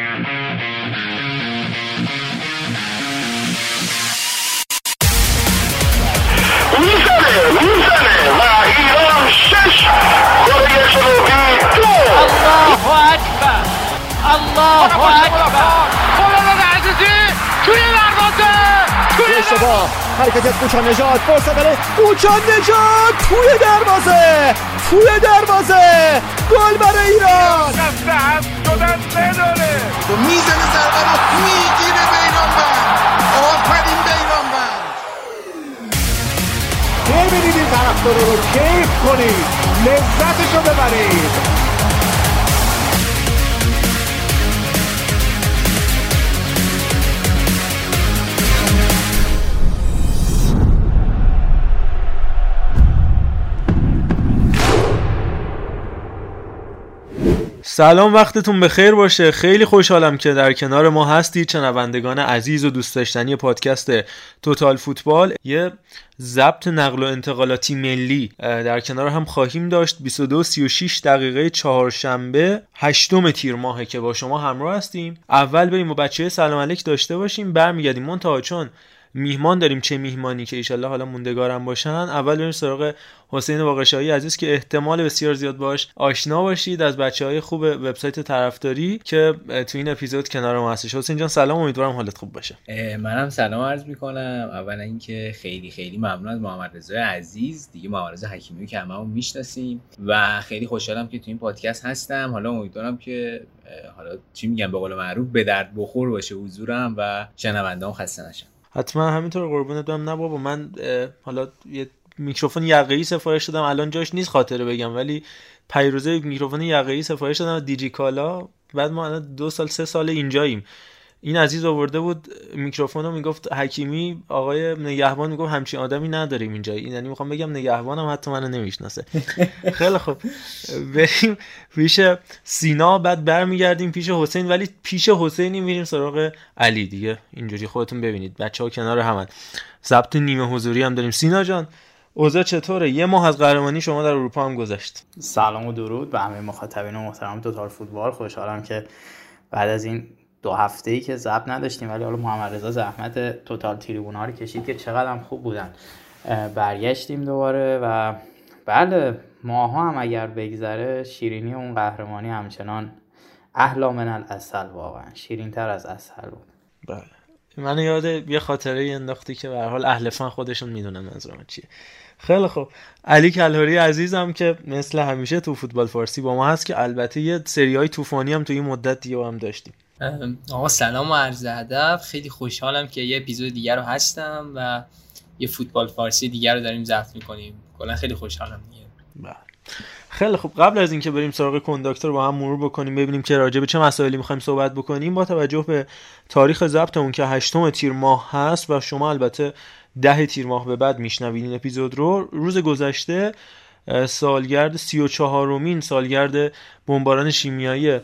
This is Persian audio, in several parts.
الله اکبر خداداد عزیزی توی دروازه توی اشتباه حرکت از کوچان نجات فرصت برای کوچان نجات توی دروازه توی دروازه گل برای ایران شدن نداره و می‌زنه ضربه رو می‌گیره بیرانبر آفرین بیرانبر ببینید این طرفدار رو کیف کنید لذتشو ببرید سلام وقتتون بخیر باشه. خیلی خوشحالم که در کنار ما هستید شنوندگان عزیز و دوست داشتنی پادکست توتال فوتبال. یه ضبط نقل و انتقالاتی ملی در کنار هم خواهیم داشت. 22 36 دقیقه چهارشنبه هشتم تیر ماهه که با شما همراه هستیم. اول بریم با بچه سلام علیک داشته باشیم برمیگردیم. منتها چون میهمان داریم چه میهمانی که ایشالله حالا موندگارم باشن. اول بریم سراغ حسین واقعشایی عزیز که احتمال بسیار زیاد باش آشنا باشید از بچه های خوب وبسایت طرفداری که تو این اپیزود کنار ما هستش. حسین جان سلام امیدوارم حالت خوب باشه. منم سلام عرض می‌کنم. اولا اینکه خیلی خیلی ممنون از محمد رضا عزیز. دیگه محمد رضا حکیمی که هممون می‌شناسیم و خیلی خوشحالم که تو این پادکست هستم. حالا امیدوارم که حالا چی میگم به قول معروف به درد بخور باشه حضورم و شنوندهام خسته نشن حتما همینطور قربونت برم نه بابا من حالا یه میکروفون یقه‌ای سفارش دادم. الان جاش نیست خاطره بگم ولی پیروزه میکروفون یقه‌ای سفارش دادم. دیجی کالا بعد ما الان دو سال سه سال اینجاییم. این عزیز آورده بود میکروفون رو می‌گفت حکیمی آقای نگهبان می‌گفت همچین آدمی نداریم اینجا. این یعنی می‌خوام بگم نگهبانم حتی منو نمی‌شناسه. خیلی خوب. بریم پیش سینا بعد برمیگردیم پیش حسین ولی پیش حسینی میریم سراغ علی دیگه. اینجوری خودتون ببینید. بچه ها کنار همن. ضبط نیمه حضوری هم داریم. سینا جان اوضاع چطوره؟ یه ماه از قهرمانی شما در اروپا هم گذشت. سلام و درود به همه مخاطبین و محترم توتال فوتبال. خوشحالم که بعد از این دو هفته ای که ضبط نداشتیم ولی حالا محمد رضا زحمت توتال تریبون رو کشید که چقدر هم خوب بودن. برگشتیم دوباره و بله ماها هم اگر بگذره شیرینی اون قهرمانی همچنان اهلا من الاصل واقعا. شیرین تر از اصل بود. بله. من یاد یه خاطره انداختی که به حال اهل فن خودشون می‌دونن منظورم چیه. خیلی خوب. علی کلهری عزیزم که مثل همیشه تو فوتبال فارسی با ما هست که البته یه سری های طوفانی هم تو این مدت دیگه هم داشتیم. آقا سلام و عرض ادب. خیلی خوشحالم که یه اپیزود دیگر رو هستم و یه فوتبال فارسی دیگر رو داریم ضبط می‌کنیم. کلا خیلی خوشحالم دیگه. بله. خیلی خب قبل از اینکه بریم سراغ کنداکتور با هم مرور بکنیم ببینیم که راجع به چه مسائلی می‌خوایم صحبت بکنیم با توجه به تاریخ ضبط اون که هشتم تیر ماه هست و شما البته ده تیر ماه به بعد میشنوید این اپیزود رو. روز گذشته سالگرد سی و چهارمین سالگرد بمباران شیمیایی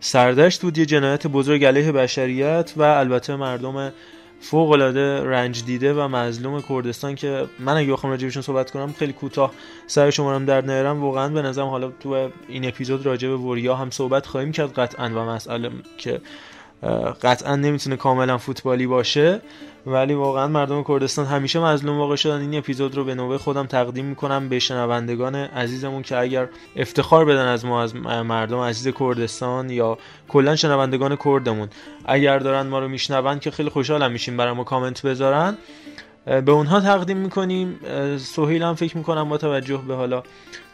سردشت بود. یه جنایت بزرگ علیه بشریت و البته مردم فوق العاده رنج دیده و مظلوم کردستان که من اگه بخوام راجبشون صحبت کنم خیلی کوتاه سر شما هم در نیارم. واقعا به نظرم حالا تو این اپیزود راجع وریا هم صحبت خواهیم کرد. قطعا و مسئله که قطعا نمی‌تونه کاملا فوتبالی باشه. ولی واقعا مردم کردستان همیشه مظلوم واقع شدن. این اپیزود رو به نوبه خودم تقدیم می‌کنم به شنوندگان عزیزمون که اگر افتخار بدن از ما از مردم عزیز کردستان یا کلا شنوندگان کردمون اگر دارن ما رو میشنون که خیلی خوشحالم میشیم برای ما کامنت بذارن. به اونها تقدیم می‌کنیم. سهیل هم فکر می‌کنم با توجه به حالا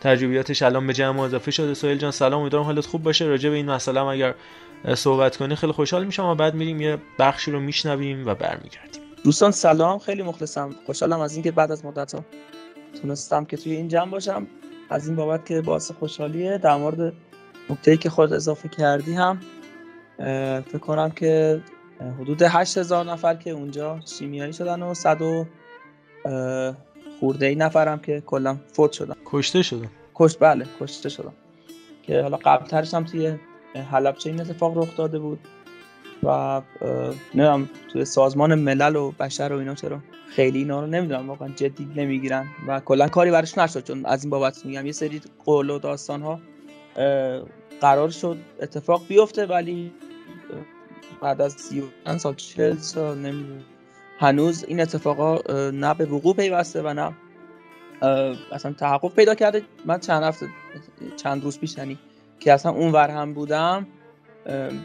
تجربیاتش الان به جمع اضافه شده. سهیل جان سلام. امیدوارم حالت خوب باشه. راجع به این مسئله اگر صحبت کنی خیلی خوشحال میشم و بعد میریم یه بخشی رو میشنویم و برمیگردیم. دوستان سلام خیلی مخلصم. خوشحالم از اینکه بعد از مدت ها تونستم که توی این جمع باشم. از این بابت که باعث خوشحالیه در مورد نکته که خود اضافه کردی هم فکر کنم که حدود 8000 نفر که اونجا شیمیایی شدن و 100 و خورده ای نفرم که کلا فوت شدن. کشته شدن. کشت بله کشته شدن. که حالا قبلترش هم توی حلبچه این اتفاق رخ داده بود و نمی‌دونم توی سازمان ملل و بشر و اینا چرا خیلی اینا رو نمی‌دونم واقعا جدی نمی‌گیرن و کلا کاری براش نشد چون از این بابت میگم یه سری قول و داستان ها قرار شد اتفاق بیفته ولی بعد از سی سال چل سال نمی‌دونم هنوز این اتفاقا نه به وقوع پیوسته و نه اصلا تحقق پیدا کرده. من چند هفته چند روز پیش یعنی که اصلا اون ور هم بودم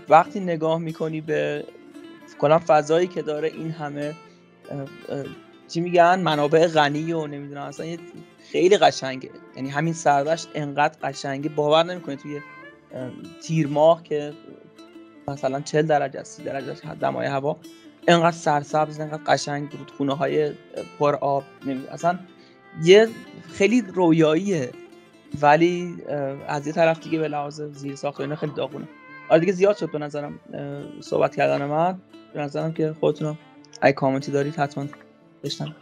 وقتی نگاه می‌کنی به کنم فضایی که داره این همه چی میگن منابع غنی و نمی‌دونم اصلا خیلی قشنگه. یعنی همین سردشت انقدر قشنگه باور نمی‌کنه توی تیر ماه که مثلا 40 درجه است 30 درجه دمای هوا انقدر سرسبز انقدر قشنگ بود خونه های پر آب اصلا یه خیلی رویاییه. ولی از یه طرف دیگه به لحاظ زیر ساخت اینا خیلی داغونه. آره دیگه زیاد شد به نظرم صحبت کردن من. به نظرم که خودتونم ای کامنتی دارید حتما بشتن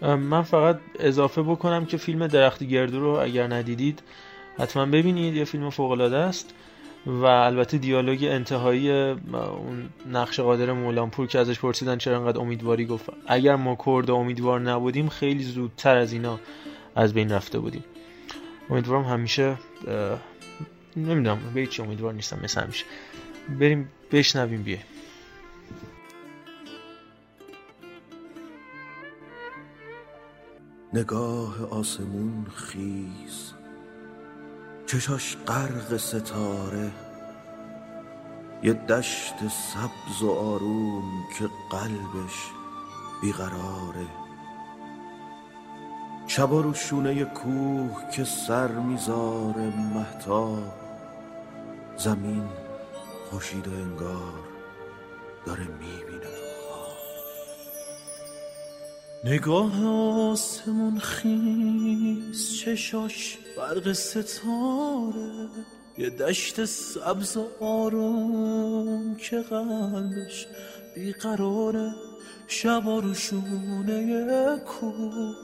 من فقط اضافه بکنم که فیلم درختی گردو رو اگر ندیدید حتما ببینید یه فیلم فوق العاده است و البته دیالوگ انتهایی اون نقش قادر مولانپور که ازش پرسیدن چرا انقدر امیدواری گفت. اگر ما کرد امیدوار نبودیم خیلی زودتر از اینا از بین رفته بودیم. امیدوارم همیشه نمی‌دونم به چی امیدوار نیستم مثل همیشه. بریم بشنویم بیه نگاه آسمون خیز چشاش غرق ستاره. یه دشت سبز و آروم که قلبش بیقراره. شبا رو شونه کوه که سر می‌ذاره محتاب زمین خوشید و انگار داره می‌بینه. نگاه آسمون خیز چشاش برق ستاره یه دشت سبز و آروم که قلبش بیقراره. شبا رو شونه کوه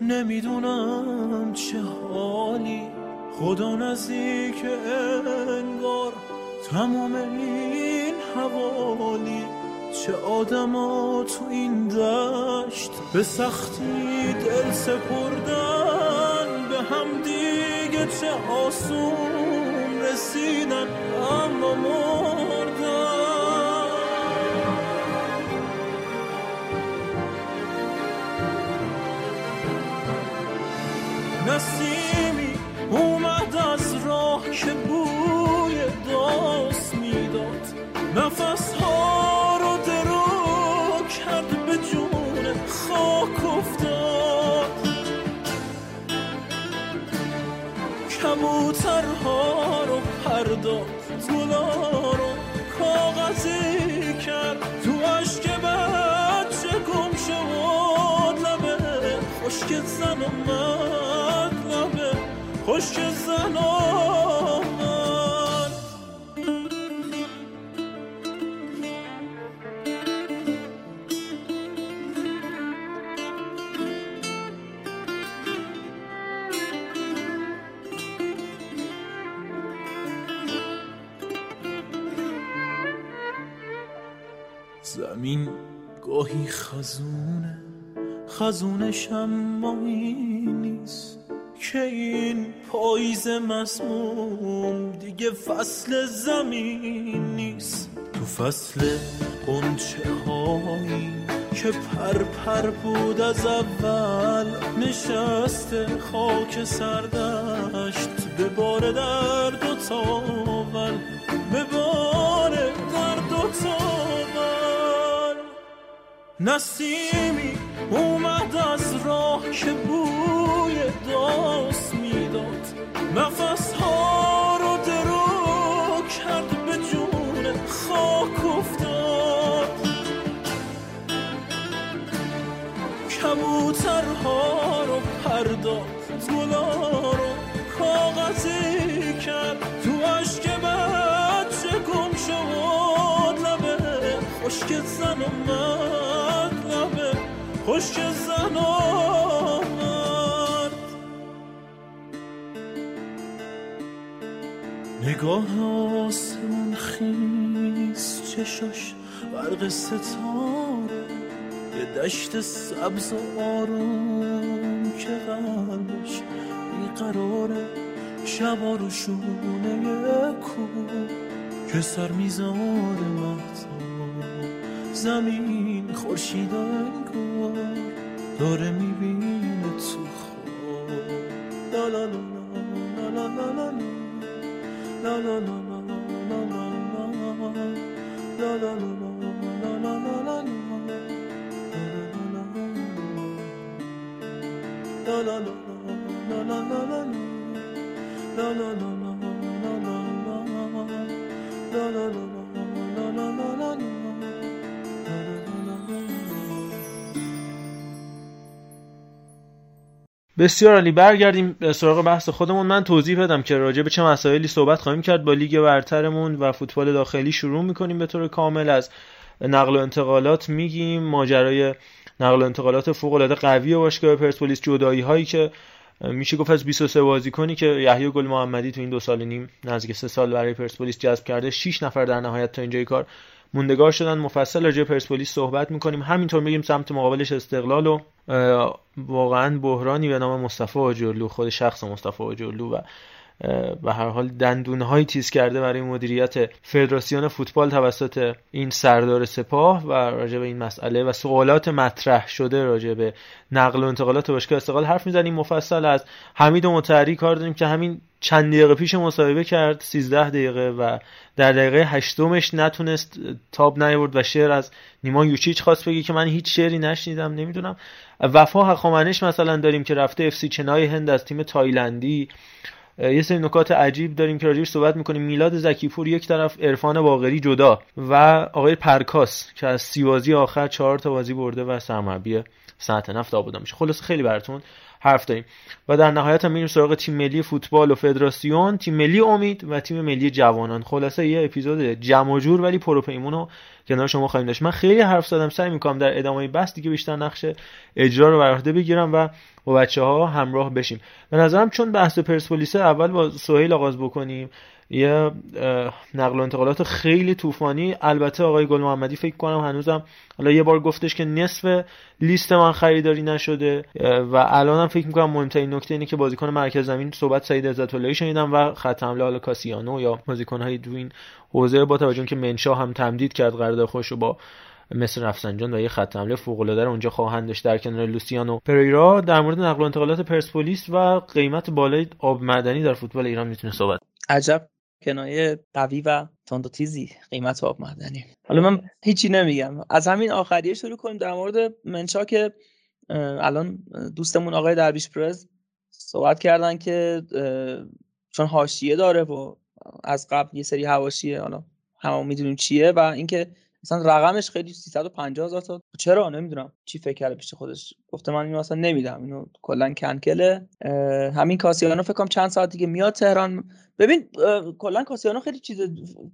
نمی‌دونم چه حالی. خدا نزدیک انگار تمام این حوالی. چه آدما تو این دشت به سختی دل سپردن. به هم دیگه چه آسون رسیدن اما مردن. نسیمی اومد از راه که بوی داست می‌داد. نفس ها رو درو کرد به جون خاک افتاد. کبوترها رو پرداخت گلا رو کاغذی کرد. تو عشق بچه گم شد لبه خشک زن لبه مشک زنان زمین گاهی خزونه خزونشم ماهی نیست. که این پاییز مسموم؟ دیگه فصل زمین نیست. تو فصل قنچه هایی که پر پر بود از اول نشسته خاک سردشت به بار درد و تاول به بار درد و تاول. نسیمی اومد از راه که بوی داست می‌داد. نفس ها رو درو کرد به جون خاک افتاد. کبوترها رو پرداخت گلا رو کاغذی کرد. تو عشق بچه گم شد لبه خشک زن و مرد. خشک زن و مرد. نگاه آسمون خیز چشاش برق ستاره. یه دشت سبز و آروم که قلبش بیقراره. شبا رو شونه کو که سر میزار مهتا زمین خورشید انگار داره می‌بینه تو خواب لا لا لا لا لا لا لا لا لا لا لا لا لا لا لا بسیار عالی. برگردیم سراغ بحث خودمون. من توضیح بدم که راجع به چه مسائلی صحبت خواهیم کرد. با لیگ برترمون و فوتبال داخلی شروع می‌کنیم به طور کامل. از نقل و انتقالات میگیم. ماجرای نقل و انتقالات فوق العاده قوی باشگاه پرسپولیس جدایی هایی که میشه گفت از 23 بازیکنی که یحیی گل محمدی تو این دو سال نیم نزدیک سه سال برای پرسپولیس جذب کرده 6 نفر در نهایت تا اینجای کار موندگار شدن مفصل راجع پرسپولیس صحبت می‌کنیم. همینطور میگیم سمت مقابلش استقلال و واقعا بحرانی به نام مصطفی آجرلو خود شخص مصطفی آجرلو و به هر حال دندون های تیز کرده برای مدیریت فدراسیون فوتبال توسط این سردار سپاه و راجع به این مسئله و سوالات مطرح شده راجع به نقل و انتقالات باشگاه استقلال حرف می‌زنیم. مفصل از حمید و متحری کار داریم که همین چند دقیقه پیش مصاحبه کرد 13 دقیقه و در دقیقه هشتمش نتونست تاب نیورد و شعر از نیما یوشیج خواست بگی که من هیچ شعری نشنیدم نمی‌دونم. وفا هخامنشی مثلا داریم که رفته FC چنای هند از تیم تایلندی. یه سری نکات عجیب داریم که راجعش صحبت می‌کنیم. میلاد زکی‌پور یک طرف عرفان باقری جدا و آقای پرکاس که از سی بازی آخر چهار تا بازی برده و سرمربی صنعت نفت آبادان میشه. خلاص خیلی براتون حرف داریم. و در نهایت هم میریم سراغ تیم ملی فوتبال و فدراسیون. تیم ملی امید و تیم ملی جوانان. خلاصه یه اپیزود جمع جور ولی پروپیمون رو کنار شما خواهیم داشت. من خیلی حرف زدم. سعی می‌کنم در ادامه بس دیگه بیشتر نقش اجرا رو بر عهده بگیرم و با بچه ها همراه بشیم. به نظرم چون بحث پرسپولیس اول با سهیل آغاز بکنیم. یه نقل و انتقالات خیلی طوفانی. البته آقای گل محمدی فکر کنم هنوزم حالا یه بار گفتش که نصف لیست من خریداری نشده و الانم فکر می‌کنم مهمترین نکته اینه که بازیکن مرکز زمین صحبت سعید عزت اللهی شنیدم و خط حمله حالا کاسیانو یا بازیکن های دو این حوزه با توجه که منشا هم تمدید کرد قرارداد خوش رو با مثل رفسنجان و یه خط حمله فوق العاده اونجا خواهند داشت در کنار لوسیانو پریرا. در مورد نقل و انتقالات پرسپولیس و قیمت بالای آب معدنی در فوتبال ایران می‌تونه صحبت عجب. کنایه قوی و تند و تیزی قیمت آب معدنی. حالا من هیچی نمیگم. از همین آخریه شروع کنیم در مورد منشا که الان دوستمون آقای درویش پرز صحبت کردن که چون حاشیه داره و از قبل یه سری حواشیه حالا همه می‌دونیم چیه و اینکه مثلا رقمش خیلی 350 هزار تا چرا؟ نمی‌دونم. چی فکر کرده پیش خودش؟ گفته من اینو اصلا نمیدم. اینو کلا کنسله. همین کاسیانو فکر کنم چند ساعت دیگه میاد تهران. ببین کلا کاسیانو خیلی چیز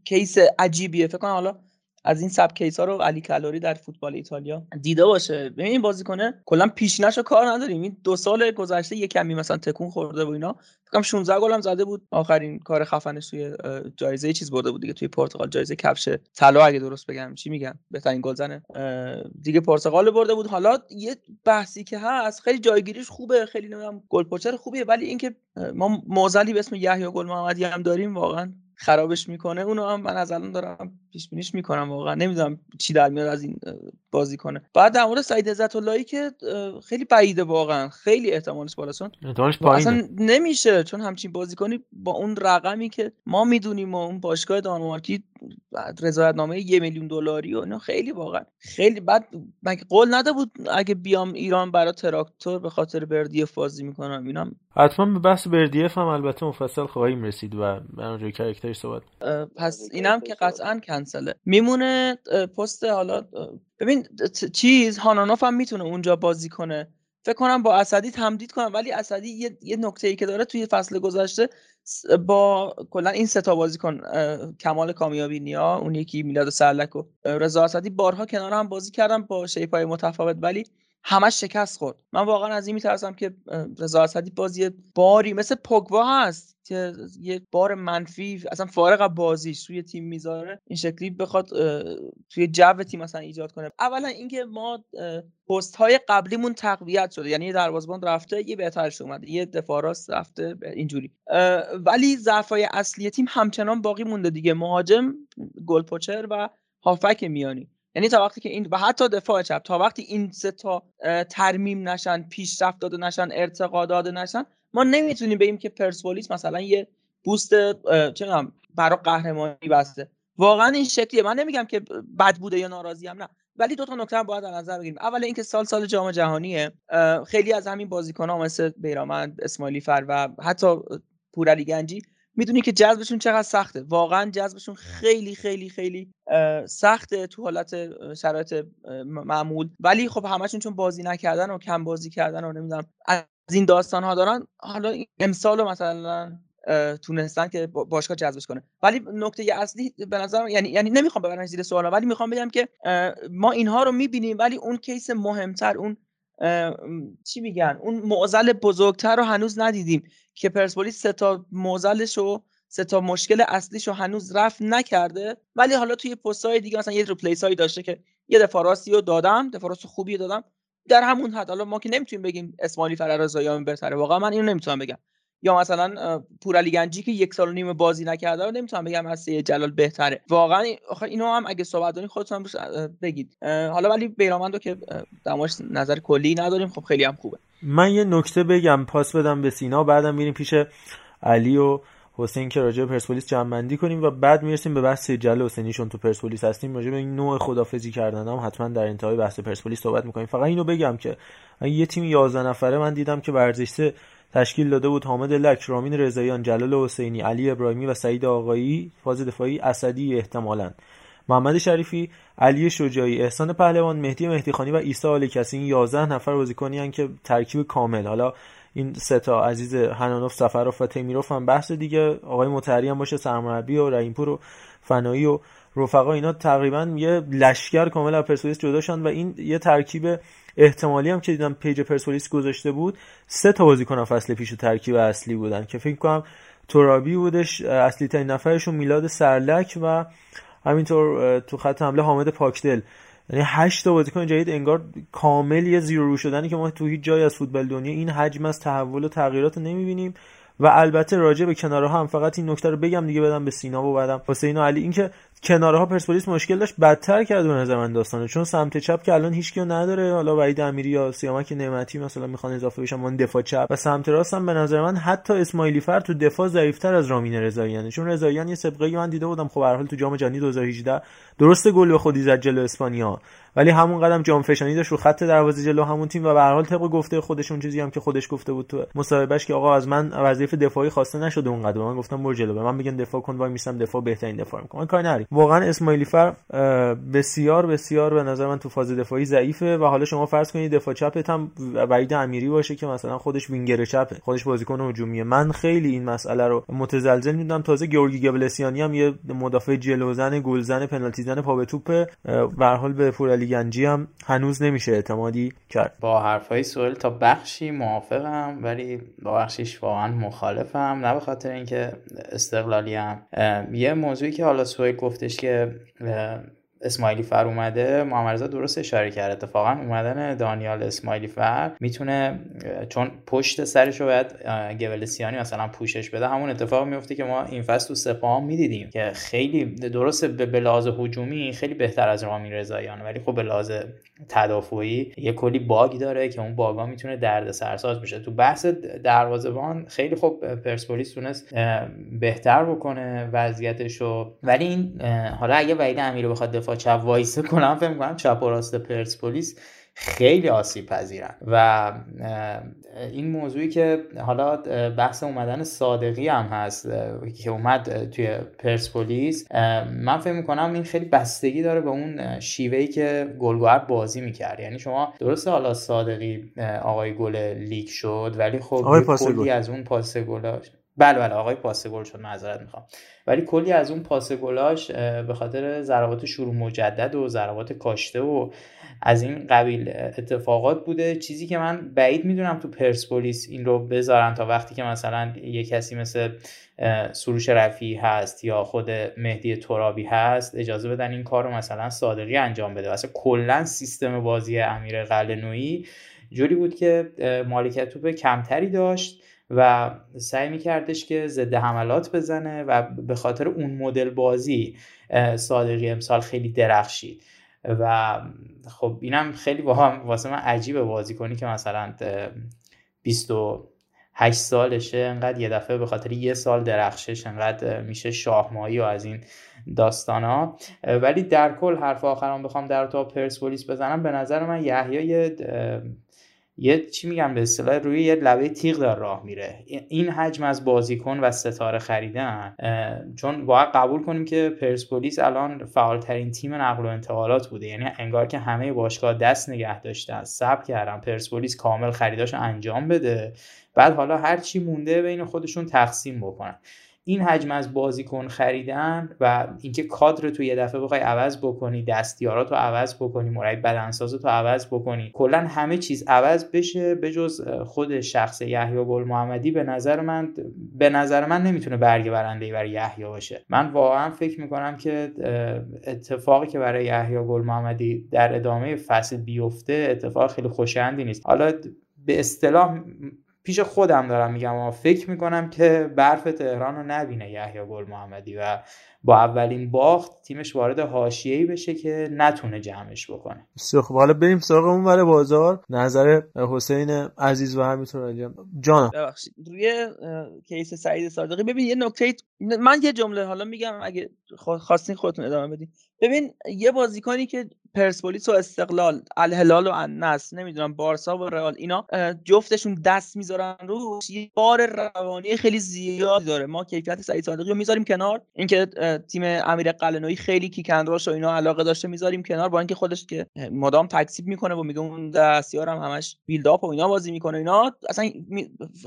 case عجیبیه. فکر کنم حالا از این سبک case ها رو علی کلاری در فوتبال ایتالیا دیده باشه. ببین این بازیکنه کلا پیشینش کار نداریم این دو سال گذشته یه کمی مثلا تکون خورده و اینا. فکرم 16 گل هم زده بود. آخرین کار خفنش توی جایزه چیز برده بود دیگه. توی پرتغال جایزه کفش طلا اگه درست بگم. چی میگن؟ بهترین گلزن دیگه پرتغال برده بود. حالا یه بحثی که هست خیلی جایگیریش خوبه. خیلی نمی‌دونم گل پوچر خوبیه. ولی اینکه ما موزلی به اسم یحیی گل محمدی هم داریم واقعا خرابش می‌کنه اونو هم من از الان دارم پیش بینیش می‌کنم واقعا. نمی‌دونم چی در میاد از این بازی کنه. بعد در مورد سعید عزت اللهی که خیلی بعیده واقعا. خیلی احتمالش بالاست. احتمالش اصلا نمیشه چون همچین بازیکنی با اون رقمی که ما می‌دونیم و اون باشگاه دانمارکی رضایتنامه یه میلیون دلاری و اینا خیلی واقعا. خیلی بعد مگه قول نده بود اگه بیام ایران برای تراکتور به خاطر بردیف بازی می‌کنم؟ اینا حتما به بحث بردیف هم البته مفصل خواهیم رسید و برنامه کرکترش صحبت پس اینم که قطعا کنسله. میمونه پست حالا ببین چیز هانانوف هم می‌تونه اونجا بازی کنه. فکر کنم با اسدی تمدید کنم ولی اسدی یه, یه نکته ای که داره توی فصل گذشته با کلا این سه تا بازیکن کمال کامیابی نیا اون یکی میلاد سرلک و رضا اسدی بارها کنار هم بازی کردم با شیپای متفاوت. ولی همش شکست خورد. من واقعا از این میترسم که رضا اسدی بازی باری مثل پوگبا هست که یه بار منفی اصلا فارغ از بازیش توی تیم می‌ذاره این شکلی بخواد توی جو تیم مثلا ایجاد کنه. اولا اینکه ما پست های قبلیمون تقویت شده یعنی یه دروازه‌بان رفته یه بهترش اومده یه دفاع راست رفته اینجوری. ولی ضعفای اصلی تیم همچنان باقی مونده دیگه. مهاجم گل پوچر و هافک میانی. یعنی تا وقتی که این و حتی دفاع چپ تا وقتی این سه تا ترمیم نشن پیشرفت داده نشن ارتقا داده نشن ما نمی‌تونیم بگیم که پرسپولیس مثلا یه بوست چه برای قهرمانی بسته. واقعا این شکلیه. من نمیگم که بد بوده یا ناراضی هم نه. ولی دو تا نکته باید در نظر بگیریم. اول اینکه سال سال جام جهانیه. خیلی از همین بازیکن‌ها مثل بیرامند اسماعیلی فر و حتی پورعلی گنجی می‌دونی که جذبشون چقدر سخته. واقعا جذبشون خیلی خیلی خیلی سخته تو حالت شرایط معمول. ولی خب همشون چون بازی نکردن و کم بازی کردن و نمی‌دونم از این داستان ها دارن حالا امسال مثلا تونستن که باشگاه جذبش کنه. ولی نکته اصلی به نظر یعنی یعنی نمی‌خوام ببرن زیر سوال ولی می‌خوام بگم که ما اینها رو می‌بینیم ولی اون کیس مهمتر اون چی میگن؟ اون معضل بزرگتر رو هنوز ندیدیم. که پرسپولیس سه تا معضلش و سه تا مشکل اصلیش رو هنوز رفت نکرده. ولی حالا توی پستای دیگه مثلا یه ریپلیس هایی داشته که یه دفاع راستی رو دادم دفاع راست خوبی دادم. در همون حد حالا ما که نمی‌تونیم بگیم اسماعیلی فررضاییان بهتره واقعا من اینو نمی‌تونم بگم. یا مثلا پورعلی گنجی که یک سال و نیم بازی نکرده رو نمی‌تونم بگم از جلال بهتره. واقعا اینو هم اگه صحبت دارین خودتون بگید. حالا ولی بیرامندو که دماش نظر کلی نداریم خب خیلی هم خوبه. من یه نکته بگم پاس بدم به سینا بعدم میریم پیش علی و حسین که راجع پرسپولیس جمع کنیم و بعد می‌رسیم به بحث جل حسینیشون تو پرسپولیس هستیم راجع به این نوع خدافزی کردن هم حتما در انتهای بحث پرسپولیس صحبت می‌کنیم. فقط اینو بگم که یه تیم 11 نفره من دیدم که ورزش تشکیل داده بود حامد لک، رامین رضاییان، جلال حسینی، علی ابراهیمی و سعید آقایی، فاز دفاعی اسدی احتمالاً. محمد شریفی، علی شجاعی، احسان پهلوان، مهدی مهدیخانی و عیسی آل کسی این 11 نفر بازیکنی که ترکیب کامل. حالا این سه تا عزیز هنانوف سفروف و تیمیروف هم بحث دیگه. آقای متحری هم باشه سرمربی و رحیمپور و فنایی و رفقا اینا تقریبا یه لشکر کامل از پرسپولیس جدا شدن و این یه ترکیب احتمالی هم که دیدم page پرسپولیس گذاشته بود سه تا بازیکن فصل پیش ترکیب اصلی بودن که فکر کنم ترابی بودش اصلی ترین نفرشون میلاد سرلک و همینطور تو خط حمله حامد پاکدل. یعنی هشت تا بازیکن جدید انگار کامل یه زیرو رو شدنی که ما تو هیچ جای از فوتبال دنیا این حجم از تحول و تغییرات رو نمی‌بینیم. و البته راجع به کناره هم فقط این نکته رو بگم دیگه بدم به سینا و بعدم حسین و علی. اینکه کناره ها پرسپولیس مشکل داشت بدتر کرد به نظر من داستانه چون سمت چپ که الان هیچ نداره حالا وحید امیری یا سیامک نعمتی مثلا می‌خوان اضافه بشن من دفاع چپ. و سمت راست هم به نظر من حتی اسماعیلی فر تو دفاع ضعیفتر از رامین رضاییانه. چون رضاییان یه سابقه من دیده بودم خب هر حال تو جام جهانی 2018 درست گل به خودی زد جلو اسپانیا. ولی همون قدم جام فشانی داشت رو خط دروازه جلو همون تیم و به هر حال طبق گفته خودشون چیزی هم که خودش گفته بود تو مصاحبهش که آقا از من وظیفه دفاعی خواسته نشده اون قدم من گفتم برو جلو. به من میگن دفاع کن وای میسم دفاع بهترین دفاع می‌کنم من کاری نداری واقعا اسماعیلی فر بسیار بسیار به نظر من تو فاز دفاعی ضعیفه و حالا شما فرض کنید دفاع چپت هم وحید امیری باشه که مثلا خودش وینگر چپه. خودش بازیکن هجومیه. من خیلی این مسئله رو متزلزل می‌دونم. تازه گیورگی گبلسیانی هم یه مدافع جلوزن گلزن پنالتی زن پا به توپ به حال به پورعلی گنجی هم هنوز نمیشه اعتمادی کرد. با حرفای سوال تا بخشی موافقم ولی با بخشیش واقعا مخالفم. نه به خاطر اینکه استقلالی هم. یه موضوعی که حالا سوال گفتش که اسماعیلی فر اومده. محمد درست اشاره کرد. اتفاقا اومدن دانیال اسماعیلی فر می‌تونه چون پشت سرش رو باید گولسیانی مثلا پوشش بده. همون اتفاق میفته که ما این فصل تو سپاه می‌دیدیم که خیلی درست به لحاظ هجومی خیلی بهتر از رامین رضاییان ولی خب به تدافعی یه کلی باگ داره که اون باگا می‌تونه درد سرساز بشه. تو بحث دروازه‌بان خیلی خوب پرسپولیس تونست بهتر بکنه وضعیتشو. ولی این حالا اگه وحید امیر بخواد دفاع چپ وایسه کنم فکر می‌کنم چپ و راست پرسپولیس خیلی آسیب پذیرن. و این موضوعی که حالا بحث اومدن صادقی هم هست که اومد توی پرسپولیس من فکر می‌کنم این خیلی بستگی داره به اون شیوهی که گلگوهر بازی می‌کرد. یعنی شما درسته حالا صادقی آقای گل لیگ شد ولی خب کلی از اون پاس گلاش بله بله آقای پاس گل شد معذرت می‌خوام. ولی کلی از اون پاس گلاش به خاطر ضربات شروع مجدد و ضربات کاشته و از این قبیل اتفاقات بوده. چیزی که من بعید می‌دونم تو پرسپولیس این رو بذارن تا وقتی که مثلا یه کسی مثل سروش رفی هست یا خود مهدی ترابی هست اجازه بدن این کار رو مثلا صادقی انجام بده. اصلا کلا سیستم بازی امیر قلنویی جوری بود که مالکیت توپ کمتری داشت و سعی میکردش که ضد حملات بزنه و به خاطر اون مدل بازی صادقی امسال خیلی درخشید. و خب اینم خیلی واسه من عجیبه بازی کنی که مثلا 28 سالشه انقدر یه دفعه به خاطر یه سال درخشش انقدر میشه شاهمایی و از این داستان ها ولی در کل حرف آخرام بخوام در تا پرسپولیس بزنم به نظر من یحیی یه چی میگم به اصطلاح روی یه لبه تیغ داره راه میره. این حجم از بازیکن و ستاره خریدن چون باید قبول کنیم که پرسپولیس الان فعالترین تیم نقل و انتقالات بوده. یعنی انگار که همه باشگاه دست نگه داشتن صبر کردن پرسپولیس کامل خریداش انجام بده. بعد حالا هر چی مونده بین خودشون تقسیم بکنن. این حجم از بازیکن خریدن و اینکه کادر تو یه دفعه بخوای عوض بکنی دستیارات رو عوض بکنی مربی بدنساز رو عوض بکنی کلا همه چیز عوض بشه به جز خود شخص یحیی گل محمدی به نظر من به نظر من نمی‌تونه برگ برنده برای یحیی باشه. من واقعا فکر می‌کنم که اتفاقی که برای یحیی گل محمدی در ادامه فصل بیفته اتفاق خیلی خوشایندی نیست. حالا به اصطلاح پیش خودم دارم میگم اما فکر می‌کنم که برف تهران رو نبینه یحیی گل محمدی و با اولین باخت تیمش وارد حاشیه‌ای بشه که نتونه جمعش بکنه. بسیار خب حالا بریم سراغ اون ور بازار. نظر حسین عزیز و همینطور انجام جان. ببخشید. روی کیس سعید صادقی. ببین یه نکته من یه جمله حالا میگم اگه خواستین خودتون ادامه بدین. ببین یه بازیکنی که پرسپولیس و استقلال الهلال و النصر نمی‌دونم بارسا و رئال اینا جفتشون دست می‌ذارن رو یه بار روانی خیلی زیادی داره. ما کیفیت سعید صادقی رو می‌ذاریم کنار. اینکه تیم امیر قلنویی خیلی کیکندراش و اینا علاقه داشته می‌ذاریم کنار با اینکه خودش که مدام تکسیب می‌کنه و میگه اون دستیار هم همش بیلداپ و اینا بازی می‌کنه اینا اصلا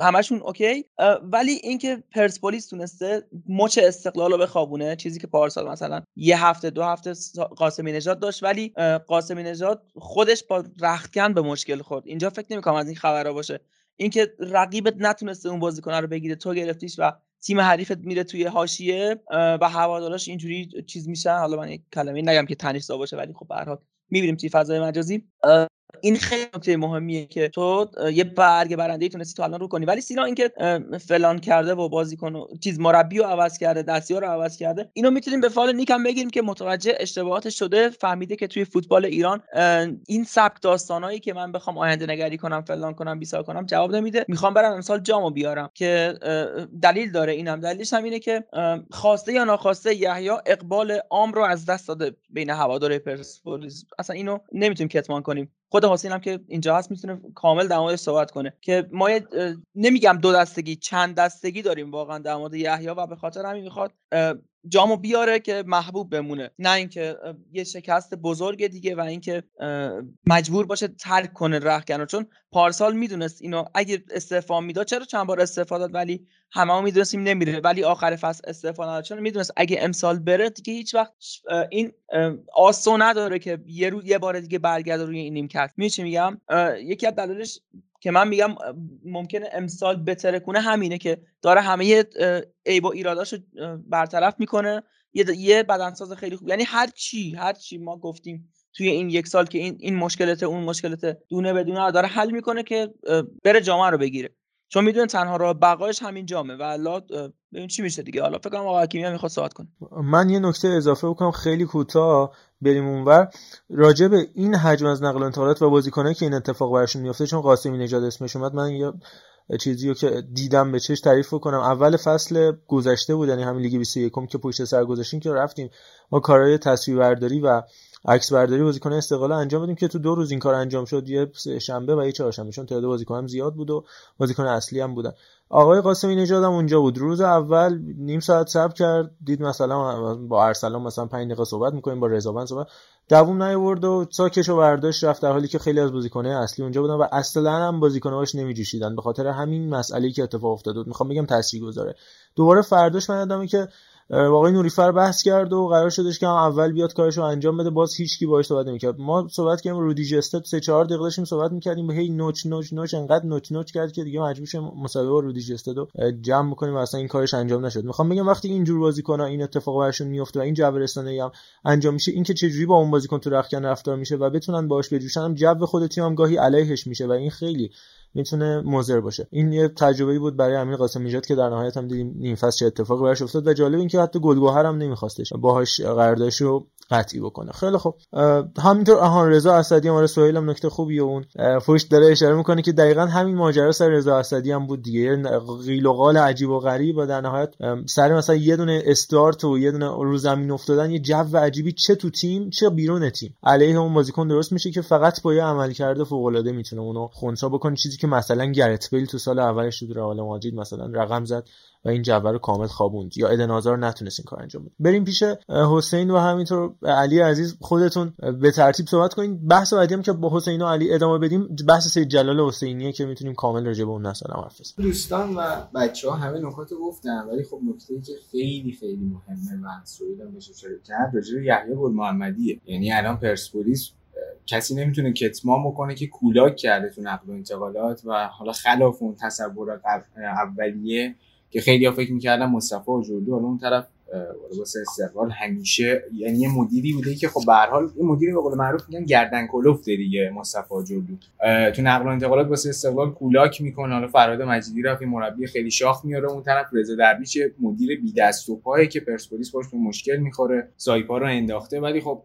همشون اوکی. ولی اینکه پرسپولیس تونسته مچ استقلال رو بخوابونه چیزی که پارسال مثلا یه هفته دو هفته قاسمی نژاد داشت ولی قاسمی نژاد خودش با رختکن به مشکل خورد. اینجا فکر نمی‌کنم از این خبرها باشه. اینکه رقیبت نتونسته اون بازیکن رو بگیره. تو گرفتیش و تیم حریفت میره توی حاشیه و هواداراش اینجوری چیز میشن. حالا من یک کلمه نگم که تنش باشه ولی خب به هر حال می‌بینیم توی فضای مجازی. این خیلی نکته مهمیه که تو یه برگ برنده تونستی تو الان رو کنی. ولی سینا اینکه فلان کرده و بازیکن چیز مربی رو عوض کرده دستیار رو عوض کرده اینو می‌تونیم به فال نیکم بگیریم که متوجه اشتباهات شده فهمیده که توی فوتبال ایران این سبک داستانایی که من بخوام آینده نگری کنم فلان کنم بیسار کنم جواب نمیده. می‌خوام برم امسال جامو بیارم که دلیل داره اینم. دلیلش هم اینه که خواسته یا ناخواسته یحیی اقبال عام رو از دست داده بین هوادار پرسپولیس. اصلا اینو نمی‌تونیم کتمان کنیم. خود حسین هم که اینجا هست می‌تونه کامل در موردش صحبت کنه. که ما نمیگم دو دستگی چند دستگی داریم واقعا در مورد یحیی و به خاطر همین می‌خواد جامو بیاره که محبوب بمونه. نه اینکه یه شکست بزرگ دیگه و اینکه مجبور باشه ترک کنه رخکن چون پارسال می‌دونست اینو اگه استعفا می‌داد چرا چند بار استعفا داد ولی همه هم می‌دونستیم نمیره. ولی آخر فصل استعفا نداد. چون می‌دونست اگه امسال بره دیگه هیچ وقت این آسو نداره که یه رو یه بار دیگه برگرده روی این نیمکت. میشه میگم؟ یکی از دلایلش که من میگم ممکنه امسال بترکونه همینه که داره همه عیب و ایراداشو برطرف می‌کنه. یه یه بدنساز خیلی خوب. یعنی هر چی هر چی ما گفتیم توی این یک سال که این این مشکلات اون مشکلات دونه بدونه داره حل می‌کنه که بره جامعه رو بگیره. چون می‌دونه تنها راه بقایش همین جامه و الله ببین چی میشه دیگه. حالا فکر کنم آقا حکیمی هم می‌خواد صحبت کنه. من یه نکته اضافه بکنم خیلی کوتاه بریم اونور راجع به این حجم از نقل و انتقالات و بازیکنایی که این اتفاق براشون میفته چون قاسمی نژاد اسمش اومد من یه چیزی رو که دیدم به چش تعریف کنم اول فصل گذشته بود یعنی همین لیگ 21 که پشت سر گذاشتیم که رفتیم. ما کارهای تصویربرداری و عکس برداری بازیکن استقلال انجام بدیم که تو دو روز این کار انجام شد یه شنبه و یه چهارشنبه چون تعداد بازیکن هم زیاد بود و بازیکن اصلی هم بودن. آقای قاسمی نژاد هم اونجا بود. روز اول نیم ساعت صبر کرد دید مثلا با ارسلان مثلا 5 دقیقه صحبت می‌کنیم با رضوان صحبت. دووم نیورد و ساکش و برداشت رفت در حالی که خیلی از بازیکن‌های اصلی اونجا بودن و اصلا هم بازیکن‌هاش نمیجوشیدن. به خاطر همین مسئله که اتفاق افتاد بود. می‌خوام بگم تاثیرگذاره. دوباره فرداش من که واقعا نوریفر بحث کرد و قرار شدش که هم اول بیاد کارشو انجام بده باز هیچ کی باهاش صحبت نمی‌کرد. ما صحبت کردیم رودی جسته 3 4 دقیقه داشتیم صحبت می‌کردیم هی نوچ نوچ نوچ انقدر نوچ نوچ کرد که دیگه مجبور شدیم مسابقه با رودی جسته رو جمع بکنیم و اصلا این کارش انجام نشد. می‌خوام بگم وقتی اینجور بازیکن‌ها این اتفاق براشون میفته و این جو رسانه‌ای هم انجام میشه اینکه چجوری با اون بازیکن تو رختکن رفتار میشه و بتونن باهاش بجوشن هم جو خود تیم هم گاهی علیهش میشه و این خیلی می‌تونه مضر باشه. این یه تجربه بود برای امیر قاسم نژاد که در نهایت هم دیدیم نیم فصل چه اتفاقی براش افتاد و جالب این که حتی گلگوهر هم نمیخواستش باهاش قراردادش رو قطعی بکنه. خیلی خوب. همینطور آهان رضا اسدی هم سهیل هم نکته خوبی اون. فوش داره اشاره می‌کنه که دقیقا همین ماجرا سر رضا اسدی هم بود دیگه. قیل و قال عجیب و غریب و در نهایت سر مثلا یه دونه استارت و یه دونه رو زمین افتادن یه جو عجیبی چه تو تیم چه بیرون تیم. علیه اون بازیکن درست میشه که فقط با یه عملکرد فوق العاده می‌تونه اونو خونسا بکنه. چیزی که مثلا گرت بیل تو سال اولش تو رئال مادرید مثلا رقم زد و این جبر رو کامل خوابوند. یا ادن آزار نتونست این کار انجام بده. بریم پیش حسین و همینطور علی عزیز خودتون. به ترتیب صحبت کنید بحث بعدی هم که با حسین و علی ادامه بدیم. بحث سید جلال حسینیه که می‌تونیم کامل راجع به اون نسل حرف دوستان و بچه ها همه نکات گفتن ولی خب نکته که خیلی خیلی مهمه و سویل هم بشه اشاره کرد راجع به یحیی گل محمدیه یعنی الان پرسپولیس کسی نمی‌تونه کتمان بکنه که کولاک کرده تو نقل و انتقالات و حالا خلاف اون تصورات اولیه که خیلی ها فکر می‌کردن مصطفی و جلو اون طرف واسه استقلال همیشه یعنی مدیری بوده که خب به هر حال یه مدیری به قول معروف میگن گردن کلفته دیگه مصطفی جلو تو نقل و انتقالات واسه استقلال کولاک می‌کنه. حالا فراد مجیدی رفت مربی خیلی شاخ میاره. اون طرف رضا درویش مدیر بی دست و پایه که پرسپولیس باش مشکل می‌خوره. سایپا رو انداخته. ولی خب.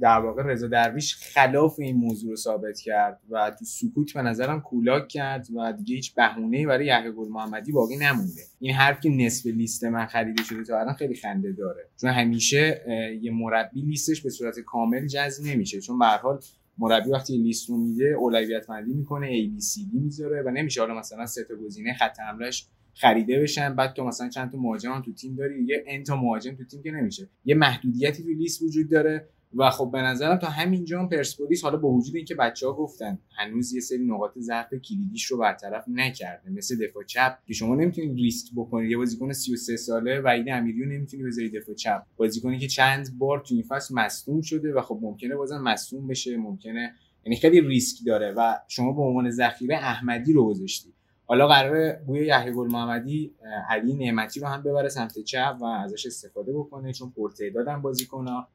در واقع رضا درویش خلاف این موضوع رو ثابت کرد و تو سکوت به نظرم کولاک کرد و دیگه هیچ بهونه‌ای برای یحیی گل محمدی باقی نمونده. این حرف که نصف لیست من خریده شده تا الان خیلی خنده داره. چون همیشه یه مربی لیستش به صورت کامل جذب نمیشه. چون به حال مربی وقتی لیست رو میده اولویت بندی می‌کنه A B C D می‌ذاره و نمیشه حالا مثلا سه تا گزینه خط حملهش خریده بشن. بعد تو مثلا چند تا مهاجم تو تیم داری یه ان تا مهاجم تو تیم که نمیشه. یه محدودیتی تو لیست وجود داره. و خب به نظرم تا همینجا هم پرسپولیس حالا با وجود اینکه بچه ها گفتن هنوز یه سری نقاط ضعف کلیدیش رو برطرف نکرده مثل دفاع چپ که شما نمی‌تونید ریسک بکنید یه بازیکن 33 ساله و این امیریو نمی‌تونی بذاری دفاع چپ. بازیکنی که چند بار تو این فصل مصدوم شده و خب ممکنه بازم مصدوم بشه ممکنه یعنی خیلی ریسک داره و شما به عنوان ذخیره احمدی رو گذاشتی. حالا قراره بوی یحیی گل محمدی علی نعمتی رو هم ببره سمت چپ و ازش استفاده بکنه چون پرتعدادن بازیکن‌ها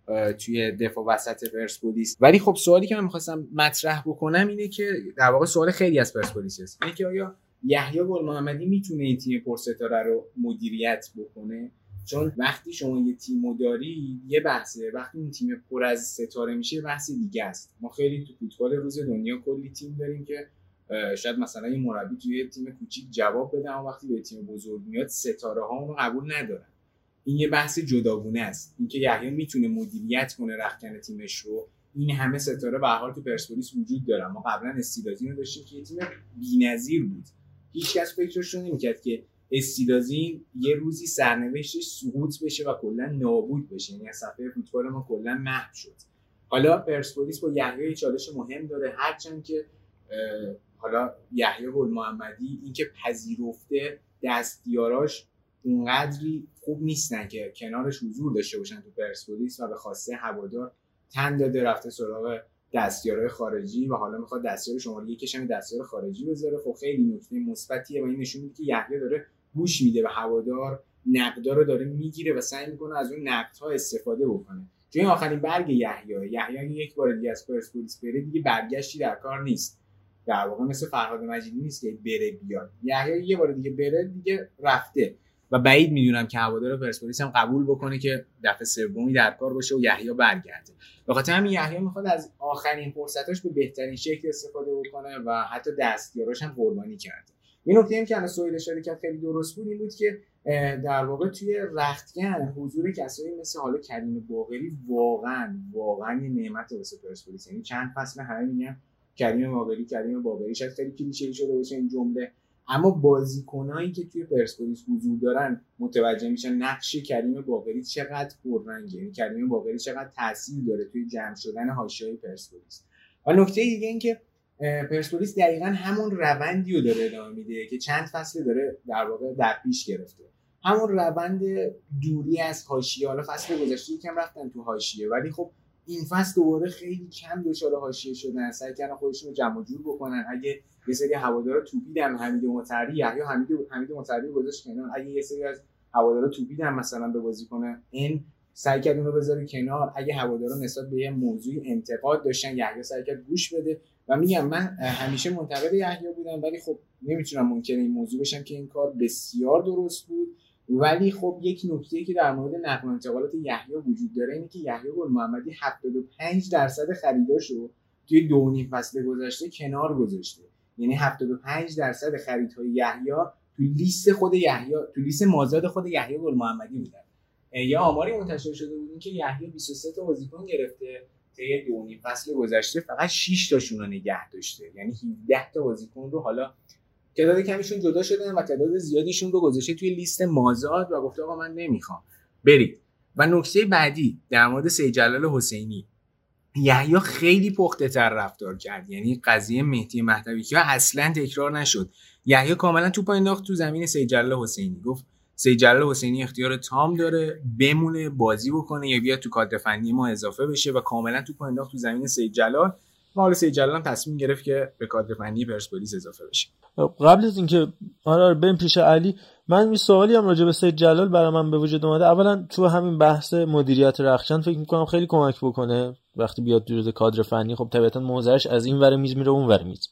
توی دفاع وسط پرسپولیس. ولی خب سوالی که من می‌خواستم مطرح بکنم اینه که در واقع سوال خیلی از پرسپولیس هست. اینه که آیا یحیی گل محمدی می‌تونه این تیم پرستاره رو مدیریت بکنه؟ چون وقتی شما یه تیم داری یه بحثه. وقتی اون تیم پر از ستاره میشه بحث دیگه است. ما خیلی تو فوتبال روز دنیا کلی تیم داریم که شاید مثلا یه مربی توی تیم کوچیک جواب بده اما وقتی به تیم بزرگ میاد ستاره ها اونو قبول ندارن. این یه بحث جداگونه است. اینکه یحیی می‌تونه مدیریت کنه رختکن تیمش رو این همه ستاره به حال تو پرسپولیس وجود داره. ما قبلا استیلازین رو داشتیم که یه تیم بی‌نظیر بود. هیچکس فکرش رو نمی‌کرد که استیلازین یه روزی سرنوشتش سقوط بشه و کلا نابود بشه. یعنی صفحه فوتبال ما کلا محو شد. حالا پرسپولیس با یحیی چالش مهم داره. هرچند که حالا یحیی گل محمدی اینکه پذیرفته دستیاراش اونقدری خوب نیستن که کنارش حضور داشته باشن تو پرسپولیس و به خواسته هوادار تن داده رفته سراغ دستیارهای خارجی و حالا می‌خواد دستیار شماره یکش هم دستیار خارجی بذاره. خب خیلی نکته مثبتیه و این نشون میده که یحیی داره گوش میده به هوادار نقدا رو داره می‌گیره و سعی می‌کنه از اون نقدها استفاده بکنه. چون آخرین برگ یحیی یحیی یک بار دیگه از پرسپولیس بره دیگه برگشتی در کار نیست. در واقع مثل فرهاد مجیدی نیست که بره بیاد. یحیی یه بار دیگه بره دیگه رفته. و بعید می‌دونم که هوادار پرسپولیس هم قبول بکنه که دفعه سومی در کار باشه و یحیی برگرده. به خاطر همین یحیی می‌خواد از آخرین فرصتاش به بهترین شکل استفاده بکنه و حتی دستیاراش هم قربانی کرده. یه نکته هم که الان سویل اشاره کرد خیلی درست بود این بود که در واقع توی رختکن حضور کسایی مثل حالا کریم باقری واقعا واقعا یه نعمت واسه پرسپولیس. یعنی چند فصل همه میگن کریم باقری کریم باقری شاید خیلی کلیشه‌ای شده باشه این جمله. اما بازیکنایی که توی پرسپولیس حضور دارن متوجه میشن نقش کریم باقری چقدر پررنگه. یعنی کریم باقری چقدر تاثیر داره توی جمع شدن حاشیه پرسپولیس. و نکته دیگه این که پرسپولیس دقیقا همون روندی رو داره ادامه میده که چند فصل داره در واقع در پیش گرفته. همون روند دوری از حاشیه حالا فصل گذشته یکم رفتن تو حاشیه ولی خب این فصل دوباره خیلی کم دچار حاشیه شدن. سعی کردن خودشون رو جمع جور بکنن. اگه یه سری هوادارا توپیدن حمید مطری یا حمید حمید مطری گذاشت کنار. اگه یه سری از هوادارا توپیدن مثلا به بازیکن این سعی کرد رو بذاره کنار. اگه هوادارا نسبت به یه موضوع انتقاد داشتن یحیی سعی کرد گوش بده. و میگم من همیشه منتقد یحیی بودم ولی خب نمی‌تونم منکر این موضوع بشم که این کار بسیار درست بود. ولی خب یک نکته که در مورد نقل و انتقالات یحیی وجود داره اینه که یحیی گل محمدی 75 درصد خریداشو توی دو نیم فصل گذشته کنار گذاشته. یعنی 75 درصد خریدهای یحیی تو لیست خود یحیی تو لیست مازاد خود یحیی گل محمدی بودن یه آماری منتشر شده بود که یحیی 23 تا بازیکن گرفته طی دو نیم فصل گذشته فقط 6 تاشون رو نگه داشته. یعنی 17 تا بازیکن رو حالا تعداد کمیشون جدا شدن و تعداد زیادیشون رو گذاشته توی لیست مازاد و گفته آقا من نمی‌خوام. برید. و نکته بعدی در مورد سید جلال حسینی. یحیی خیلی پخته تر رفتار کرد. یعنی قضیه مهدی مهدوی که اصلا تکرار نشد. یحیی کاملا توپ انداخت تو زمین سید جلال حسینی. گفت سید جلال حسینی اختیار تام داره بمونه بازی بکنه یا بیاد تو کادر فنی ما اضافه بشه و کاملا توپ انداخت تو زمین سید جلال. سید جلال تصمیم گرفت که به کادر فنی پرسپولیس اضافه بشه. قبل از اینکه آره بریم پیش علی. من می سوالی هم راجع به سید جلال برای من به وجود اومده. اولا تو همین بحث مدیریت رخشان فکر می‌کنم خیلی کمک بکنه. وقتی بیاد جزء کادر فنی خب طبیعتا موضعش از این ور میز میره اون ور میز.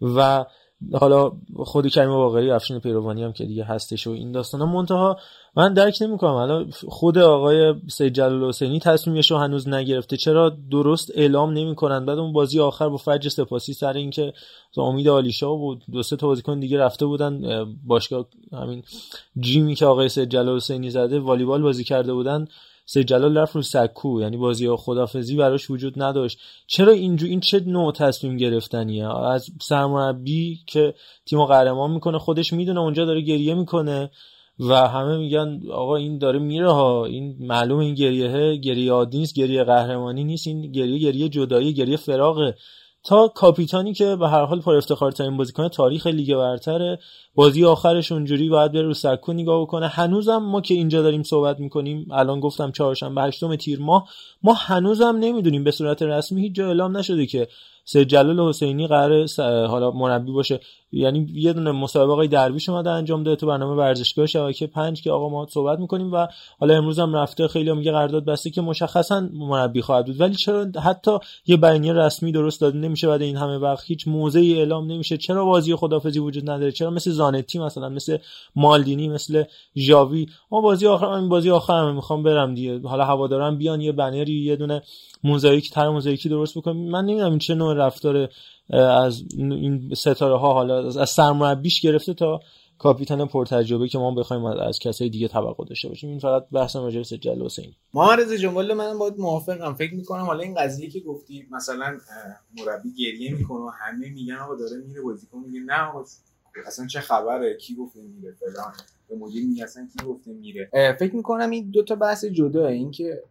و حالا خود کریم باقری افشین پیروانی هم که دیگه هستش و این داستانا. منتها من درک نمی‌کنم. حالا خود آقای سید جلال حسینی تصمیمش رو هنوز نگرفته. چرا درست اعلام نمی‌کنن؟ بعد اون بازی آخر با فجر سپاسی سر اینکه امید آلیشا بود دو سه تا بازیکن دیگه رفته بودن باشگاه همین جیمی که آقای سید جلال حسینی زده والیبال بازی کرده بودن. سید جلال رفت رو سکو. یعنی بازی ها خدافزی براش وجود نداشت. چرا اینجا این چه نوع تصمیم گرفتنیه؟ از سرمربی که تیمو قهرمان می‌کنه خودش می‌دونه اونجا داره گریه می‌کنه و همه میگن آقا این داره میره ها. این معلوم این گریه گریه عادی نیست گریه قهرمانی نیست این گریه گریه جدایی گریه فراغه. تا کاپیتانی که به هر حال پر افتخار ترین بازیکن تاریخ لیگ برتره بازی آخرش اونجوری باید بره رو سکو نگاه بکنه. هنوزم ما که اینجا داریم صحبت می‌کنیم الان گفتم چهارشنبه هشتم تیر ماه ما هنوزم نمی‌دونیم به صورت رسمی هیچ جا اعلام نشده که سید جلال حسینی قرار حالا مربی باشه. یعنی یه دونه مسابقه درویش اومده انجام داده تو برنامه ورزشگاه شبکه پنج که آقا ما صحبت می‌کنیم و حالا امروز هم رفته خیلی میگه قرارداد بسته که مشخصا مربی خواهد بود. ولی چرا حتی یه بیانیه رسمی درست داده نمیشه بعد این همه وقت؟ هیچ موضعی اعلام نمیشه. چرا بازی خدافظی وجود نداره؟ چرا مثل زانتی مثلا مثل مالدینی مثل ژاوی؟ ما بازی آخر این بازی آخرم می‌خوام برم دیگه. حالا هوادارم بیان یه بنری یه دونه موزاییک تر موزاییکی درست بکنیم من نمی‌دونم این چه نوع رفتار از این ستاره ها حالا از سرمربیش گرفته تا کاپیتان پرتجربه که ما بخوایم از کسای دیگه توقع داشته باشیم. این فقط بحث راجع سجل حسین. محمد جمال من باید موافقم. فکر می‌کنم حالا این قضیه که گفتی مثلا مربی گریه می‌کنه و همه میگن آقا داره میره بازیکن میگه نه آقا اصلا چه خبره؟ کی گفته میره فلان؟ به مدیر میگه اصلا کی گفته میره؟ فکر می‌کنم این دو تا بحث جدا اینکه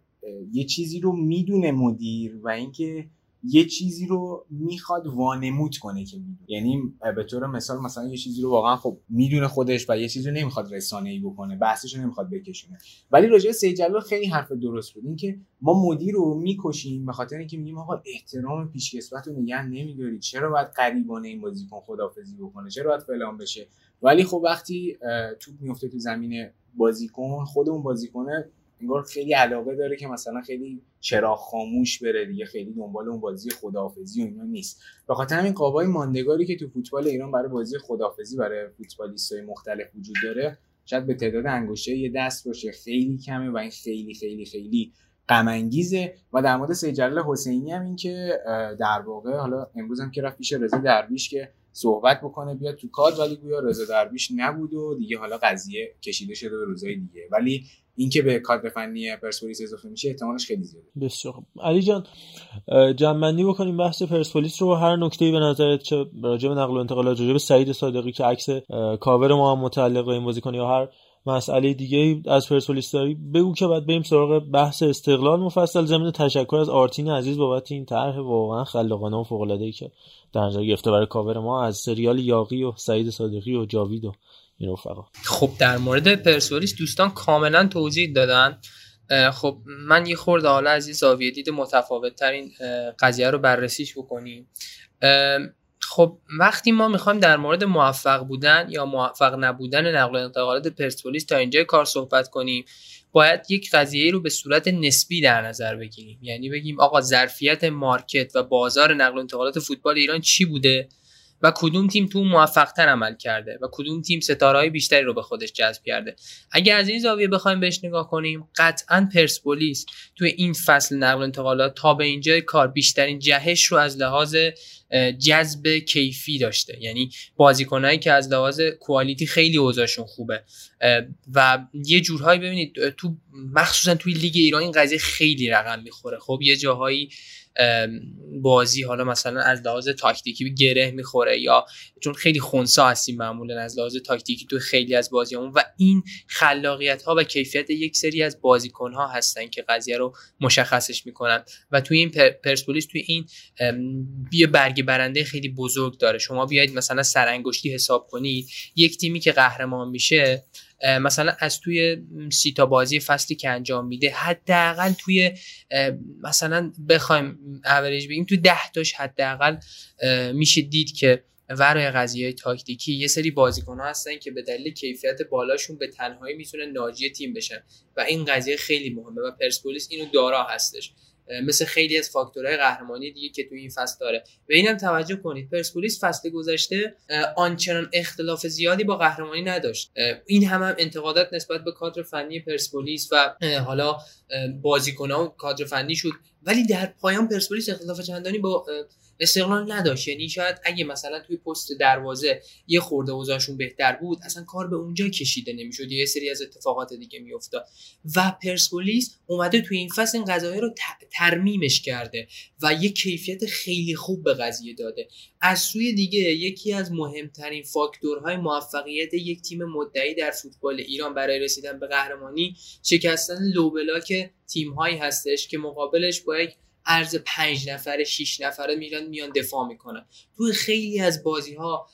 یه چیزی رو می‌دونه مدیر و اینکه یه چیزی رو می‌خواد وانمود کنه که می‌دونه. یعنی به طور مثال مثلا یه چیزی رو واقعا خب می‌دونه خودش و یه چیزی رو نمی‌خواد رسانه ای بکنه بحثش رو نمی‌خواد بکشونه. ولی راجع سید خیلی حرف درست بود. اینکه ما مدیر رو می‌کشیم به خاطر اینکه میگیم آقا احترام پیشکسوت رو نگه نمیداری. چرا باید غریبانه این بازیکن خدافظی بکنه؟ چرا باید فلان بشه؟ ولی خب وقتی توپ میفته تو زمین بازیکن خود اون بازیکنه انگار خیلی علاقه داره که مثلا خیلی چرا خاموش بره دیگه خیلی دنبال اون بازی خداحافظی و اینا نیست. به خاطر همین قابای ماندگاری که تو فوتبال ایران برای بازی خداحافظی برای فوتبالیستای مختلف وجود داره شاید به تعداد انگشته یه دست باشه خیلی کمه و این خیلی خیلی خیلی غم و در مورد سید جلال حسینی هم این که در واقع حالا امروز هم که رفت پیش رضا درویش که صحبت بکنه بیاد تو کاد ولی گویا رضا دربیش نبود و دیگه حالا قضیه کشیده شده به روزای دیگه. ولی اینکه به کادر فنی پرسپولیس اضافه میشه احتمالش خیلی زیاده. بسیار علی جان جنبندی بکنیم بحث پرسپولیس رو. هر نکته به نظرت چه راجع به نقل و انتقالات راجع به سعید صادقی که عکس کاور ما هم متعلق به این بازیکن یا هر مسئله دیگه از پرسپولیس داری بگو که بعد بریم سراغ بحث استقلال مفصل. ضمن تشکر از آرتین عزیز بابت این طرح واقعا خلاقانه و فوق العاده که در نظر گرفته برای کاور ما از سریال یاقی و سعید صادقی و جاوید و این رفقا خب در مورد پرسپولیس دوستان کاملا توضیح دادن. خب من یه خورده حالا از این زاویه دید متفاوت ترین قضیه رو بررسیش بکنیم. خب وقتی ما می‌خوایم در مورد موفق بودن یا موفق نبودن نقل و انتقالات پرسپولیس تا اینجای کار صحبت کنیم باید یک قضیه رو به صورت نسبی در نظر بگیریم. یعنی بگیم آقا ظرفیت مارکت و بازار نقل و انتقالات فوتبال ایران چی بوده؟ و کدوم تیم تو موفقتر عمل کرده و کدوم تیم ستارهای بیشتری رو به خودش جذب کرده. اگر از این زاویه بخوایم بهش نگاه کنیم قطعا پرسپولیس تو این فصل نقل انتقالات تا به اینجای کار بیشترین جهش رو از لحاظ جذب کیفی داشته. یعنی بازیکنایی که از لحاظ کوالیتی خیلی اوضاعشون خوبه. و یه جورهایی ببینید تو مخصوصا توی لیگ ایران این قضیه خیلی رقم می‌خوره. خب یه جاهایی بازی حالا مثلا از لحاظ تاکتیکی گره می‌خوره یا چون خیلی خونسا هستیم معمولا از لحاظ تاکتیکی تو خیلی از بازیامون و این خلاقیت ها و کیفیت یک سری از بازیکن ها هستن که قضیه رو مشخصش می‌کنن. و توی این پرسپولیس توی این یه برگ برنده خیلی بزرگ داره. شما بیاید مثلا سرانگشتی حساب کنید. یک تیمی که قهرمان میشه مثلا از توی سی تا بازی فصلی که انجام میده حداقل توی مثلا بخوایم اوریج بگیم تو ده تاش حداقل میشه دید که ورای قضیه تاکتیکی یه سری بازیکن ها هستن که به دلیل کیفیت بالاشون به تنهایی می‌تونن ناجی تیم بشن. و این قضیه خیلی مهمه و پرسپولیس اینو دارا هستش. مثل خیلی از فاکتورهای قهرمانی دیگه که تو این فصل داره. و اینم توجه کنید پرسپولیس فصل گذشته آنچنان اختلاف زیادی با قهرمانی نداشت. این هم, هم انتقادات نسبت به کادر فنی پرسپولیس و حالا بازیکن‌ها و کادر فنی شد. ولی در پایان پرسپولیس اختلاف چندانی با استقلال نداشت. یعنی شاید اگه مثلا توی پست دروازه یه خورده اوضاعشون بهتر بود اصلا کار به اونجا کشیده نمی‌شد. یه سری از اتفاقات دیگه میافتاد. و پرسپولیس اومده توی این فصل این قضایه رو ترمیمش کرده و یه کیفیت خیلی خوب به قضیه داده. از سوی دیگه یکی از مهمترین فاکتورهای موفقیت یک تیم مدعی در فوتبال ایران برای رسیدن به قهرمانی شکستن لوبلاک تیم هایی هستش که مقابلش با یک ارز پنج نفره 6 نفره میرن میان دفاع می‌کنن. تو خیلی از بازی ها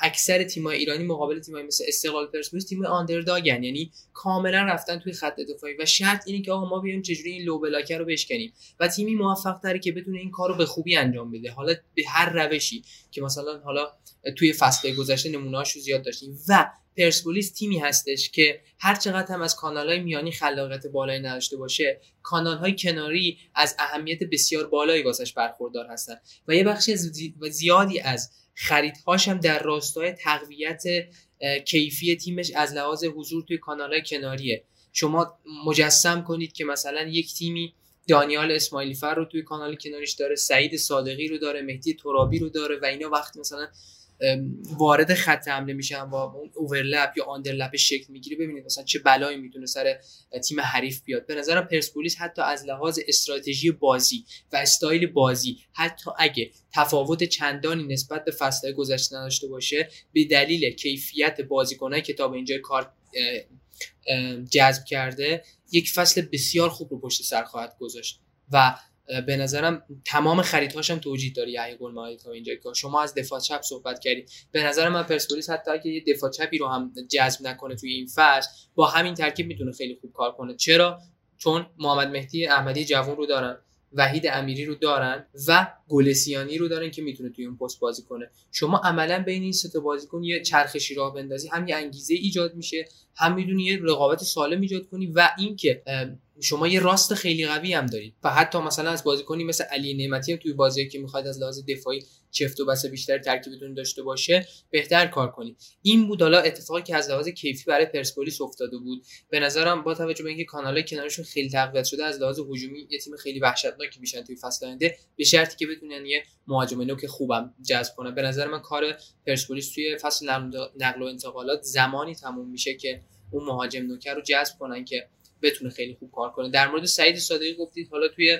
اکثر تیم‌های ایرانی مقابل تیم‌های مثل استقلال پرسپولیس تیم آندرداگن یعنی کاملا رفتن توی خط دفاعی. و شرط اینه که آقا ما بیایم چجوری این لو بلاکر رو بشکنیم. و تیمی موفق تره که بتونه این کار رو به خوبی انجام بده. حالا به هر روشی که مثلا حالا توی فصل گذشته نمونه‌هاشو زیاد داشتیم. و پرسپولیس تیمی هستش که هر چقدر هم از کانالهای میانی خلاقیت بالایی نداشته باشه کانالهای کناری از اهمیت بسیار بالایی واسش برخوردار هستن. و یه بخشی زیادی از خریدهاش هم در راستای تقویت کیفی تیمش از لحاظ حضور توی کانالهای کناریه. شما مجسم کنید که مثلا یک تیمی دانیال اسماعیلی فر رو توی کانال کناریش داره سعید صادقی رو داره مهدی ترابی رو داره و اینا وقتی مثلا وارد خط حمله میشن و اون اوورلپ یا آندرلپ شکل می‌گیره ببینید مثلا چه بلایی می‌تونه سر تیم حریف بیاد. به نظرم پرسپولیس حتی از لحاظ استراتژی بازی و استایل بازی حتی اگه تفاوت چندانی نسبت به فصل گذشته نداشته باشه به دلیل کیفیت بازیکنایی که تا به اینجا کار جذب کرده یک فصل بسیار خوب رو پشت سر خواهد گذاشت. و به نظرم تمام خریدهاش هم توجیه داره یحیی گل تا اینجا که شما از دفاع چپ صحبت کردید به نظر من پرسپولیس حتی اگه یه دفاع چپی رو هم جذب نکنه توی این فصل با همین ترکیب می‌تونه خیلی خوب کار کنه. چرا؟ چون محمد مهدی احمدی جوون رو دارن وحید امیری رو دارن و گلسیانی رو دارن که می‌تونه توی اون پست بازی کنه. شما عملا بین این سه تا بازیکن یه چرخشی راه بندازی هم یه انگیزه ایجاد میشه هم می‌دونی یه رقابت سالم ایجاد کنی و اینکه شما یه راست خیلی قوی هم دارید. و حتی مثلا از بازیکنی مثل علی نعمتی هم توی بازی که می‌خواد از لحاظ دفاعی چفت و بس بیشتر ترکیبتون داشته باشه بهتر کار کنید این بود حالا اتفاقی که از لحاظ کیفی برای پرسپولیس افتاده بود. به نظرم با توجه به اینکه کانالای کنارشون خیلی تقویت شده از لحاظ هجومی یه تیم خیلی وحشتناکی میشن توی فصل آینده. به شرطی که بتونن یه مهاجم نوک خوبم جذب کنن. به نظر من کار پرسپولیس توی فصل نقل و انتقالات زمانی تموم میشه که اون مهاجم نوکر رو جذب کنن که بتونه خیلی خوب کار کنه. در مورد سعید صادقی گفتید حالا توی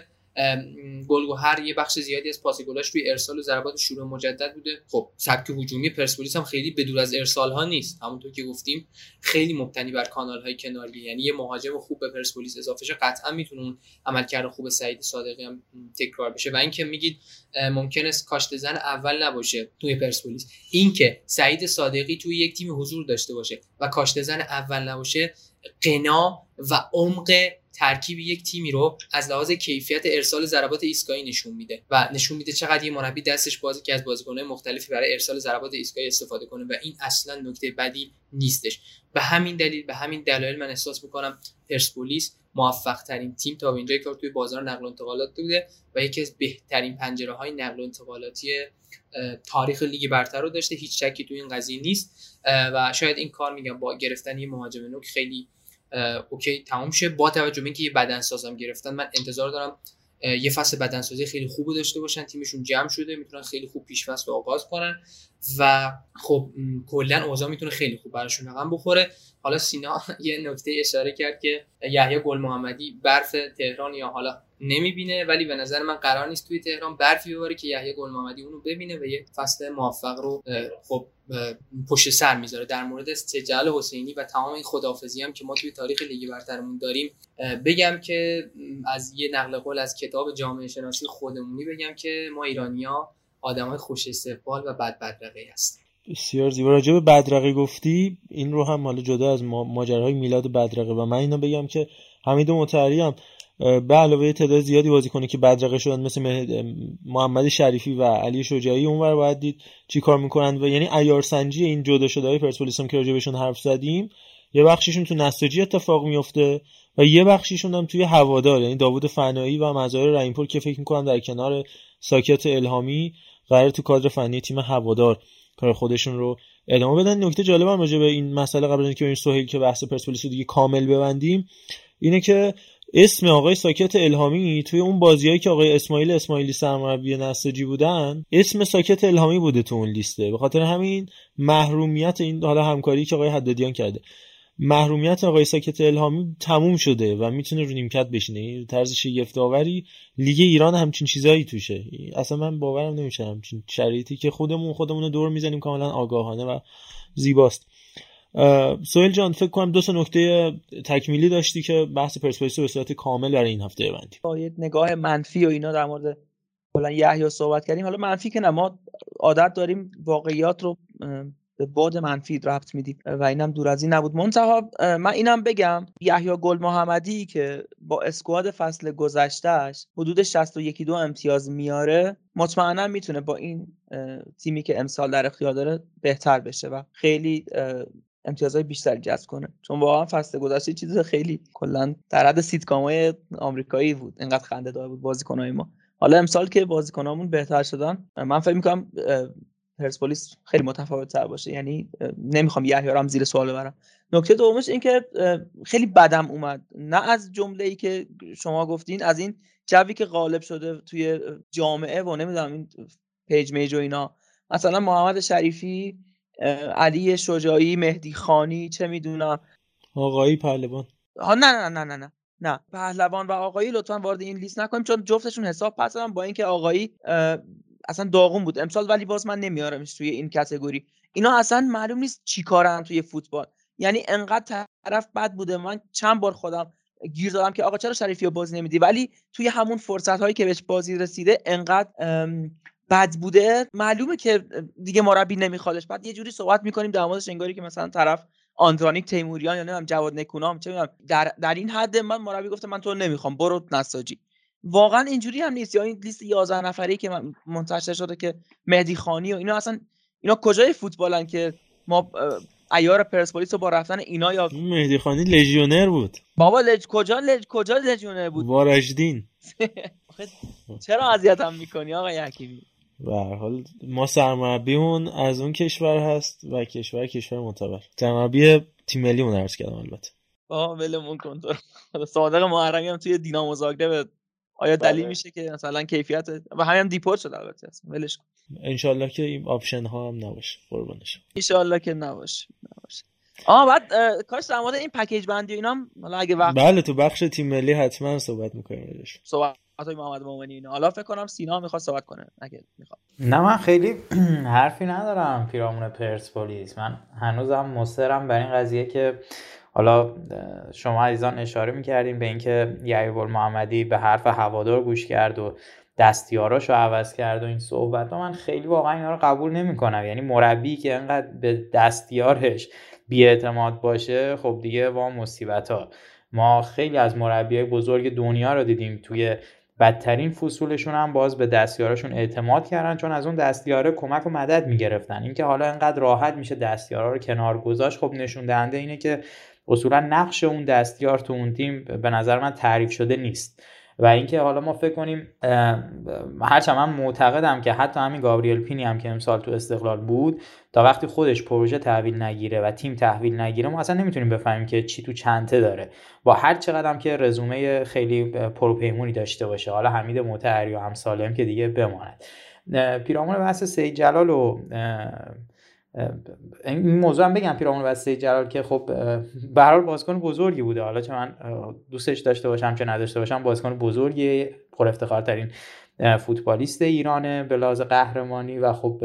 گلگهر یه بخش زیادی از پاس گلاش توی ارسال و ضربات شروع مجدد بوده. خب سبک هجومی پرسپولیس هم خیلی بدور از ارسال ها نیست. همونطور که گفتیم خیلی مبتنی بر کانال های کناری. یعنی یه مهاجم خوب به پرسپولیس اضافه شه قطعا می‌تونه اون عملکرد خوب سعید صادقی هم تکرار بشه. و اینکه میگید ممکن است کاشت زن اول نباشه توی پرسپولیس. اینکه سعید صادقی توی یک تیم حضور داشته باشه و کاشت زن اول نباشه قنا و عمق ترکیب یک تیمی رو از لحاظ کیفیت ارسال ضربات ایستگاهی نشون میده و نشون میده چقدر یه مربی دستش بازی که از بازیکن‌های مختلفی برای ارسال ضربات ایستگاهی استفاده کنه و این اصلا نکته بدی نیستش. به همین دلیل به همین دلایل من احساس می‌کنم پرسپولیس موفق ترین تیم تا به اینجای کار توی بازار نقل و انتقالات بوده و یکی از بهترین پنجره های نقل و انتقالاتی تاریخ لیگ برتر رو داشته. هیچ شکی توی این قضیه نیست. و شاید این کار میگم با گرفتن یه مهاجم نوک خیلی اوکی تموم شه. با توجه به اینکه یه بدن سازم گرفتن من انتظار دارم یه فصل بدنسازی خیلی خوب داشته باشن تیمشون جمع شده می‌تونن خیلی خوب پیش فصل آغاز کنن و خب کلا اوضاع می‌تونه خیلی خوب براشون رقم بخوره. حالا سینا یه نکته اشاره کرد که یحیی گل محمدی برف تهران یا حالا نمی‌بینه ولی به نظر من قرار نیست توی تهران برفی بباره که یحیی گل محمدی اونو ببینه و یه فصل موفق رو خب پشت سر می‌ذاره. در مورد سجل حسینی و تمام این خدافزی هم که ما توی تاریخ لیگ برترمون داریم بگم که از یه نقل قول از کتاب جامعه شناسی خودمونی بگم که ما ایرانیا آدمای خوش استقبال و بد بدرقه هستیم. بسیار زیبا. راجع به بدرقه گفتی این رو هم حالا جدا از ماجراهای میلاد بدرقه و من اینو بگم که حمید متحری هم به علاوه تعداد زیادی بازیکنی که بدرقه شدن مثل محمد شریفی و علی شجاعی اونور باید دید چی کار می‌کنن و یعنی ایار سنجی این جدا شده های پرسپولیس که راجع بهشون حرف زدیم یه بخشیشون تو نساجی اتفاق میفته و یه بخشیشون هم توی هوادار یعنی داوود فنایی و مزایر رحیمپور که فکر می‌کنم در کنار ساکت الهامی قرار تو کادر فنی تیم هوادار کار خودشون رو ادامه بدن. نکته جالب هم راجع به این مسئله قبل اینکه این سهیل که بحث پرسپولیس دیگه کامل ببندیم اینه که اسم آقای ساکت الهامی توی اون بازیایی که آقای اسماعیل اسماعیلی سرمربی نساجی بودن اسم ساکت الهامی بوده تو اون لیسته. به خاطر همین محرومیت این حالا همکاری که آقای حدادیان کرده. محرومیت آقای ساکت الهامی تموم شده و می‌تونه رو نیمکت بشینه. طرز شگفت آوری لیگ ایران همچین چیزایی توشه. اصلا من باورم نمیشه همچین شرایطی که خودمون خودمون دور می‌زنیم کاملا آگاهانه و زیباست. سویل جان فکر کنم دو نکته تکمیلی داشتی که بحث پرسپولیس رو به صورت کامل برای این هفته ببندی با یه نگاه منفی و اینا در مورد کلا یحیی صحبت کردیم. حالا منفی که نه ما عادت داریم واقعیات رو به بعد منفی ربط میدیم و اینم دور از این نبود. منتها من اینم بگم یحیی گل محمدی که با اسکواد فصل گذشتهش حدود 61 دو امتیاز میاره مطمئنا می‌تونه با این تیمی که امسال در اختیار داره بهتر بشه و خیلی امتیازهای بیشتری جذب کنه. چون واقعا فصل گذشته چیز خیلی کلا در حد سیتکامای آمریکایی بود. اینقدر خنده دار بود بازیکنای ما. حالا امسال که بازیکنامون بهتر شدن من فکر می‌کنم پرسپولیس خیلی متفاوت تر باشه. یعنی نمی‌خوام یحیی زیر سوال ببرم. نکته دومش این که خیلی بدم اومد. نه از جمله ای که شما گفتین از این جوی که غالب شده توی جامعه و نمی‌دونم این پیج میج و اینا. مثلا محمد شریفی علی شجاعی مهدی خانی چه می‌دونم. آقایی پهلوان. ها نه نه نه نه نه نه. پهلوان و آقایی لطفا وارد این لیست نکنیم چون جفتشون حساب پس با اینکه آقایی اصلا داغون بود امسال ولی باز من نمیارمش توی این کتگوری اینا اصلا معلوم نیست چی کارن توی فوتبال. یعنی انقدر طرف بد بوده. من چند بار خودم گیر دادم که آقا چرا شریفی رو بازی نمیدی؟ ولی توی همون فرصت هایی که بهش بازی رسیده انقدر بد بوده معلومه که دیگه مربی نمیخوادش. بعد یه جوری صحبت می‌کنیم در موردش انگاری که مثلا طرف آندرانیک تیموریان یا نمی‌دونم جواد نکونام چه در در این حد من مربی گفته من تو نمی‌خوام برو نساجی. واقعا اینجوری هم نیست. یا این لیست 11 نفری که منتشر شده که مهدی خانی و اینا اصلا اینا کجای فوتبالن که ما ایار پرسپولیس رو با رفتن اینا یا مهدی خانی لژیونر بود. بابا لج کجا لج کجا لژیونر بود؟ واراجدین چرا اذیتم می‌کنی آقای حکیمی؟ به هر حال ما سرمربیمون از اون کشور هست و کشور کشور معتبر. سرمربی تیم ملی اون عرض کردم البته. آه ولمون کن تو. صادق محرمی هم توی دینامو زاگرب. آیا دلیل میشه که مثلا کیفیت؟ و همین دیپورت شد البته ولش کن. انشالله که این option ها هم نباشه. قربانش ان که نباشه. نباشه. آه بعد کاش در مورد این پکیج بندی و اینا هم حالا اگه وقت بله تو بخش تیم ملی حتما صحبت می‌کنیم صحبت های محمد مومنی اینا. حالا فکر کنم سینا می‌خواد صحبت کنه. اگه می‌خواد. نه من خیلی حرفی ندارم پیرامون پرسپولیس. من هنوزم مصرم بر این قضیه که حالا شما عزیزان اشاره می‌کردیم به اینکه یحیی گل‌محمدی به حرف هوادار گوش کرد و دستیاراشو عوض کرد و این صحبت من خیلی واقعا اینا رو قبول نمی‌کنم. یعنی مربی که انقدر به دستیارش بیاعتماد باشه خب دیگه وا مصیبت ها ما خیلی از مربیای بزرگ دنیا رو دیدیم توی بدترین فصولشون هم باز به دستیاراشون اعتماد کردن چون از اون دستیاره کمک و مدد می‌گرفتن. اینکه حالا انقدر راحت میشه دستیارا رو کنار گذاشت خب نشون دهنده اینه که اصولا نقش اون دستیار تو اون تیم به نظر من تعریف شده نیست. و اینکه حالا ما فکر کنیم هرچند من معتقدم که حتی همین گابریل پینی هم که امسال تو استقلال بود تا وقتی خودش پروژه تحویل نگیره و تیم تحویل نگیره ما اصلا نمی‌تونیم بفهمیم که چی تو چنته داره. با هر چقدر هم که رزومه خیلی پروپیمونی داشته باشه حالا حمید مطهری و همسالم که دیگه بماند. پیرامون بحث سید جلال و این موضوع هم بگم پیرامون سید جلال که خب به هر بازیکن بزرگی بوده. حالا چه من دوستش داشته باشم چه نداشته باشم بازیکن بزرگی پر افتخارترین اه، فوتبالیست ایرانه به لحاظ قهرمانی و خب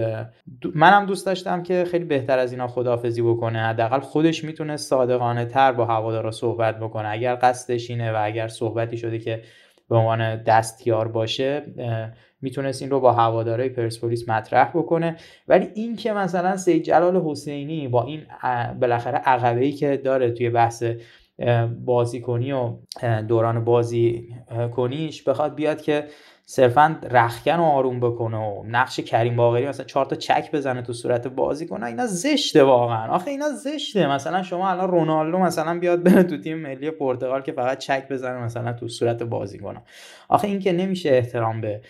منم دوست داشتم که خیلی بهتر از اینا خداحافظی بکنه. حداقل خودش می‌تونه صادقانه تر با هوادارا صحبت بکنه. اگر قصدش اینه و اگر صحبتی شده که به عنوان دستیار باشه می‌تونست این رو با هوادارهای پرسپولیس مطرح بکنه. ولی این که مثلا سید جلال حسینی با این بالاخره عقبه که داره توی بحث اه، بازیکنی و دوران بازی کنیش بخواد بیاد که صرفا رخکن رو آروم بکنه و نقش کریم باقری مثلا چهار تا چک بزنه تو صورت بازی کنه اینا زشته واقعا. آخه اینا زشته. مثلا شما الان رونالدو مثلا بیاد بره تو تیم ملی پرتغال که فقط چک بزنه مثلا تو صورت بازی کنه. آخه این که نمیشه احترام به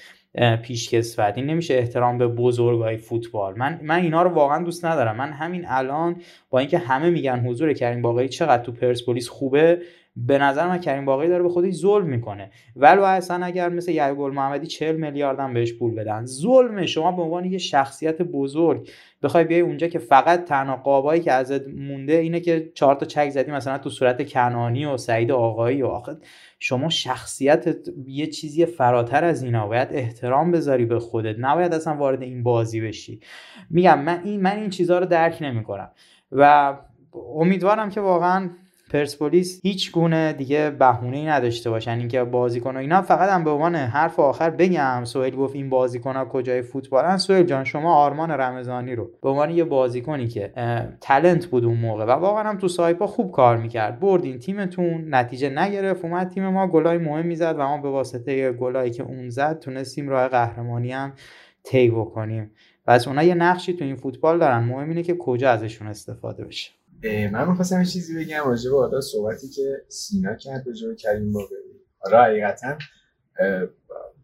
پیشکسوت این نمیشه احترام به بزرگای فوتبال. من من اینا رو واقعا دوست ندارم. من همین الان با اینکه همه میگن حضور کریم باقری چقدر تو پرسپولیس خوبه به نظر من کریم باقری داره به خودش ظلم می‌کنه. ولو اصلا اگر مثل یعقوب محمدی 40 میلیارد هم بهش پول بدن. ظلمه شما به عنوان یه شخصیت بزرگ بخوای بیای اونجا که فقط تنها قابایی که ازت مونده اینه که چهار تا چک زدی مثلا تو صورت کنانی و سعید آقایی و آخه شما شخصیت یه چیزی فراتر از اینا باید احترام بذاری به خودت. نباید اصلا وارد این بازی بشی. میگم من این من این چیزها رو درک نمی‌کنم. و امیدوارم که واقعا پرسپولیس هیچ گونه دیگه بهونه ای نداشته باشن. اینکه بازیکن اینا فقط هم به عنوان حرف آخر بگم سهیل گفت این بازیکن ها کجای فوتبالن سهیل جان شما آرمان رمضانی رو به عنوان یه بازیکنی که تلنت بود اون موقع و واقعا هم تو سایپا خوب کار می‌کرد. بردین تیمتون نتیجه نگرفت اومد تیم ما گلای مهم می‌زد و ما به واسطه گلایی که اون زد تونستیم راه قهرمانی هم طی بکنیم. پس اونا یه نقشی تو این فوتبال دارن. مهم اینه که کجا ازشون استفاده بشه. من می‌خواستم یه چیزی بگم راجع به حالا صحبتی که سینا کرد راجع به کریم باقری حالا حقیقتا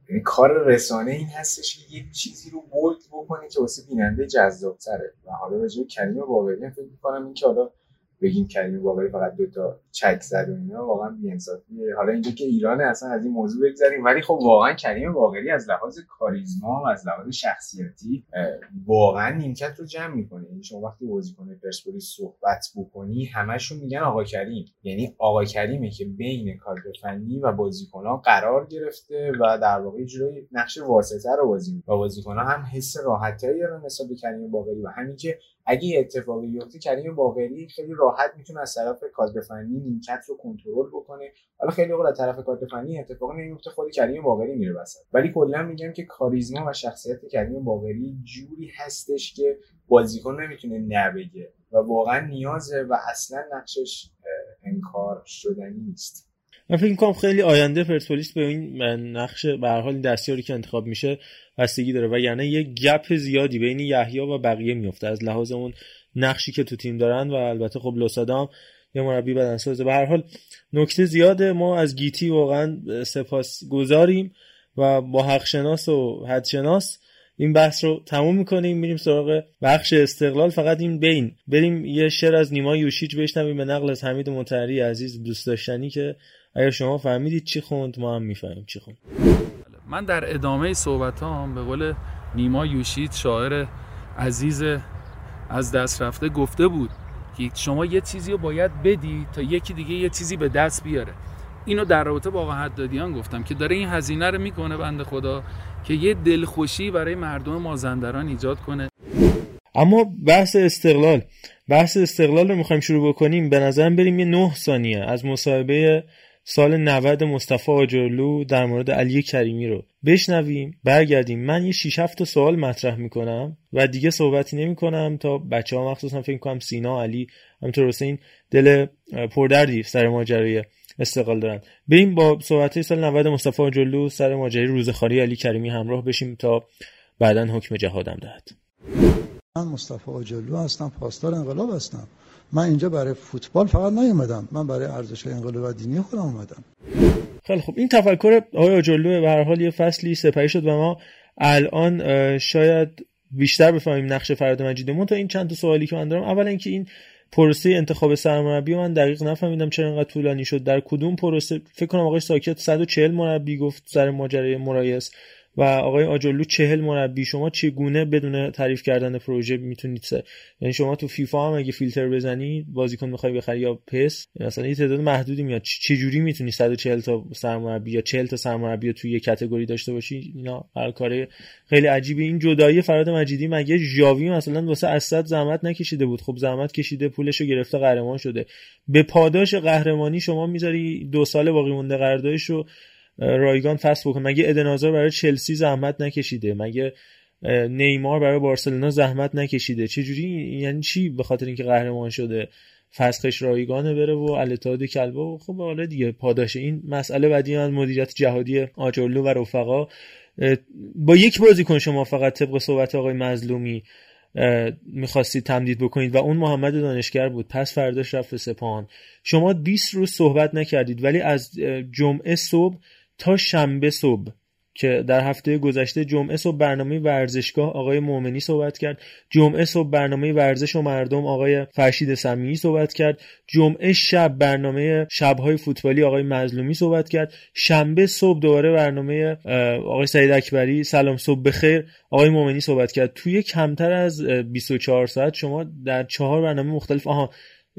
یعنی کار رسانه این هستش که یه چیزی رو بولد بکنی که واسه بیننده جذابتره. و حالا راجع به کریم باقری فکر می‌کنم این که حالا بگیم کریم باقری فقط دو تا چک زد و اینا واقعا بی‌انصافیه. حالا اینجا که ایران اصلا از این موضوع بگذریم. ولی خب واقعا کریم باقری از لحاظ کاریزما و از لحاظ شخصیتی واقعا نیمکت رو جمع می‌کنه. یعنی شما وقتی بازیکن پرسپولیس صحبت بکنی همشون میگن آقا کریم. یعنی آقا کریمه که بین کادر فنی و بازیکنها قرار گرفته و در واقع جوری نقش واسطه رو بازی می‌کنه. و بازیکنها هم حس راحتایی دارن نسبت به کریم باقری و همین که اگه یه اتفاقی بیفته کریم باقری خیلی راحت می‌تونه از طرف کادر فنی نیمکت رو کنترل بکنه. حالا خیلی اوقات از طرف کادر فنی اتفاقی نمیفته خود کریم باقری میره وسط. ولی کلا میگم که کاریزما و شخصیت کریم باقری جوری هستش که بازیکن نمی‌تونه نبگه و واقعا نیازه و اصلا نقشش انکار شدنی نیست. من فکر می‌کنم خیلی آینده پرسپولیس به این نقش به هر حال دستیاری که انتخاب میشه بستگی داره. و یعنی یه گپ زیادی بین یحیی و بقیه میفته از لحاظ اون نقشی که تو تیم دارن و البته خب لوسادام یه مربی بدنسازه. به هر حال نکته زیاده. ما از گیتی واقعا سپاس گذاریم و با حق شناس و حد شناس این بحث رو تموم می‌کنیم. میریم سراغ بخش استقلال. فقط این بین. بریم یه شعر از نیما یوشیچ بشنویم به نقل از حمید متحری عزیز دوست داشتنی که اگر شما فهمیدید چی خوند ما هم می‌فهمیم چی خوند. من در ادامه صحبت هم به قول نیما یوشیت شاعر عزیز از دست رفته گفته بود که شما یه چیزی رو باید بدی تا یکی دیگه یه چیزی به دست بیاره. اینو در رابطه با آقا حدادیان گفتم که داره این هزینه رو می‌کنه بنده خدا که یه دلخوشی برای مردم مازندران ایجاد کنه. اما بحث استقلال بحث استقلال رو می‌خوایم شروع بکنیم. به نظرم بریم یه نه ثانیه از مصاحبه سال 90 مصطفی آجرلو در مورد علی کریمی رو بشنویم برگردیم. من یه 6 7 سوال مطرح می‌کنم و دیگه صحبتی نمی‌کنم تا بچه ها مخصوصا فکر کنم سینا علی همینطور حسین دل پردردی سر ماجرای استقلال دارن. بریم با صحبت سال 90 مصطفی جلو سر ماجرای روزخاری علی کریمی همراه بشیم تا بعدا حکم جهادم دهد. من مصطفی جلو هستم پاسدار انقلاب هستم. من اینجا برای فوتبال فقط نیومدم. من برای ارزش انقلاب دینی خودم اومدم. خیلی خب این تفکر آقای آجرلو به هر حال یه فصلی سپری شد و ما الان شاید بیشتر بفهمیم نقش فراد مجیدمون. تا این چند تا سوالی که من دارم اولا اینکه این پروسه انتخاب سرمربی من دقیق نفهمیدم چرا انقدر طولانی شد. در کدوم پروسه؟ فکر کنم آقای ساکت 140 مربی گفت سر ماجرای مرایس و آقای آجلو چهل مربی شما چگونه بدون تعریف کردن پروژه می‌تونید سر یعنی شما تو فیفا هم اگه فیلتر بزنی بازیکن می‌خوای بخری یا پس مثلا یه تعداد محدودی میاد. چه جوری می‌تونی 140 تا سرمربی یا 40 تا سرمربی توی یه کاتگوری داشته باشی؟ اینا هر کاره خیلی عجیبه. این جدایی فراد مجیدی مگه ژاوی مثلا واسه اسد زحمت نکشیده بود؟ خب زحمت کشیده پولشو گرفته قهرمان شده. به پاداش قهرمانی شما می‌ذاری دو سال باقی مونده قراردادشو رایگان فصل بکنه. مگه ادنازار برای چلسی زحمت نکشیده؟ مگه نیمار برای بارسلونا زحمت نکشیده؟ چه جوری یعنی چی به خاطر اینکه قهرمان شده فسخش رایگانه بره و الاتحاد کلبه و خب حالا دیگه پاداش این مسئله بعدی من مدیریت جهادی آجرلو و رفقا. با یک بازیکن شما فقط طبق صحبت آقای مظلومی می‌خواستید تمدید بکنید و اون محمد دانشگر بود. پس فرداش رفت سپاهان. شما 20 روز صحبت نکردید ولی از جمعه صبح تا شنبه صبح که در هفته گذشته جمعه صبح برنامه ورزشگاه آقای مؤمنی صحبت کرد. جمعه صبح برنامه ورزش و مردم آقای فرشید سمیعی صحبت کرد. جمعه شب برنامه شبهای فوتبالی آقای مظلومی صحبت کرد. شنبه صبح دوباره برنامه آقای سعید اکبری سلام صبح بخیر آقای مؤمنی صحبت کرد. توی کمتر از 24 ساعت شما در چهار برنامه مختلف آها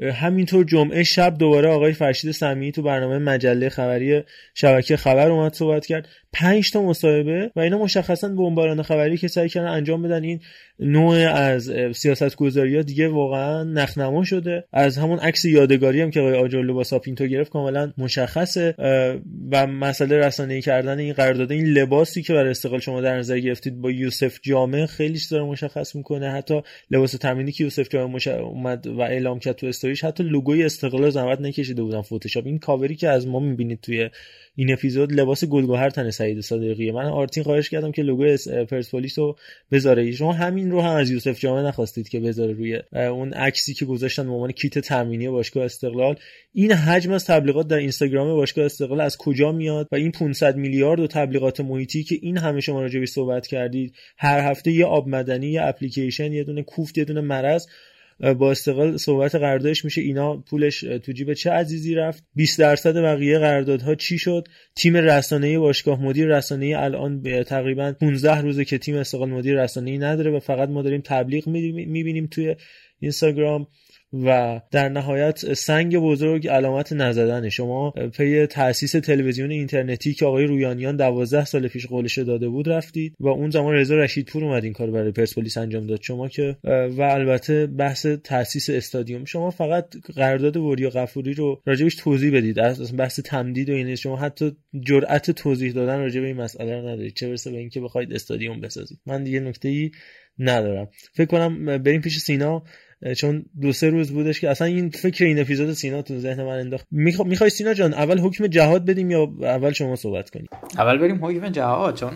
همینطور جمعه شب دوباره آقای فرشید سمیعی تو برنامه مجله خبری شبکه خبر اومد صحبت کرد. پنج تا مصاحبه و اینا مشخصا بمباران خبری که سعی کردن انجام بدن این نوع از سیاست گذاری ها دیگه واقعا نخنما شده. از همون عکس یادگاری هم که آقای آجرلو با ساپینتو گرفت کاملا مشخصه و مسئله رسانه‌ای کردن این قرارداد این لباسی که برای استقلال شما در نظر گرفتید با یوسف جامع خیلی داره مشخص می‌کنه. حتی لباس تمرینی که یوسف جامع مش... اومد و اعلام کرد تو استوریش حتی لوگوی استقلال زحمت نکشیده بودن فتوشاپ. این کاوری که از ما می‌بینید توی این اپیزود لباس گلگهر تن سعید صادقیه. من آرتین خواهش کردم که لوگو پرسپولیس رو بذاره. شما همین رو هم از یوسف جامع نخواستید که بذاره روی اون عکسی که گذاشتن به عنوان کیت تامینی باشگاه استقلال. این حجم از تبلیغات در اینستاگرام باشگاه استقلال از کجا میاد؟ و این 500 میلیارد و تبلیغات محیطی که این همه شما راجع صحبت کردید. هر هفته یه آب مدنی یه اپلیکیشن یه دونه کوفت یه دونه مرض. با استقلال صحبت قراردادش میشه. اینا پولش تو جیب چه عزیزی رفت؟ 20 درصد بقیه قراردادها چی شد؟ تیم رسانه‌ای باشگاه مدیر رسانه‌ای الان تقریبا 15 روزه که تیم استقلال مدیر رسانه‌ای نداره و فقط ما داریم تبلیغ می‌بینیم توی اینستاگرام. و در نهایت سنگ بزرگ علامت نزدن شما پی تاسیس تلویزیون اینترنتی که آقای رویانیان 12 سال پیش قولش داده بود رفتید و اون زمان رضا رشیدپور اومد این کار برای پرسپولیس انجام داد شما که و البته بحث تاسیس استادیوم. شما فقط قرارداد وریا غفوری رو راجبش توضیح بدید. از بحث تمدید و این شما حتی جرأت توضیح دادن راجع به این مسئله رو ندارید. چه برسه به اینکه بخواید استادیوم بسازید. من دیگه نکته ای ندارم. فکر کنم بریم پیش سینا. چون دو سه روز بودش که اصلا این فکر این اپیزود سینا تو ذهن من انداخت. می‌خوای سینا جان اول حکم جهاد بدیم یا اول شما صحبت کنیم؟ اول بریم حکم جهاد چون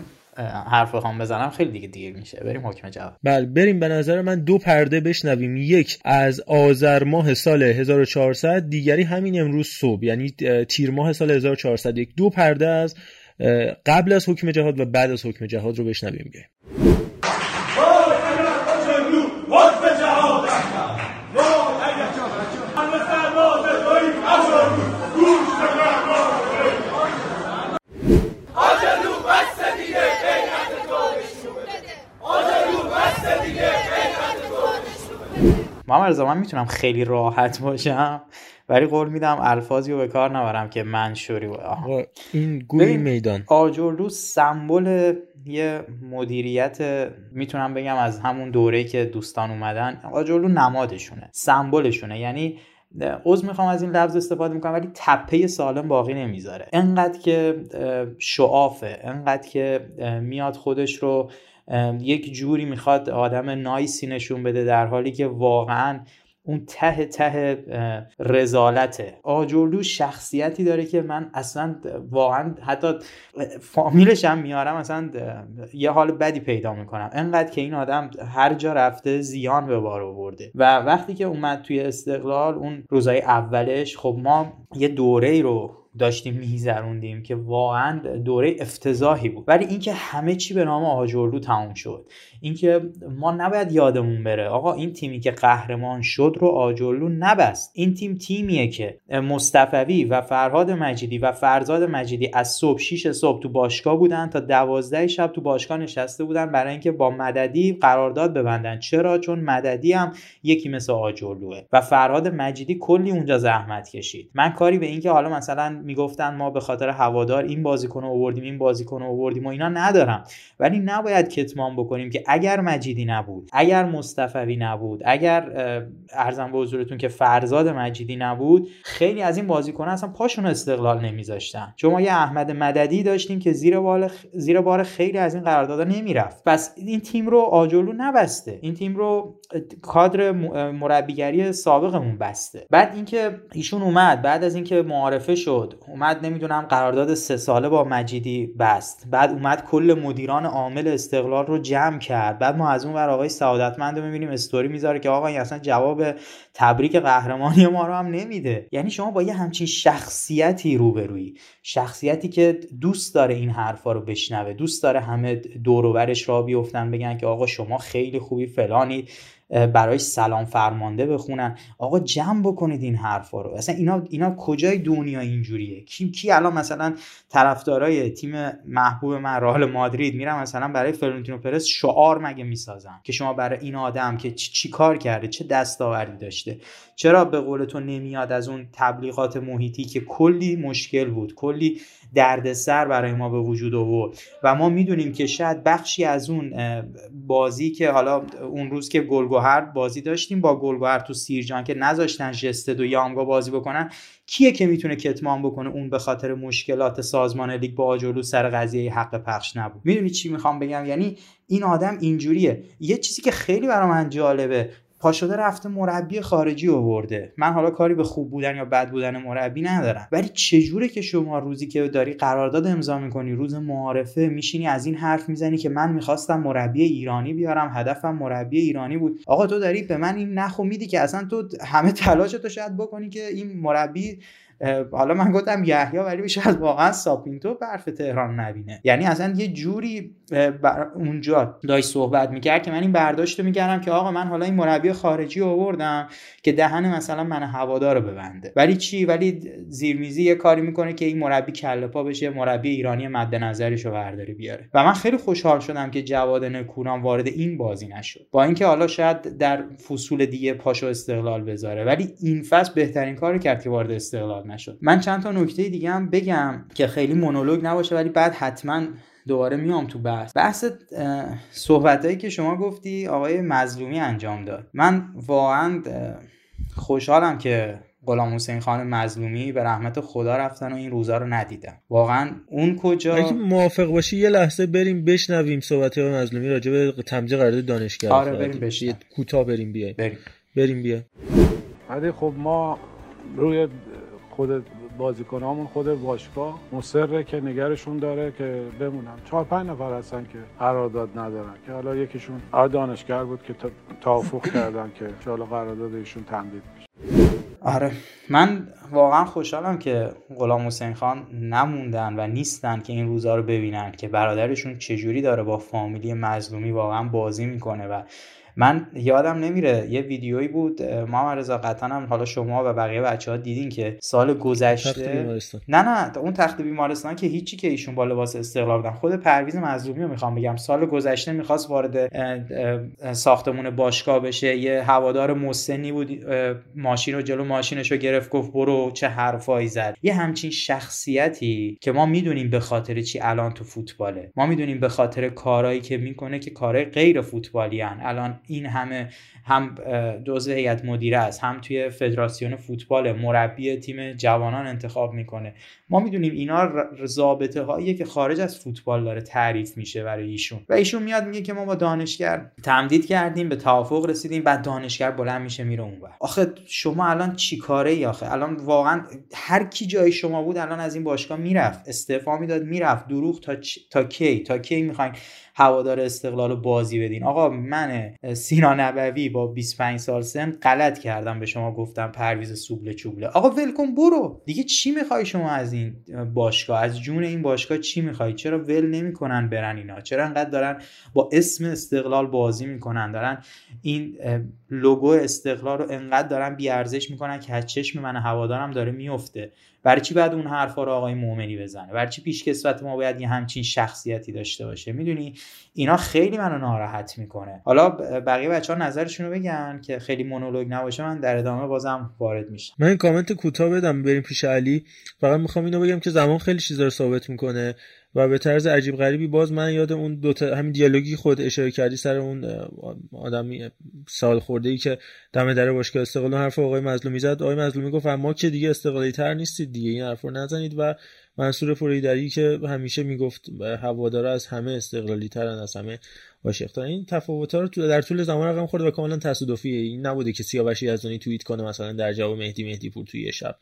حرف بخوام بزنم خیلی دیگه دیر میشه. بریم حکم جواب بله بریم. به نظر من دو پرده بشنویم. یک از آذر ماه سال 1400 دیگری همین امروز صبح یعنی تیر ماه سال 1401 دو پرده از قبل از حکم جهاد و بعد از حکم جهاد رو بشنویم. بیایم محمد رضا من می‌تونم خیلی راحت باشم ولی قول میدم الفاظی رو به کار نبرم که منشوری این گوی میدان. آجرلو سمبل یه مدیریت می‌تونم بگم از همون دوره که دوستان اومدن آجرلو نمادشونه سمبلشونه. یعنی عوض می‌خوام از این لفظ استفاده می‌کنم ولی تپه سالم باقی نمی‌ذاره. انقدر که شعافه انقدر که میاد خودش رو یک جوری می‌خواد آدم نایسی نشون بده در حالی که واقعا اون ته ته رزالته. آجرلو شخصیتی داره که من اصلا واقعا حتی فامیلش هم میارم اصلا یه حال بدی پیدا می‌کنم. انقدر که این آدم هر جا رفته زیان به بار آورده. و وقتی که اومد توی استقلال اون روزای اولش خب ما یه دوره رو داشتیم میزروندیم که واقعا دوره افتضاحی بود. ولی اینکه همه چی به نام آجرلو تموم شد. اینکه ما نباید یادمون بره. آقا این تیمی که قهرمان شد رو آجرلو نبست. این تیم تیمیه که مصطفوی و فرهاد مجیدی و فرزاد مجیدی از صبح 6 صبح تو باشگاه بودن تا 12 شب تو باشگاه نشسته بودن برای اینکه با مددی قرارداد ببندن. چرا؟ چون مددی هم یکی مثل آجرلوه و فرهاد مجیدی کلی اونجا زحمت کشید. من کاری به اینکه حالا مثلا می‌گفتن ما به خاطر هوادار این بازیکن رو آوردیم این بازیکن رو آوردیم و اینا ندارم. ولی نباید کتمان بکنیم که اگر مجیدی نبود اگر مصطفی نبود اگر ارزم به حضورتون که فرزاد مجیدی نبود خیلی از این بازیکن اصلا پاشون استقلال نمیذاشتن. ما یه احمد مددی داشتیم که زیر بال زیر بار خیلی از این قراردادها نمی‌رفت. پس این تیم رو آجولو نبسته. این تیم رو کادر مربیگری سابقمون بسته. بعد اینکه ایشون اومد بعد از اینکه معارفه شد اومد نمی‌دونم قرارداد سه ساله با مجیدی بست. بعد اومد کل مدیران عامل استقلال رو جمع کرد. بعد ما از اون ور آقای سعادتمند رو می‌بینیم استوری می‌ذاره که آقا این اصلا جواب تبریک قهرمانی ما رو هم نمیده. یعنی شما با یه همچین شخصیتی روبروی شخصیتی که دوست داره این حرفا رو بشنوه دوست داره همه دوروبرش را بیفتن بگن که آقا شما خیلی خوبی فلانید برای سلام فرمانده بخونن. آقا جمع بکنید این حرفا رو. اصلا اینا اینا کجای دنیا اینجوریه؟ کی کی الان مثلا طرفدارای تیم محبوب من رئال مادرید میرن مثلا برای فلورنتینو پرس شعار مگه می‌سازن؟ که شما برای این آدم که چی کار کرده؟ چه دستاوردی داشته؟ چرا به قول تو نمیاد از اون تبلیغات محیطی که کلی مشکل بود کلی دردسر برای ما به وجود آورد. و ما می‌دونیم که شاید بخشی از اون بازی که حالا اون روز که گلگوهر بازی داشتیم با گلگوهر تو سیرجان که نذاشتن جستد و یامگا بازی بکنن کیه که می‌تونه کتمان بکنه اون به خاطر مشکلات سازمان لیگ با آجولو سر قضیه حق پخش نبود؟ می‌دونی چی می‌خوام بگم؟ یعنی این آدم اینجوریه. یه چیزی که خیلی برای من جالبه. پا شده رفته مربی خارجی آورده. من حالا کاری به خوب بودن یا بد بودن مربی ندارم. ولی چجوره که شما روزی که داری قرارداد امضا می‌کنی روز معارفه میشینی از این حرف می‌زنی که من می‌خواستم مربی ایرانی بیارم هدفم مربی ایرانی بود. آقا تو داری به من این نخو میدی که اصلا تو همه تلاشتو شاید بکنی که این مربی حالا من گفتم یحیی ولی شاید واقعا ساپینتو برف تهران نبینه. یعنی اصلا یه جوری اونجا داشت صحبت می‌کرد که من این برداشت می‌کردم که آقا من حالا این مربی خارجی آوردم که دهن مثلا من هوادار رو ببنده. ولی چی؟ ولی زیرمیزی یه کاری می‌کنه که این مربی کله پا بشه مربی ایرانی مد نظرش رو برداری بیاره. و من خیلی خوشحال شدم که جواد نکوران وارد این بازی نشد. با اینکه حالا شاید در فصول دیگه پاشو استقلال بذاره ولی این فصل بهترین کار کرد که وارد استقلال نشد. من چند تا نکته دیگه هم بگم که خیلی مونولوگ نباشه ولی بعد حتما دوباره میام تو بحث. بحث صحبتهایی که شما گفتی آقای مظلومی انجام داد. من واقعا خوشحالم که غلام حسین خان مظلومی به رحمت خدا رفتن و این روزا رو ندیدن واقعا اون کجا؟ اگه موافق باشی یه لحظه بریم بشنویم صحبت های مظلومی راجع به تمجید قرارداد دانشگاه آره بریم بشنویم. کوتاه بریم بیایم. بریم. بریم بیا. ولی خب ما روی خود بازیکنامون خود باشگاه مصره که نگرشون داره که بمونن. چهار پنج نفر هستن که قرارداد ندارن. که حالا یکیشون دانشگر بود که توافق کردن که حالا قرارداد ایشون تمدید میشه. آره. من واقعا خوشحالم که غلام حسین خان نموندن و نیستن که این روزا رو ببینن که برادرشون چجوری داره با فامیلی مظلومی واقعا بازی می‌کنه و من یادم نمیره یه ویدیویی بود ما رضا قطعا هم حالا شما و بقیه بچه ها دیدین که سال گذشته نه نه اون تخت بیمارستان که هیچی که ایشون با لباس استقلال بودن. خود پرویز مظلومی رو می‌خوام بگم. سال گذشته می‌خواست وارد ساختمون باشگاه بشه. یه هوادار مسنی بود ماشین رو جلو ماشینش رو گرفت گفت برو چه حرفایی زد. یه همچین شخصیتی که ما می‌دونیم به خاطر چی الان تو فوتباله. ما می‌دونیم به خاطر کارهایی که می‌کنه که کارهای غیر فوتبالی هن. الان این همه هم جزء هیئت مدیره است هم توی فدراسیون فوتبال مربی تیم جوانان انتخاب می‌کنه. ما می‌دونیم اینا رابطه هایی که خارج از فوتبال داره تعریف میشه برای ایشون. و ایشون میاد میگه که ما با دانشگر تمدید کردیم به توافق رسیدیم بعد دانشگر بلند میشه میره اونور آخه شما الان چی کاره ای آخه؟ الان واقعا هر کی جای شما بود الان از این باشگاه می‌رفت. استعفا می‌داد می‌رفت. دروغ تا تا کی؟ تا کی می‌خواین؟ هوادار استقلال رو بازی بدین. آقا من سینا نبوی با 25 سال سن غلط کردم به شما گفتم پرویز سوبله چوبله. آقا ولکن برو. دیگه چی می‌خوای شما از این باشگاه؟ از جون این باشگاه چی می‌خوای؟ چرا ول نمی‌کنن برن اینا؟ چرا انقدر دارن با اسم استقلال بازی می‌کنن؟ دارن این لوگو استقلال رو انقدر دارن بیارزش می‌کنن که از چشم من هوادارم داره میفته برای چی بعد اون حرفا رو آقای مؤمنی بزنه؟ برای چی پیشکسوت ما باید یه همچین شخصیتی داشته باشه؟ می‌دونی؟ اینا خیلی منو ناراحت می‌کنه. حالا بقیه بچه ها نظرشون رو بگن که خیلی مونولوگ نباشه من در ادامه بازم وارد میشم. من این کامنت کوتاه بدم بریم پیش علی. فقط می‌خوام اینو بگم که زمان خیلی چیزا رو ثابت می‌کنه. و به طرز عجیب غریبی باز من یاد اون دو تا همین دیالوگی خود اشاره کردی سر اون آدمی سال خورده ای که دم در باشگاه استقلال حرف آقای مظلومی زد. آقای مظلومی گفت ما که دیگه استقلالی تر نیستید دیگه این حرف رو نزنید. و منصور فریدری که همیشه می‌گفت هوادارا از همه استقلالی ترن از همه عاشق این تفاوت ها رو در طول زمان رقم خورده و کاملا تصادفیه. این نبوده که سیاوشی یزدانی توییت کنه مثلا در جواب مهدی مهدی پور توی شب.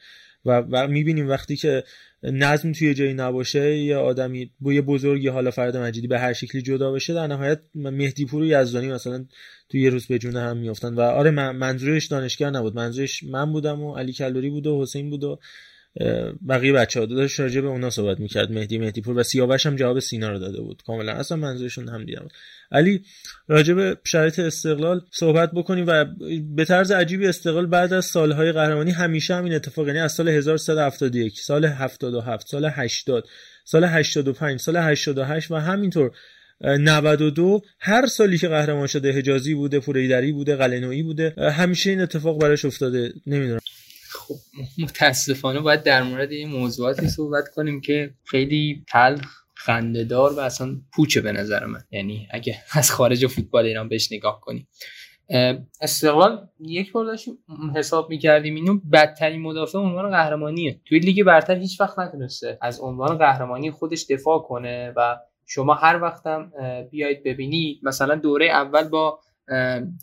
و, و می‌بینیم وقتی که نظم توی جایی نباشه یا آدمی با یه بزرگی حالا فرد مجیدی به هر شکلی جدا بشه در نهایت مهدی پور و یزدانی مثلا توی یه روز به جون هم میافتن. و آره منظورش دانشگر نبود. منظورش من بودم و علی کلوری بود و حسین بود و بقیه بچه ها داشت راجع به اونا صحبت می‌کرد مهدی مهدی پور و سیاوش هم جواب سینا رو داده بود. کاملا اصلا منظورشون هم دیدم علی راجع به شرایط استقلال صحبت بکنیم و به طرز عجیبی استقلال بعد از سالهای قهرمانی همیشه همین اتفاق یعنی از سال 1371 سال 77 سال 80 سال 85 سال 88 و همینطور 92 هر سالی که قهرمان شده حجازی بوده پوریدری بوده قلنویی بوده همیشه این اتفاق براش افتاده. نمی‌دونم. خب متاسفانه باید در مورد این موضوعاتی صحبت کنیم که خیلی تلخ خندهدار و اصلا پوچه به نظر من. یعنی اگه از خارج فوتبال ایران بهش نگاه کنیم. استقلال یک بار داشتیم حساب می‌کردیم. اینو بدترین مدافع عنوان قهرمانیه. توی لیگ برتر هیچ وقت نتونسته از عنوان قهرمانی خودش دفاع کنه و شما هر وقتم بیاید ببینید مثلا دوره اول با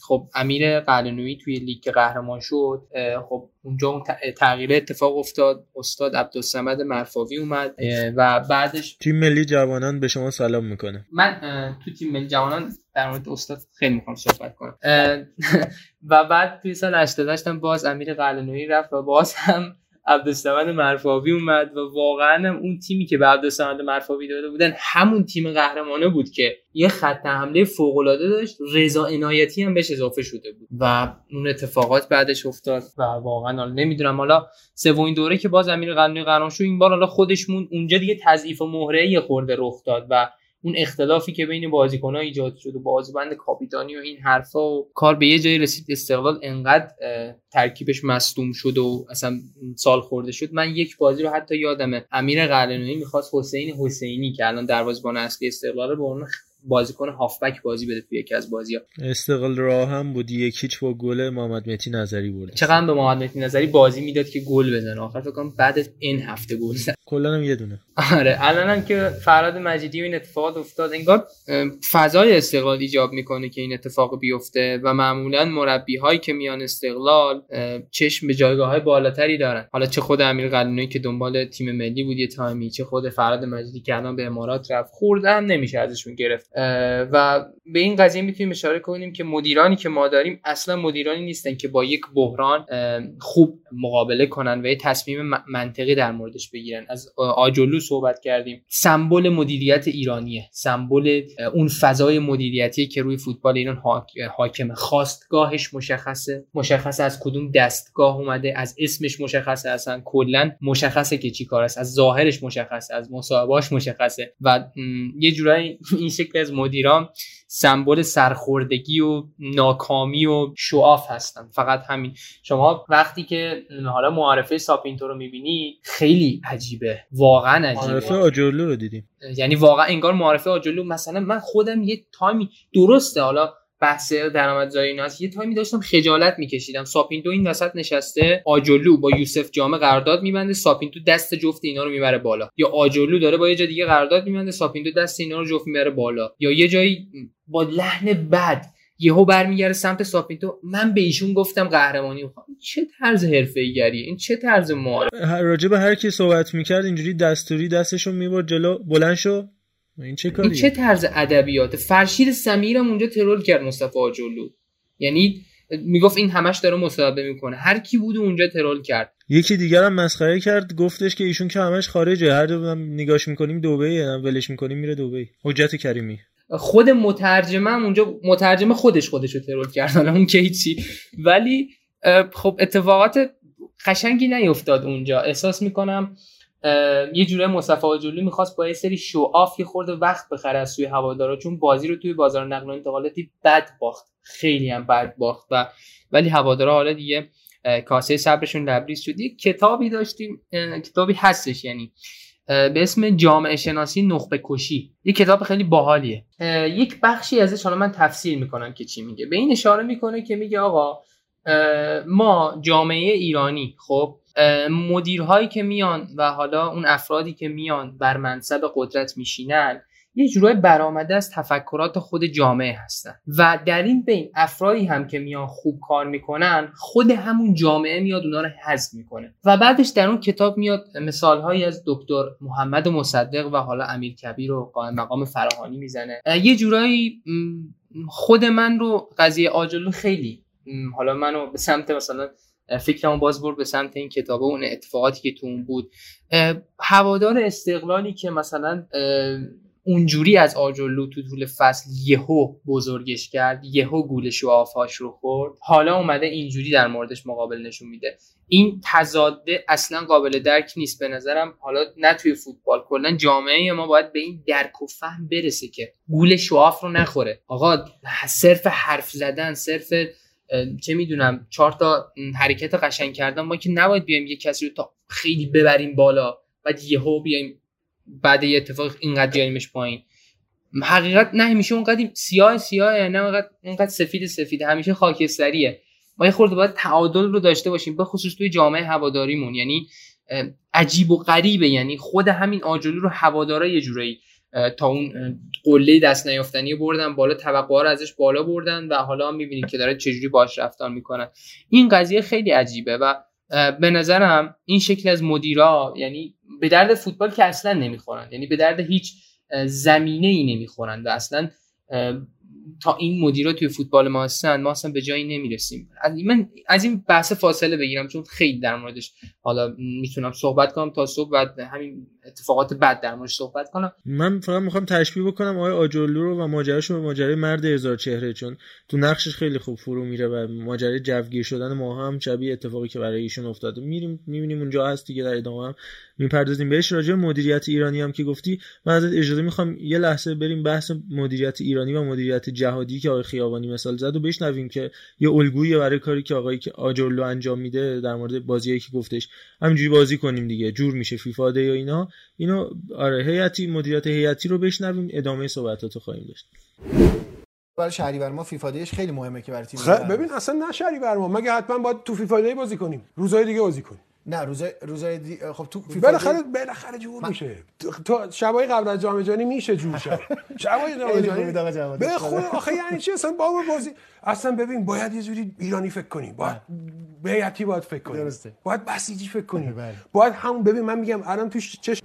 خب امیر قلنویی توی لیگ قهرمان شد. خب اونجا اون تغییر اتفاق افتاد. استاد عبدالسمد مرفاوی اومد. و بعدش تیم ملی جوانان به شما سلام می‌کنه. من تو تیم ملی جوانان در مورد استاد خیلی می‌خوام صحبت کنم. و بعد توی سال 88 باز امیر قلنویی رفت و باز هم عبدالسمد مرفاوی اومد و واقعا اون تیمی که به عبدالسمد مرفاوی داده بودن همون تیم قهرمانه بود که یه خط حمله فوق العاده داشت رضا عنایتی هم بهش اضافه شده بود و اون اتفاقات بعدش افتاد و واقعا حالا نمی‌دونم حالا سومین دوره که باز امیر قلنوی قهرمان شد این بار حالا خودشمون اونجا دیگه تضعیف و مهره خورده رخ داد و اون اختلافی که بین بازیکن‌ها ایجاد شد و بازیبند کاپیتانی و این حرفا و کار به یه جایی رسید استقلال انقدر ترکیبش مصدوم شد و اصلا سال خورده شد. من یک بازی رو حتی یادمه امیر قلعه‌نویی می‌خواست حسین حسینی که الان دروازه‌بان اصلی استقلال رو به اون بازیکن هافبک بازی بده توی یکی از بازی ها استقلال راه هم بود. یکیچ با گل محمد مهدی نظری بود چقدر به محمد مهدی نظری بازی می‌داد که گل بزنه. آخر فکر کنم بعد این هفته گل زد. کلا هم یه دونه. آره الانم که فراد مجیدی و این اتفاقات افتاد انگار فضای استقلال ایجاب می‌کنه که این اتفاق بیفته و معمولا مربی هایی که میان استقلال چشم به جایگاه های بالاتری دارن. حالا چه خود امیر قلعونی که دنبال تیم ملی بود یه تایمی چه خود فراد مجیدی که الان به امارات رفت خورده هم نمیشه ازشون گرفت. و به این قضیه می‌تونیم اشاره کنیم که مدیرانی که ما داریم اصلا مدیرانی نیستن که با یک بحران خوب مقابله کنن و یه تصمیم منطقی در موردش بگیرن. از آجولو صحبت کردیم. سمبل مدیریت ایرانیه. سمبل اون فضای مدیریتی که روی فوتبال ایران حاکمه. خواستگاهش مشخصه. مشخصه از کدوم دستگاه اومده از اسمش مشخصه اصلا. کلا مشخصه که چی کار است. از ظاهرش مشخصه از مصاحبهاش مشخصه. و یه جورایی این شکل از مدیران سمبل سرخوردگی و ناکامی و شعاف هستن. فقط همین. شما وقتی که حالا معارفه ساپینتو رو می‌بینی خیلی عجیبه. واقعا عجیبه. معارفه آجولو رو دیدیم. یعنی واقعا انگار معارفه آجولو مثلا من خودم یه time ی درسته حالا بحث درآمدزایی اینا یه time ی داشتم خجالت میکشیدم. ساپینتو این وسط نشسته آجولو با یوسف جامه قرارداد میبنده ساپینتو دست جفت اینا رو می‌بره بالا. یا آجولو داره با یه جا دیگه قرارداد میبنده ساپینتو دست اینا رو جفت می‌بره بالا. یا یه جایی با لحن بد یهو برمیگره سمت ساپینتو. من به ایشون گفتم قهرمانی. می‌خوام چه طرز حرفه‌ایگری این چه طرز معارف راجع به هر کی صحبت می‌کرد اینجوری دستوری دستشو می‌برد جلو. بلند شو. این چه کاری این چه طرز ادبیات فرشید سمیرم اونجا ترول کرد مصطفی آجولو. یعنی می‌گفت این همش داره مصاحبه می‌کنه. هر کی بود اونجا ترول کرد. یکی دیگر هم مسخره کرد گفتش که ایشون که همش خارجه. هر دو نگاش می‌کنیم دبی ولش می‌کنیم میره دبی حجت کریمی. خود مترجمه هم اونجا مترجمه خودش خودش رو ترول کرد. حالا اون که هیچی ولی خب اتفاقات قشنگی نیفتاد اونجا. احساس می‌کنم یه جوره مصطفی جلوی می‌خواست با یه سری شوآف یه خورده وقت بخره از سوی هوادارا چون بازی رو توی بازار نقل و انتقالاتی بد باخت. خیلی هم بد باخت و ولی هوادارا حالا دیگه کاسه صبرشون لبریز شد. یک کتابی داشتیم کتابی هستش یعنی به اسم جامعه شناسی نخبه کشی. یک کتاب خیلی باحالیه. یک بخشی ازش حالا من تفسیر می‌کنم که چی میگه. به این اشاره می‌کنه که میگه آقا ما جامعه ایرانی خب مدیرهایی که میان و حالا اون افرادی که میان بر منصب قدرت میشینن یه جورای برآمده از تفکرات خود جامعه هستن. و در این بین افرادی هم که میان خوب کار می‌کنن خود همون جامعه میاد اونا رو حذف می‌کنه. و بعدش در اون کتاب میاد مثالهایی از دکتر محمد مصدق و حالا امیر کبیر و قائم مقام فراهانی می‌زنه. یه جورایی خود من رو قضیه آجلو خیلی حالا منو به سمت مثلا فکرمو باز برد به سمت این کتاب و اون اتفاقاتی که تو اون بود. هوادار استقلالی که مثلا اونجوری از آجرلو تو طول فصل یهو بزرگش کرد یهو گولش و آفاش رو خورد حالا اومده اینجوری در موردش مقابل نشون میده. این تضاده اصلا قابل درک نیست به نظرم. حالا نه توی فوتبال کلا جامعه ما باید به این درک و فهم برسه که گول شواف رو نخوره. آقا صرف حرف زدن صرف چه می‌دونم چهار تا حرکت قشنگ کردن ما که نباید بیایم یه کسی رو تا خیلی ببریم بالا بعد یهو بیایم بعد یه اتفاق اینقدر بیاریمش پایین. حقیقت نه همیشه اونقدر سیاه سیاه نه اونقدر اونقدر سفید سفید. همیشه خاکستریه. ما یه خورده باید تعادل رو داشته باشیم به خصوص توی جامعه هواداریمون. یعنی عجیب و غریبه. یعنی خود همین آجلو رو هوادارا یه جورایی تا اون قله دست نیافتنی بردن بالا توقع رو ازش بالا بردن و حالا می‌بینید که داره چجوری باش رفتار می‌کنن این قضیه خیلی عجیبه و به نظرم این شکل از مدیرا یعنی به درد فوتبال که اصلا نمی‌خورن یعنی به درد هیچ زمینه ای نمی‌خورن و اصلا تا این مدیرا توی فوتبال ما هستن ما اصلا به جایی نمی‌رسیم. از من از این بحث فاصله بگیرم چون خیلی در موردش حالا می‌تونم صحبت کنم تا صبح بعد همین اتفاقات بد در موردش صحبت کنم. من فقط می‌خوام تشبیه بکنم آقای آجرلو رو و ماجراش به ماجرای مرد هزار چهره چون تو نقشش خیلی خوب فرو میره و ماجرای جوگیر شدن ما هم شبیه اتفاقی که برای ایشون افتاده. میریم می‌بینیم اونجا هست دیگه در ادامه می‌پردازیم. بهش راجع مدیریت ایرانی هم که گفتی من ازت اجازه می‌خوام یه لحظه بریم بحث مدیریت ایرانی و مدیریت جهادی که آقای خیابانی مثال زد و بشنویم که یه الگویی برای کاری که آقای که آجرلو انجام میده در مورد بازیایی که گفتش. همینجوری بازی کنیم دیگه. جور میشه فیفا یا اینا. اینو آره هیئتی مدیریت هیئتی رو بشنویم. ادامه صحبتاتو خواهیم داشت. برای شهریور ما فیفا دیش خیلی مهمه که برای تیم خب ببین اصلا نه شهریور ما. مگه حتما باید تو فیفا دی بازی کنیم؟ روزهای دیگه بازی کنیم. نه روزای روزای دی... خب تو فیفا بالاخره بالاخره جور میشه. تو شبای قبل از جام جهانی میشه جور شب. شبای جام جهانی به خود آخه یعنی چی؟ اصلا بابا بازی اصلا ببین باید یه جوری ایرانی فکر کنیم باید بیعتی باید فکر کنیم درسته. باید بسیجی فکر کنیم باید همون ببین من میگم الان تو چش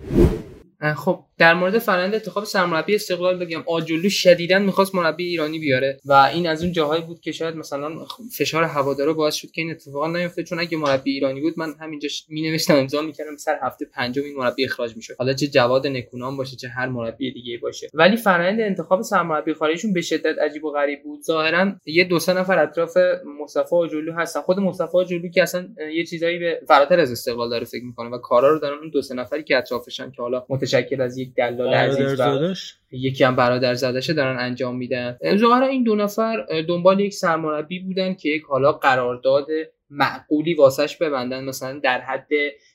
خب در مورد فرآیند انتخاب سرمربی استقلال بگم. آجلو شدیدا می‌خواست مربی ایرانی بیاره و این از اون جاهایی بود که شاید مثلا فشار هوادارا باعث شد که این اتفاق نیفته. چون اگه مربی ایرانی بود من همینجا می نوشتم امضا می‌کردم سر هفته پنجم این مربی اخراج می‌شد. حالا چه جواد نکونام باشه چه هر مربی دیگه باشه. ولی فرآیند انتخاب سرمربی خارجیشون به شدت عجیب و غریب بود. ظاهرا یه دو سه نفر اطراف مصطفی آجلو هستن. خود مصطفی آجلو که اصلا یه چیزایی به فراتر از استقلال داره فکر می‌کنه و کارا رو دارن. اون دو سه نفری که اطرافشن که حالا متشکل از یک دلال عزیز و یکی هم برادر زادشه دارن انجام میدن. ظاهرا این دو نفر دنبال یک سرمربی بودن که یک حالا قرارداد معقولی واسش ببندن مثلا در حد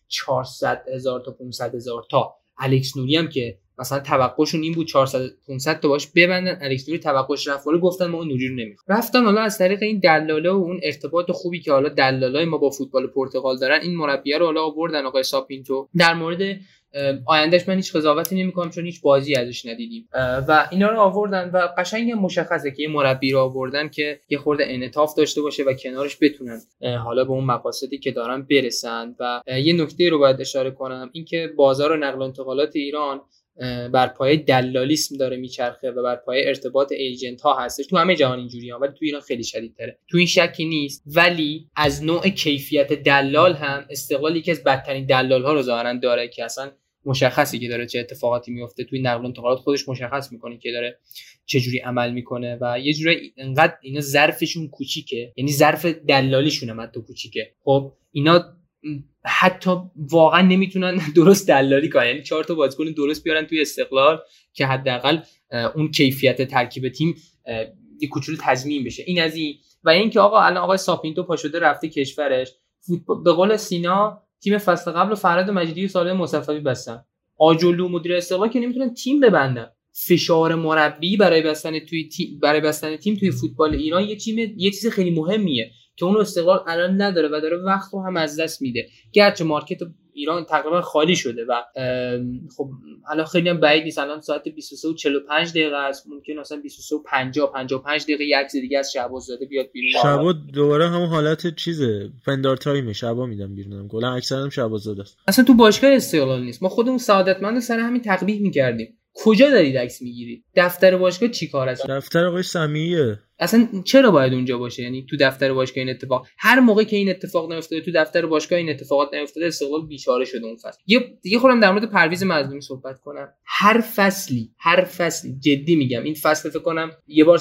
400 هزار تا 500 هزار تا. الکس نوری هم که مثلا توقعشون این بود 400 500 تا باش ببندن. الکس نوری توقعش رفت ولی گفتن ما اون نوری رو نمی‌خوام رفتن حالا از طریق این دلاله و اون ارتباط خوبی که حالا دلالای ما با فوتبال پرتغال دارن این مربیه رو حالا آوردن آقای ساپینتو. در مورد آیندهش من هیچ قضاوتی نمی‌کنم چون هیچ بازی ازش ندیدیم. و اینا رو آوردن و قشنگ مشخصه که یه مربی رو آوردن که یه خورده انعطاف داشته باشه و کنارش بتونن حالا به اون مقاصدی که دارن برسن. و یه نکته رو باید اشاره کنم اینکه بازار نقل و انتقالات ایران بر پایه دلالیسم داره میچرخه و بر پایه ارتباط ایجنت ها هستش. تو همه جهان اینجوری ولی تو ایران خیلی شدید تره تو این شکی نیست ولی از نوع کیفیت دلال هم استقلال یکی از بدترین دلال ها رو ظاهرا داره که اصلا مشخصی که داره چه اتفاقاتی میفته توی نقل و انتقالات خودش مشخص می‌کنه که داره چه جوری عمل می‌کنه و یه جوری انقدر اینا ظرفشون کوچیکه یعنی ظرف دلالیشون هم حتی کوچیکه. خب اینا حتی واقعا نمی‌تونن درست دلالی کنن. یعنی چهار تا بازیکن درست بیارن توی استقلال که حداقل اون کیفیت ترکیب تیم یه کوچولو تضمین بشه. این از این. و اینکه آقا الان آقای ساپینتو پاشده رفته کشورش. فوتبال به قول سینا تیم فصل قبل و فراد مجیدی و سال مصطفی بستن. آجلو مدیر استقلال که نمی‌تونن تیم ببندن. فشار مربی برای بستن توی تیم برای بستن تیم توی فوتبال ایران یه تیم یه چیز خیلی مهمیه. که اون استقلال الان نداره و داره وقت رو هم از دست میده. گرچه مارکت ایران تقریبا خالی شده و خب الان خیلی هم بعید نیست. الان ساعت 23 و 45 دقیقه است. ممکن اصلا 23 و 50 55 دقیقه یک دیگه از شعباز زاده بیاد بیرون. شعبا دوباره همون حالت چیزه. فندار تایم شعبا میدم بیرون کلا اکثرا شعباز زاده است. اصلا تو باشگاه استقلال نیست. ما خودمون سعادتمند سر همین تقبیح می‌کردیم. کجا دارید عکس می‌گیرید؟ دفتر باشگاه چیکار است؟ دفتر آقای سمیه اصلا چرا باید اونجا باشه؟ یعنی تو دفتر باشگاه این اتفاق هر موقع که این اتفاق نیفتاده تو دفتر باشگاه این اتفاقات نیفتاده استقلال بیچاره شده اون فصل. یه دیگه خودم در مورد پرویز مظلومی صحبت کنم. هر فصلی هر فصلی جدی میگم این فصل فکر کنم یه بار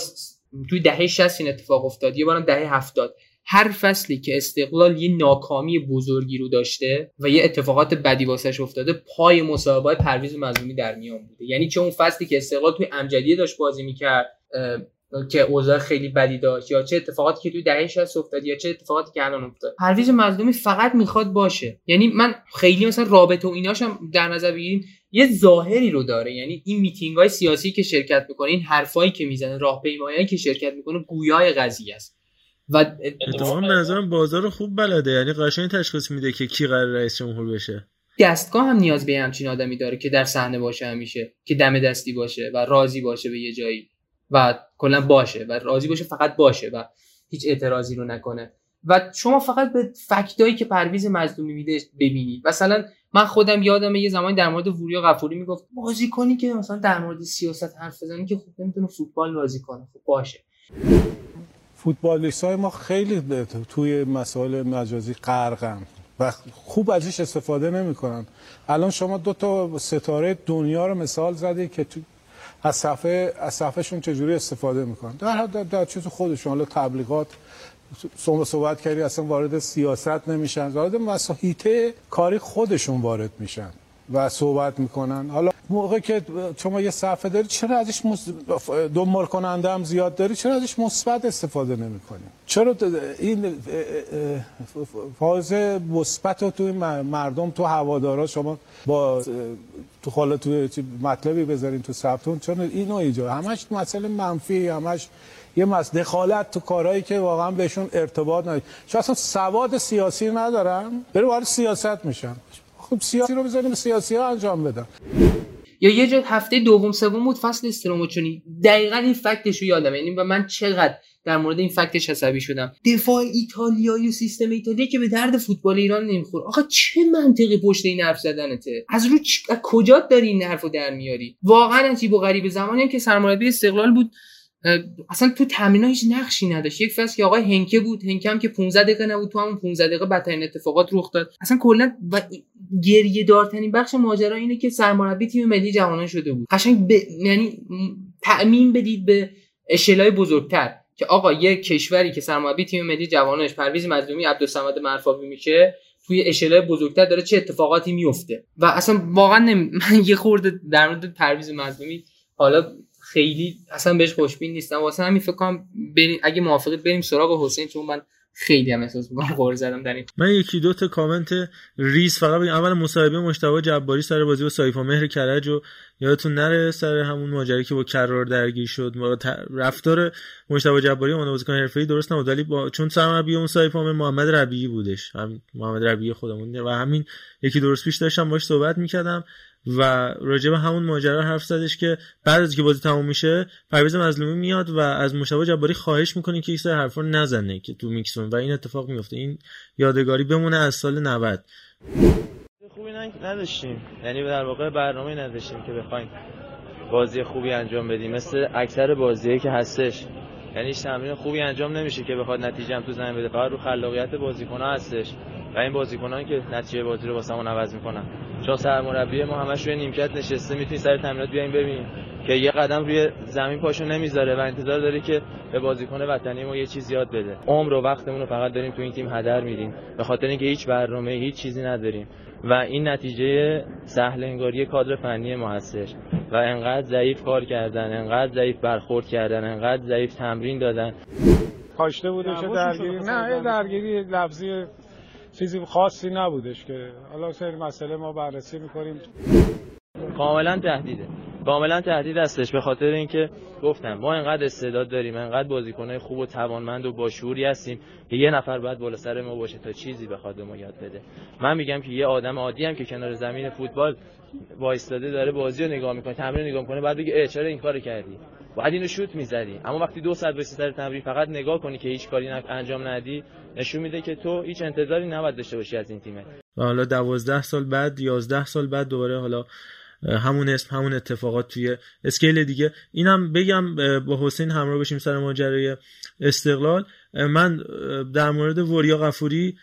توی دهه 60 این اتفاق افتاد یه بارم دهه 70 هر فصلی که استقلال یه ناکامی بزرگی رو داشته و یه اتفاقات بدی واسش افتاده پای مسابقات پرویز مظلومی در میان بوده. یعنی چه اون فصلی که استقلال توی امجدیه داشت بازی می‌کرد که اوضاع خیلی بدی داشت یا چه اتفاقاتی که توی دهه 60 افتاد یا چه اتفاقاتی که الان افتاد. پرویز مظلومی فقط می‌خواد باشه. یعنی من خیلی مثلا رابطه و ایناشم در نظر بگیریم یه ظاهری رو داره. یعنی این میتینگ های سیاسی که شرکت می‌کنه این حرفایی که می‌زنه راهپیمایی که شرکت می‌کنه گویای قضیه است. و اتفاقا به نظرم بازار خوب بلده. یعنی قشنگ تشخیص میده که کی قرار رئیس جمهور بشه. دستگاه هم نیاز به همچین آدمی داره که در صحنه باشه همیشه که دم دستی باشه و راضی باشه به یه جایی و کلا باشه و راضی باشه فقط باشه و هیچ اعتراضی رو نکنه. و شما فقط به فکتایی که پرویز مظلومی میده ببینید مثلا من خودم یادم یه زمانی در مورد وریا غفوری می‌گفت بازی کنی که مثلا در مورد سیاست حرف بزنی که خوب نمی‌تونه فوتبال بازی کنه. خب باشه. فوتبالیست های ما خیلی توی مسائل مجازی غرقن و خوب ازش استفاده نمی‌کنن. الان شما دو تا ستاره دنیا رو مثال زدی که تو از صفحه از صفحهشون چجوری استفاده می‌کنن؟ در در, در چیز خودشون. حالا تبلیغات صحبت کردی اصلا وارد سیاست نمیشن. وارد مساحیته کاری خودشون وارد میشن. و صحبت می‌کنن. حالا موقع که شما یه صفحه داری چرا ازش مس... دنبال کننده هم زیاد داری؟ چرا ازش مثبت استفاده نمی‌کنی؟ چرا این فاز مثبت رو تو مردم تو هوادارا شما با تو حالا تو مطلبی بذارین تو ثبتون؟ چون اینو ایجا همش مسئله منفی همش یه مس دخالت تو کارهایی که واقعا بهشون ارتباط نداره چون اصلا سواد سیاسی ندارن بره وارد سیاست میشن. خب سیاسی رو بذاریم سیاسی ها انجام بدن. یا یه جا هفته دوم سوم بود فصل استروموچونی دقیقا این فکتش رو یادم یعنی و من چقدر در مورد این فکتش عصبی شدم. دفاع ایتالیایی و سیستم ایتالیا که به درد فوتبال ایران نمی‌خوره. آقا چه منطقی پشت این حرف زدنته؟ از رو چ... کجا داری این حرفو در میاری؟ واقعا عجیب و غریب زمانی که سرمربی استقلال بود. اصلا تو تمرین هیچ نقشی نداشت. یک فصل که آقای هنکه بود هنکه هم که 15 دقیقه نبود تو همون 15 دقیقه بدترین اتفاقات رخ داد. اصلا کلا گریه دارترین بخش ماجرا اینه که سرمربی تیم ملی جوانان شده بود قشنگ ب... یعنی تأمین بدید به اشلای بزرگتر که آقا یه کشوری که سرمربی تیم ملی جوانانش پرویز مظلومی عبدالصمد مرفاوی میشه توی اشلای بزرگتر داره چه اتفاقاتی میفته و اصلا واقعا. من یه خورده در مورد پرویز مظلومی حالا خیلی اصلا بهش خوشبین نیستم واسه همین فکر کنم بریم اگه موافقت بریم سراغ حسین چون من خیلی هم احساس می‌کنم غر زدم در این. من یکی دو تا کامنت ریز فقط بگم. اول مصاحبه مجتبی جباری سر بازی با سایپا مهر کرج و یادتون نره سر همون ماجرایی که با کرار درگیر شد. با رفتار مجتبی جباری اون بازیکن حرفه‌ای درست نبود. ولی با چون سرمربی اون سایپا محمد ربیعی بودش. هم محمد ربیعی خودمون. و همین یکی درست پیش داشتم باش صحبت می‌کردم. و راجع به همون ماجرا حرف زدش که بعد از که بازی تموم میشه پرویز مظلومی میاد و از مجتبی جباری خواهش می‌کنه که یک سری حرفا نزنه که تو mixed zone و این اتفاق میفته این یادگاری بمونه از سال 90 خوبی نداشتیم. یعنی در واقع برنامه نداشتیم که بخوایم بازی خوبی انجام بدیم. مثل اکثر بازیایی که هستش. یعنی تمرین خوبی انجام نمیشه که بخواد نتیجه هم تو زمین بده. فقط رو خلاقیت بازیکن‌ها هستش. و این بازیکنان که نتیجه بازی رو واسمون عوض می‌کنن. چون سرمربی ما همش روی نیمکت نشسته می‌تونی سر تمرینات بیاین ببین که یه قدم روی زمین پاشو نمی‌ذاره و انتظار داره که به بازیکن وطنی ما یه چیز یاد بده. عمر و وقتمون رو فقط داریم تو این تیم هدر میدیم. به خاطر اینکه هیچ برنامه هیچ چیزی نداریم. و این نتیجه سهل انگاری کادر فنی ما هستش. و انقدر ضعیف کار کردن انقدر ضعیف برخورد کردن انقدر ضعیف تمرین دادن. کاشته بودش درگیری نه درگیری لفظی چیزی خاصی نبودش که. حالا سری مسئله ما بررسی می‌کنیم. کاملا تهدیده. کاملا تهدید هستش به خاطر اینکه گفتم ما انقدر استعداد داریم انقدر بازیکنای خوب و توانمند و باشعوری هستیم که یه نفر باید بالا سر ما باشه تا چیزی بخواد به ما یاد بده. من میگم که یه آدم عادی هم که کنار زمین فوتبال وایستاده داره بازی رو نگاه می‌کنه تمرین نگاه می‌کنه بعد بگه چرا این کارو کردی؟ باید اینو شوت می‌زدی. اما وقتی دو ساعت وایسی سر تمرین فقط نگاه کنی که هیچ کاری انجام ندی نشون میده که تو هیچ انتظاری نباید داشته باشی از این تیمه. و حالا 12 سال بعد 11 سال بعد دوباره حالا همون اسم همون اتفاقات توی اسکیل دیگه. اینم بگم با حسین همراه بشیم سر ماجرای استقلال. من در مورد وریا غفوری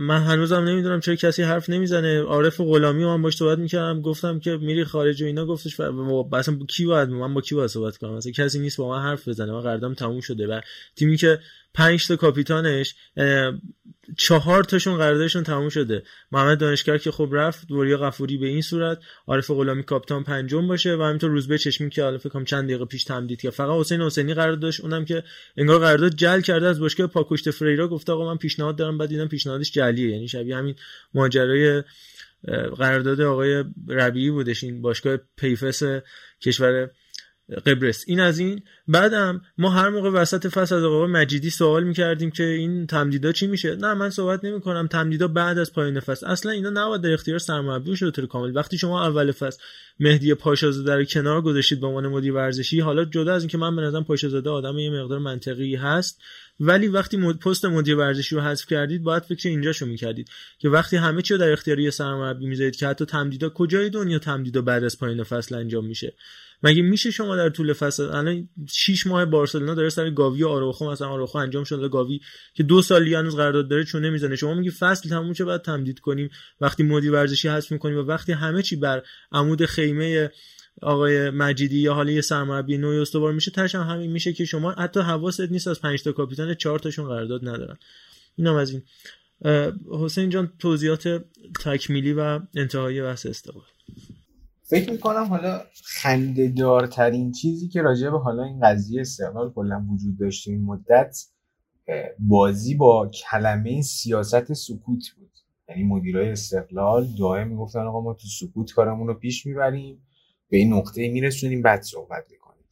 من هنوزم نمی‌دونم چرا کسی حرف نمی‌زنه. عارف غلامی من باش صحبت می‌کردم. گفتم که میری خارج و اینا گفتش اصلا با کی باید من با کی باید صحبت کنم؟ مثلا کسی نیست با من حرف بزنه. من قراردادم تموم شده. و تیمی که پنج تا کاپیتانش چهار تاشون قراردادشون تموم شده. محمد دانشگر که خب رفت وریا غفوری به این صورت. عارف غلامی کاپیتان پنجم باشه و همینطور روزبه چشمی که حالا فکر چند دقیقه پیش تمدید که فقط حسین حسینی قرار داشت اونم که انگار قرارداد جل کرده از باشگاه پاکوشت فریرا گفته آقا من پیشنهاد دارم بعد دیدم پیشنهادش جلیه. یعنی شبیه همین ماجرای قرارداد آقای ربیعی بودش این باشگاه پیفس کشور قبرس. این از این. بعدم ما هر موقع وسط فصل از آقای مجیدی سوال می‌کردیم که این تمدیدا چی میشه؟ نه من صحبت نمی کنم تمدیدا بعد از پایان فصل. اصلا اینا نباید در اختیار سرمربی باشه به کامل. وقتی شما اول فصل مهدی پاشازاده در کنار گذاشتید به عنوان مدیر ورزشی حالا جدا از اینکه من به نظرم پاشازاده آدم یه مقدار منطقی هست ولی وقتی. پست مدیر ورزشی رو حذف کردید باید فکر اینجاشو می‌کردید که وقتی همه چی رو در اختیار سرمربی می‌ذارید که حتی تمدیدا کجای دنیا تمدیدا بعد از پایان فصل انجام میشه؟ مگه میشه شما در طول فصل الان 6 ماه بارسلونا داره سر گاوی و آروخو مثلا آروخو انجام شده گاوی که دو سال هنوز قرارداد داره چون نمی‌زنه شما میگی فصل تموم شه بعد تمدید کنیم. وقتی مدیر ورزشی حذف می‌کنیم و وقتی همه چی بر عمود خیمه آقای مجیدی یا حالا یه سرمربی نوعی استوار میشه تاش هم همین میشه که شما حتی حواست نیست از 5 تا کاپیتان 4 تاشون قرارداد ندارن. اینم از این. حسین جان توضیحات تکمیلی و انتهایی بحث استقلال. فکر می‌کنم حالا خندهدارترین چیزی که راجع به حالا این قضیه استقلال کلا وجود داشته این مدت بازی با کلمه سیاست سکوت بود. یعنی مدیرای استقلال دائم می‌گفتن آقا ما تو سکوت کارمون رو پیش می‌بریم به این نقطه میرسونیم بعد صحبت می‌کنیم.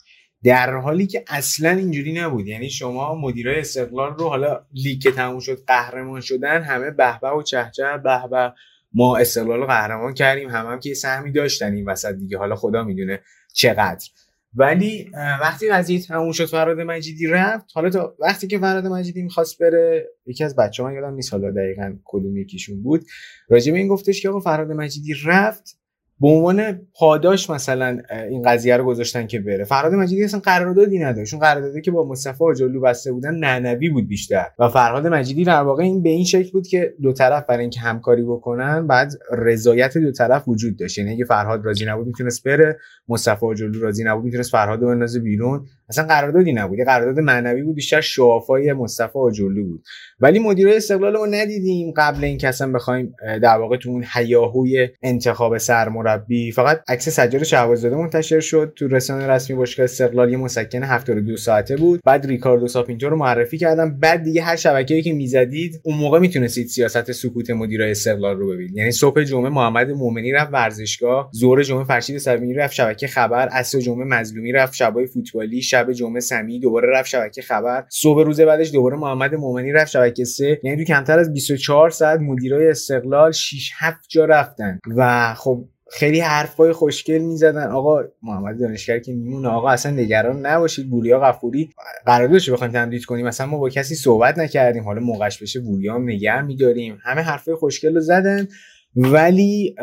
در حالی که اصلا اینجوری نبود. یعنی شما مدیرای استقلال رو حالا لیگ که تموم شد قهرمان شدن همه بهبه و چهچه بهبه ما استقلال قهرمان کردیم هم هم که سهمی داشتن این وسط دیگه. حالا خدا می‌دونه چقدر. ولی وقتی قضیه تموم شد فراد مجیدی رفت حالا تا وقتی که فراد مجیدی می‌خواست بره یکی از بچه من یادم نیست حالا دقیقا کدوم یکیشون بود راجع این گفتش که آقا فراد مجیدی رفت به عنوان پاداش مثلا این قضیه رو گذاشتن که بره. فرهاد مجیدی اصلا قراردادی نداشت. اون قراردادی که با مصطفی آجرلو بسته بودن ننوی بود بیشتر. و فرهاد مجیدی در واقع این به این شکل بود که دو طرف برای اینکه همکاری بکنن بعد رضایت دو طرف وجود داشت. یعنی اگه فرهاد راضی نبود می‌تونست بره مصطفی آجرلو راضی نبود می‌تونست فرهاد رو بندازه بیرون. اصلا قراردادی نبود یه قرارداد معنوی بود بیشتر شوافای مصطفی آجرلو بود. ولی مدیرای استقلال ما ندیدیم قبل اینکه اصلا بخوایم در واقع تو اون هیاهوی انتخاب سرمربی. فقط عکس سجاد شهبازاده منتشر شد. تو رسانه رسمی باشگاه استقلال یه مسکن 72 ساعته بود. بعد ریکاردو ساپینتو رو معرفی کردم بعد دیگه هر شبکه‌ای که می‌زدید اون موقع می‌تونستید سیاست سکوت مدیرای استقلال رو ببینید. یعنی صبح جمعه محمد مومنی رفت ورزشگاه ظهر جمعه فرشید صمیمی رفت شبکه خبر عصر جمعه مظلومی رفت شبای فوتبالی شب جمعه سمی دوباره رفت شبکه خبر. صبح روز بعدش دوباره محمد مومنی رفت شبکه 3 یعنی تو کمتر از 24 ساعت مدیرای استقلال 6 7 جا رفتن. و خب خیلی حرفای خوشگل می‌زدن. آقا محمد دانشگر که میمونه آقا اصلا نگران نباشید. بوریا غفوری قراردادش رو بخوایم تمدید کنیم. مثلا ما با کسی صحبت نکردیم. حالا موقعش بشه بوریا نگه میداریم. همه حرفای خوشگل رو زدن. ولی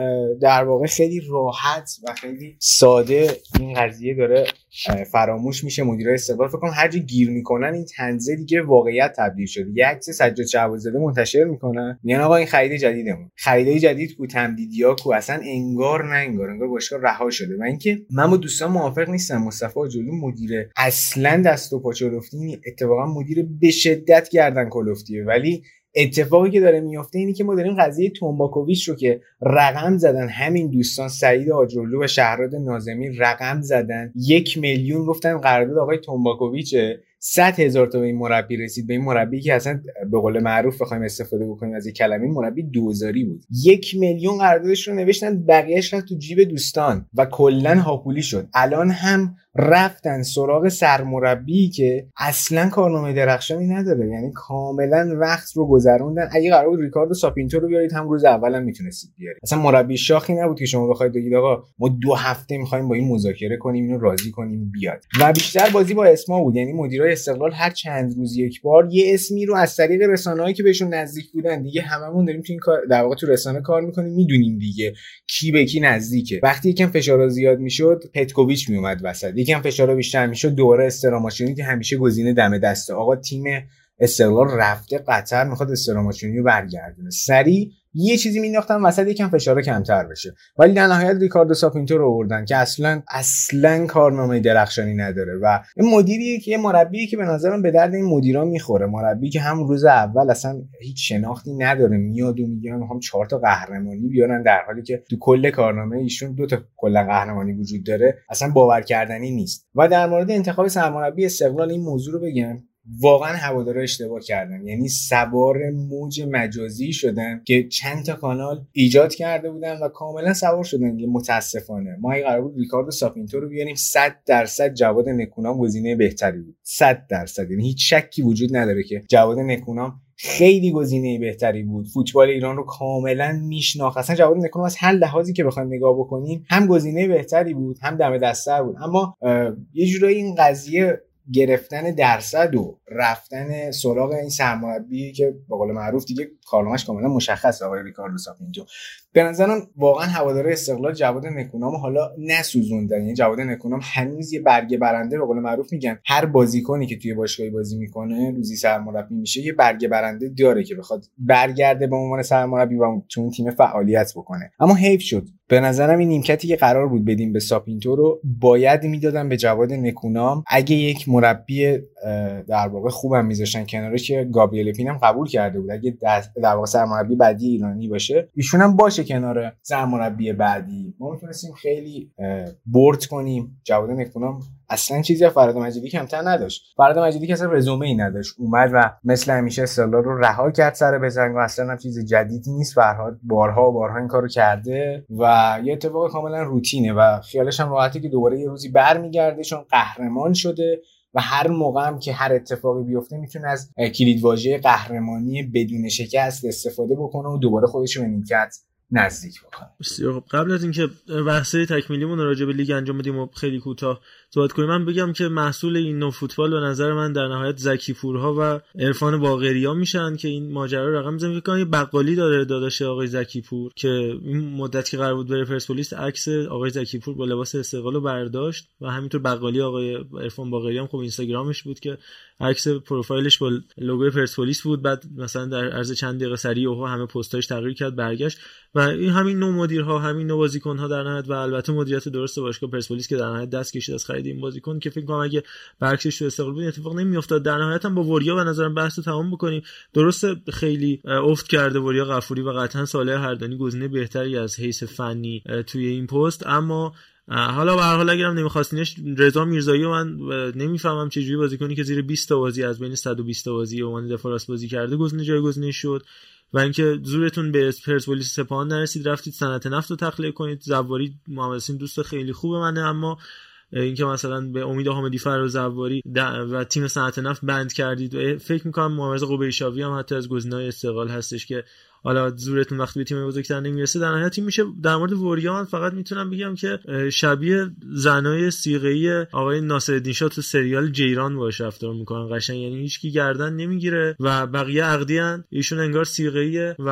در واقع خیلی راحت و خیلی ساده این قضیه داره فراموش میشه مدیرای استقلال فکر کنم هر گیر می‌کنن این تنزه دیگه واقعیت تبدیل شده. یه عکس سجاد شهبازاده منتشر می‌کنن. میگن آقا این خرید جدیدمون. خریدای جدید کو تمدیدیا کو اصلا انگار نه انگار انگار باشگاه رها شده. و اینکه من با دوستان موافق نیستم. مصطفی جلو مدیر اصلا دست و پا چلفتی اتفاقا مدیر به شدت گردن کلفتیه ولی اتفاقی که داره میفته اینی که ما داریم قضیه تومباکوویچ رو که رقم زدن همین دوستان سعید آجرلو و شهراد نازمی رقم زدن. یک میلیون گفتن قرارداد آقای تومباکوویچه. 100 هزار تا به این مربی رسید. به این مربی که اصلا به قول معروف بخوایم استفاده بکنیم از یک کلمه مربی دوزاری بود. یک میلیون قراردادش رو نوشتن بقیهش رفت تو جیب دوستان و کلا هاپولی شد. الان هم رفتن سراغ سرمربی که اصلا کارنامه درخشانی نداره. یعنی کاملا وقت رو گذروندن. اگه قرار بود ریکاردو ساپینتو رو بیارید هم روز اولم می‌تونستید بیارید. اصلا مربی شاخی نبود که شما بخواید بگید آقا ما دو هفته می‌خوایم با این مذاکره کنیم اینو راضی کنیم بیاد. و بیشتر بازی با اسما بود. یعنی مدیرای استقلال هر چند روز یک بار یه اسمی رو از طریق رسانه‌ای که بهشون نزدیک بودن دیگه هممون داریم تو این کار در واقع تو رسانه کار می‌کنیم می‌دونیم دیگه کی به کی نزدیکه. وقتی یکم فشار زیاد می‌شد پتکوویچ میومد وسط. یکم فشار بیشتر می‌شد دوباره استراماشونی که همیشه گزینه دم دسته. آقا تیم استقلال رفته قطر می‌خواد استراماشونی رو برگردونه. سری یه چیزی مینداختن وسط یکم فشار کمتر بشه. ولی در نهایت ریکاردو ساپینتو رو آوردن که اصلا اصلا کارنامه درخشانی نداره و این مدیریه که یه مربی که به نظرم به درد این مدیرا می‌خوره. مربی که هم روز اول اصلا هیچ شناختی نداره. میاد و میگه می‌خوام چهار تا قهرمانی بیارن در حالی که تو کل کارنامه ایشون دو تا کلا قهرمانی وجود داره. اصلا باور کردنی نیست. و در مورد انتخاب سرمربی استقلال این موضوع رو بگم. واقعا هوادارا اشتباه کردن. یعنی سوار موج مجازی شدن که چند تا کانال ایجاد کرده بودن و کاملا سوار شدن. که متاسفانه. ما قرار بود ریکاردو ساپینتو رو بیاریم 100 درصد جواد نکونام گزینه بهتری بود. 100 درصد. یعنی هیچ شکی وجود نداره که جواد نکونام خیلی گزینه بهتری بود. فوتبال ایران رو کاملا میشناخت. اصلا جواد نکونام از هر لحاظی که بخوایم نگاه بکنیم هم گزینه بهتری بود هم دم دستر بود. اما یه جورایی این قضیه گرفتن درصد و رفتن سراغ این سرمربی که به قول معروف دیگه کارنامه‌اش کاملا مشخصه آقای ریکاردو ساپینتو به نظرم واقعا هواداره استقلال جواد نکونام حالا نسوزوندن. یعنی جواد نکونام هنوز یه برگه برنده به قول معروف میگن. هر بازیکنی که توی باشگاهی بازی می‌کنه روزی سرمربی میشه یه برگه برنده داره که بخواد برگرده به عنوان سرمربی و تو اون تیم فعالیت بکنه. اما حیف شد. به نظرم این نیمکتی که قرار بود بدیم به ساپینتو رو باید می‌دادن به جواد نکونام. اگه یک مربی در واقع خوبم میذاشتن کنارش که گابریل پین هم قبول کرده بود. اگه در واقع سرمربی بعدی ایرانی باشه ایشون هم باشه کنار سرمربی بعدی. ما می‌تونستیم خیلی برد کنیم. جواد نکنم اصلا چیزی از فراد مجیدی کمتر نداشت. فراد مجیدی که اصلا رزومه ای نداشت. اومد و مثل همیشه استقلال رو رها کرد سر بزنگ و اصلا هم چیز جدیدی نیست. فرهاد بارها و بارها این کارو کرده و یه اتفاق کاملا روتینه و خیالش هم راحتی که دوباره یه روزی برمیگرده چون قهرمان شده و هر موقع هم که هر اتفاقی بیفته می‌تونه از کلیدواژه قهرمانی بدون شکست استفاده بکنه و دوباره خودش رو به نیمکت نزدیک بکنه بسیار قبل از اینکه بحثه تکمیلیمون راجع به لیگ انجام بدیم و خیلی کوتاه صحبت کنیم. من بگم که محصول این نوع فوتبال به نظر من در نهایت زکی پورها و عرفان باقری میشن که این ماجرا رقم می‌زنه که بقالی داره داداش آقای زکی پور که این مدت که قرار بود بره پرسپولیس عکس آقای زکی پور با لباس استقلال رو برداشت و همینطور بقالی آقای عرفان باقری هم خب اینستاگرامش بود که عکس پروفایلش با لوگوی پرسپولیس بود. بعد مثلا در عرض چند دقیقه سریع و همه پستاش تغییر کرد برگشت و این همین نوع مدیرها همین نوع بازیکن‌ها در نهایت و البته مدیریت درست باشگاه پرسپولیس که در نهایت دست کشید از خرید این بازیکن که فکر کنم اگه برعکسش تو استقلال بود اتفاق نمیافتاد. در نهایت هم با وریا به نظرم بحث رو تمام بکنیم. درست خیلی افت کرده وریا غفوری و قطعا صالح هردانی گزینه بهتری از حیث فنی توی این پست. اما حالا به هر حال اگرم نمیخواستینش رضا میرزایی و من نمی‌فهمم چه جوری بازیکنی که زیر 20 تا بازی از بین 120 تا بازی اومد دفاع راست بازی کرده گزینه جایگزینش شد. و اینکه زورتون به پرسپولیس سپاهان نرسید رفتید صنعت نفت رو تخلیه کنید. زواری محمد دوست خیلی خوبه منه اما اینکه مثلا به امید حامدی فر زواری و تیم صنعت نفت بند کردید. و فکر می‌کنم محمد قبیشاوی هم حتی از گزینه‌های استقلال هستش که حالا زورتون وقتی به تیم بزرگتر نمی‌رسه در نهایت میشه در مورد وریان. فقط می‌تونم بگم که شبیه زنای سیغه‌ای آقای ناصرالدین شاه تو سریال جیران باش رفتار می‌کنن. قشنگ یعنی هیچکی گردن نمی‌گیره و بقیه عقدی ایشون انگار سیغه‌ایه و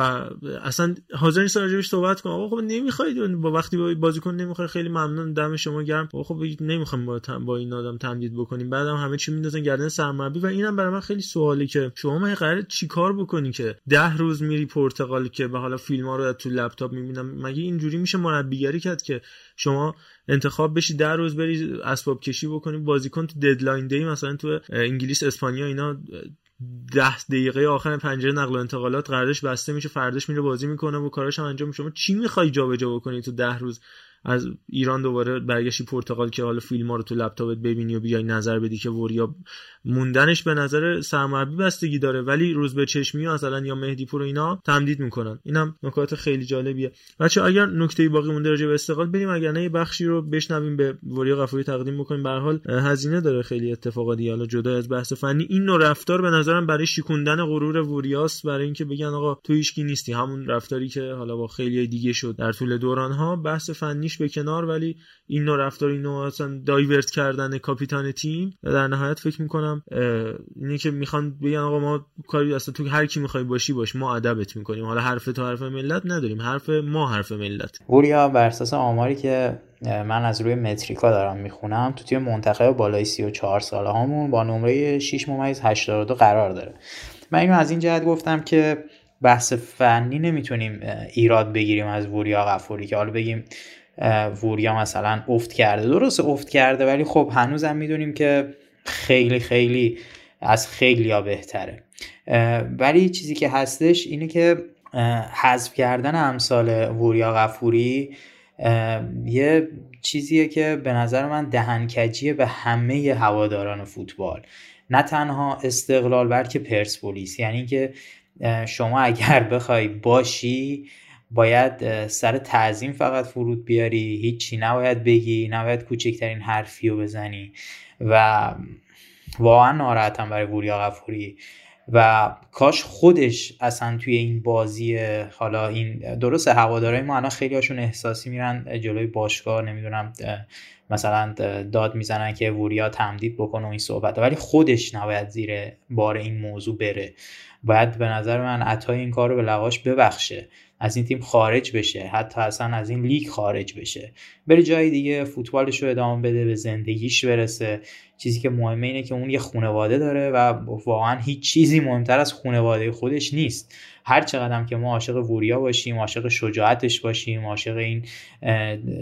اصلا حاضر نیست راجبش صحبت کنه آقا خب نمی‌خواید با وقتی با بازیکن نمی‌خواد خیلی ممنون دم شما گرم. خب نمی‌خوام با, با این آدم تمدید بکنیم. بعدم همه چی میندازن گردن سرمربی. و اینم برای من خیلی سوالی که شما من قرار چیکار بکنی که ده روز میری پورتغال پرتغال که به حالا فیلم ها رو تو لپتاپ می‌بینم مگه اینجوری میشه مربیگری کرد که شما انتخاب بشی در روز بری اسباب کشی بکنی بازیکن تو ددلاین دی مثلا تو انگلیس اسپانیا اینا ده دقیقه آخر پنجره نقل و انتقالات قراردادش بسته میشه فرداش میره بازی می‌کنه و کاراش هم انجام شما چی می‌خوای جابجا بکنی تو ده روز؟ از ایران دوباره برگشتی پرتغال که حالا فیلم ها رو تو لپتاپت ببینی و بیای نظر بدی که وریا موندنش به نظر سرمربی بستگی داره. ولی روز به چشمی مثلا یا مهدی پور اینا تمدید می‌کنن. اینم نکات خیلی جالبیه. بچه اگر نکته باقی مونده راجع به استقلال بریم اگر نه بخشی رو بشنویم به وریا غفوری تقدیم بکنیم. به حال هزینه داره خیلی اتفاقاتی. حالا جدا از بحث فنی این نوع رفتار به نظرم برای شکوندن غرور وریاس برای اینکه بگن آقا تو هیچکی نیستی. همون رفتاری که حالا با خیلی دیگه شد در طول دوران ها بحث فنیش به کنار ولی این نوع رفتار این نوع اصلا دایورت کردن کاپیتان تیم در نهایت فکر می‌کنم اینه که می‌خوان بگن آقا ما کاری اصلا تو هر کی می‌خوای باشی باش ما ادبت می‌کنیم. حالا حرف تو حرف ملت نداریم حرف ما حرف ملت. وریا بر اساس آماری که من از روی متریکا دارم می‌خونم تو تیم منتخب بالای 34 ساله هامون با نمره 6 ممیز 82 قرار داره. من اینو از این جهت گفتم که بحث فنی نمی‌تونیم ایراد بگیریم از وریا غفوری که حالا بگیم وریا مثلا افت کرده. درست افت کرده ولی خب هنوزم می‌دونیم که خیلی خیلی از خیلی ها بهتره ولی چیزی که هستش اینه که حذف کردن امثال وریا غفوری یه چیزیه که به نظر من دهنکجیه به همه هواداران فوتبال. نه تنها استقلال بلکه پرسپولیس. یعنی که شما اگر بخوای باشی باید سر تعظیم فقط فرود بیاری هیچی نباید بگی نباید کوچکترین حرفی رو بزنی. و واقعا ناراحتم برای وریا غفوری. و کاش خودش اصلا توی این بازی حالا این درست هوادارای ما الان خیلی هاشون احساسی میرن جلوی باشگاه نمی‌دونم مثلا داد می‌زنن که وریا تمدید بکنه و این صحبت ولی خودش نباید زیر بار این موضوع بره. باید به نظر من عطای این کار رو به لغاش ببخشه. از این تیم خارج بشه. حتی اصلا از این لیگ خارج بشه. بره جای دیگه فوتبالش رو ادامه بده به زندگیش برسه. چیزی که مهمه اینه که اون یه خانواده داره و واقعا هیچ چیزی مهمتر از خانواده خودش نیست. هر چقدر که ما عاشق ووریا باشیم عاشق شجاعتش باشیم عاشق این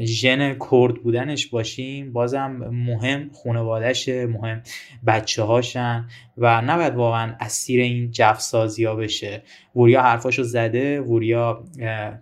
ژن کرد بودنش باشیم بازم مهم خانوادهش مهم بچه هاشن و نباید واقعا اسیر این جفسازی ها بشه. ووریا حرفاشو زده ووریا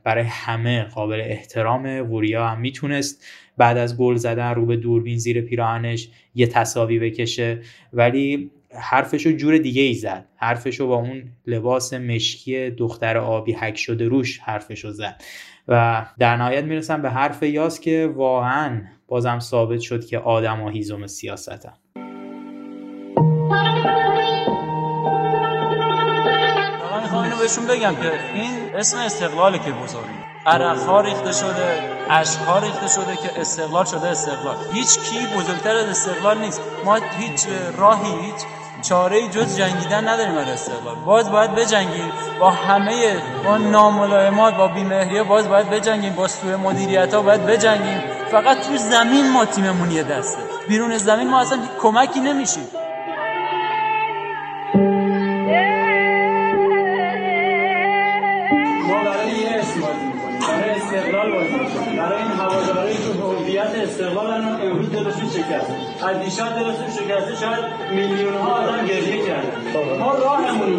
برای همه قابل احترامه ووریا هم می‌تونست بعد از گل زدن رو به دوربین زیر پیراهنش یه تصاوی بکشه. ولی حرفشو جور دیگه ای زد. حرفشو با اون لباس مشکی دختر آبی حک شده روش حرفشو زد. و در نهایت می‌رسم به حرف یاس که واقعا بازم ثابت شد که آدم ها هیزم سیاستن. من بهشون بگم که این اسم استقلاله که بزرگی عرق ها ریخته شده عشق ریخته شده که استقلال شده استقلال. هیچ کی بزرگتر از استقلال نیست. ما هیچ راهی هیچ چاره جز جنگیدن نداریم برای استقلال باز باید بجنگیم. با همه با ناملایمات با بیمهریه باز باید بجنگیم. با سوء مدیریت ها باید بجنگیم. فقط تو زمین ما تیممون یه دسته. بیرون زمین ما اصلا کمکی نمیشیم ما برای استقلال بازی برای این هواداری هویت استقلال الان امروز دلشون شکسته. از دیشب دلشون شکسته شاید میلیون ها آدم گریه کردن ما راهمون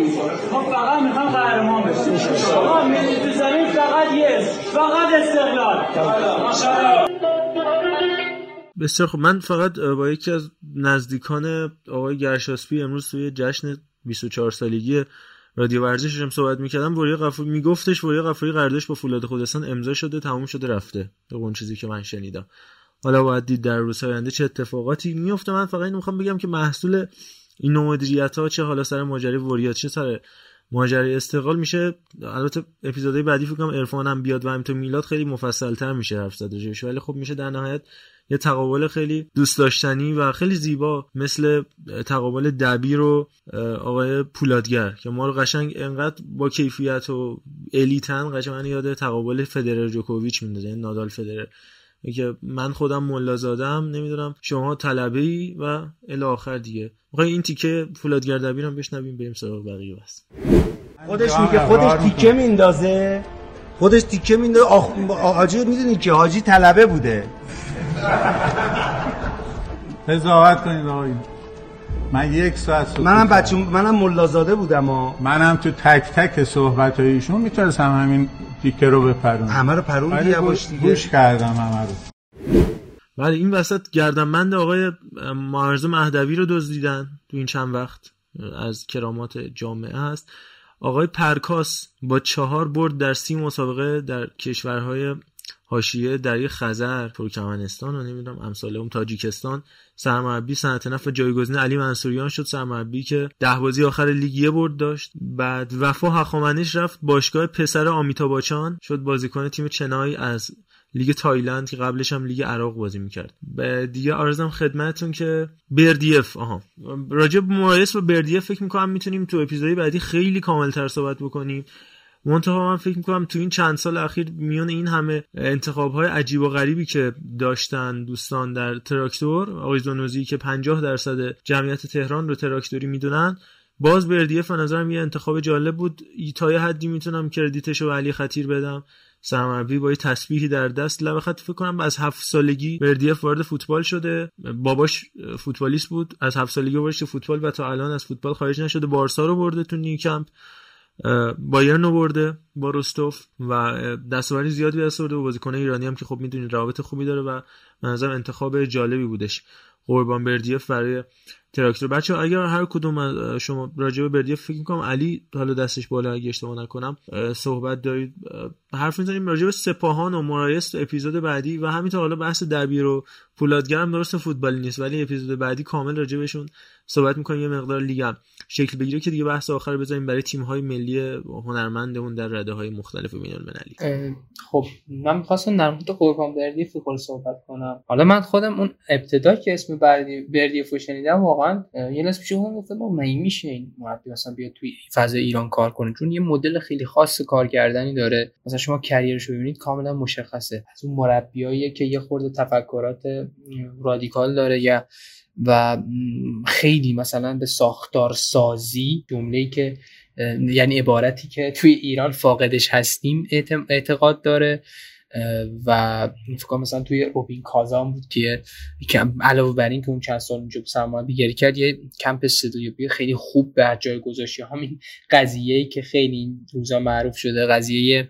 ما فقط می‌خوام قهرمان بشیم. ما ملی تو زمین فقط اسم فقط استقلال. بسیار خب من فقط با یکی از نزدیکان آقای گرشاسپی امروز توی جشن 24 سالگی رادیو ورزش هم صحبت می‌کردم وریا قفوری میگفتش وریا قفوری قراردادش با فولاد خودستان امضا شده تموم شده رفته. اون چیزی که من شنیدم. حالا باید دید در روزهای آینده چه اتفاقاتی میفته من فقط اینو می‌خوام بگم که محصول این مدیریت ها چه حالا سر ماجرای وریا چه سر ماجرای استقلال میشه. البته اپیزودهای بعدی فکر کنم عرفان هم بیاد و همینطور میلاد خیلی مفصلتر میشه حرف زده ولی خب میشه در نهایت یه تقابل خیلی دوست داشتنی و خیلی زیبا مثل تقابل دبیر و آقای پولادگر که ما رو قشنگ انقدر با کیفیت و الیتن قشنگ یاد تقابل فدرر جوکوویچ میندازه این نادال فدرر. که من خودم ملا زادم نمی‌دونم شما طلبه ای و الی آخر دیگه. می‌خوای این تیکه فولادگر دبیر هم بشنویم بریم سراغ بقیه بس خودش میگه خودش تیکه میندازه. خودش تیکه میندازه. آخ... حاجی می‌دونی که حاجی طلبه بوده. قضاوت کنید آقای. من یک ساعت سکوت منم بچه منم ملازاده بودم ها منم تو تک تک صحبت ایشون می‌تونستم همین تیکه رو بپرونم. همه رو پرون یواش دیگه گوش کردم همه رو. بله این وسط گردنبند آقای معرض مهدوی رو دزدیدن تو این چند وقت از کرامات جامعه هست. آقای پرکاس با چهار برد در سی مسابقه در کشورهای حاشیه در خزر ترکمنستان و نمی‌دونم امثال اون تاجیکستان. سرمربی صنعت نفت جایگزین علی منصوریان شد. سرمربی که ده بازی آخر لیگ یه برد داشت. بعد وفا حخامنش رفت. باشگاه پسر آمیتاباچان شد بازیکن تیم چنای از لیگ تایلند که قبلش هم لیگ عراق بازی می‌کرد. دیگه عرضم خدمتتون که بردیف آها. راجع به مقایسه با بردیف فکر می‌کنم می‌تونیم تو اپیزودی بعدی خیلی کاملتر صحبت بکنیم. منتها من فکر می‌کنم تو این چند سال اخیر میون این همه انتخاب های عجیب و غریبی که داشتن دوستان در تراکتور آقای زونوزی که 50 درصد جمعیت تهران رو تراکتوری می‌دونن باز بردیف به نظرم یه انتخاب جالب بود. تا یه حدی می‌تونم کردیتش رو علی خطیر بدم. سرمربی با یه تسبیحی در دست. لب خط فکر کنم از هفت سالگی بردیف وارد فوتبال شده. باباش فوتبالیست بود. از هفت سالگی وارد فوتبال و تا الان از فوتبال خارج نشده. بارسا رو برده تو نیوکمپ. بایرن برده با روستوف و دستاوردی زیادی دست آورده و بازیکن ایرانی هم که خب می‌دونید روابط خوبی داره و نظر انتخاب جالبی بودش. قربان بردیف برای تراکتور. بچه اگر هر کدوم از شما راجع به فکر می‌کنم علی حالا دستش بالا اگه اشتباه نکنم صحبت دارید. حرف می‌زنیم راجع به سپاهان و مرایس اپیزود بعدی و همینطور حالا بحث دبیر و پولادگرم درست فوتبالی نیست ولی اپیزود بعدی کامل راجع بهشون صحبت می‌کنیم. یه مقدار لیگ شکل بگیره که دیگه بحث آخر بذاریم برای تیم های ملی هنرمندمون در رده های مختلف بین خب من می‌خواستم در مورد قربان بردی فوتبال صحبت کنم. حالا من خودم اون ابتدا که اسم بردی بردی شنیدم واقعا واقعا یه لحظه پیش اون گفتم من میشه این مربی مثلا بیاد توی فضای ایران کار کنه؟ چون یه مدل خیلی خاص کار کردنی داره. مثلا شما کریرش رو ببینید کاملا مشخصه. از اون مربیایی که یه خورده تفکرات رادیکال داره یا و خیلی مثلا به ساختار سازی جمله‌ای که یعنی عبارتی که توی ایران فاقدش هستیم اعتقاد داره. و فکر مثلا توی روبین کازان بود که علاوه بر این که اون چند سال اونجا سرمربیگری کرد یه کمپ استودیوی خیلی خوب به جای گذاشتی. همین قضیه که خیلی این روزا معروف شده قضیه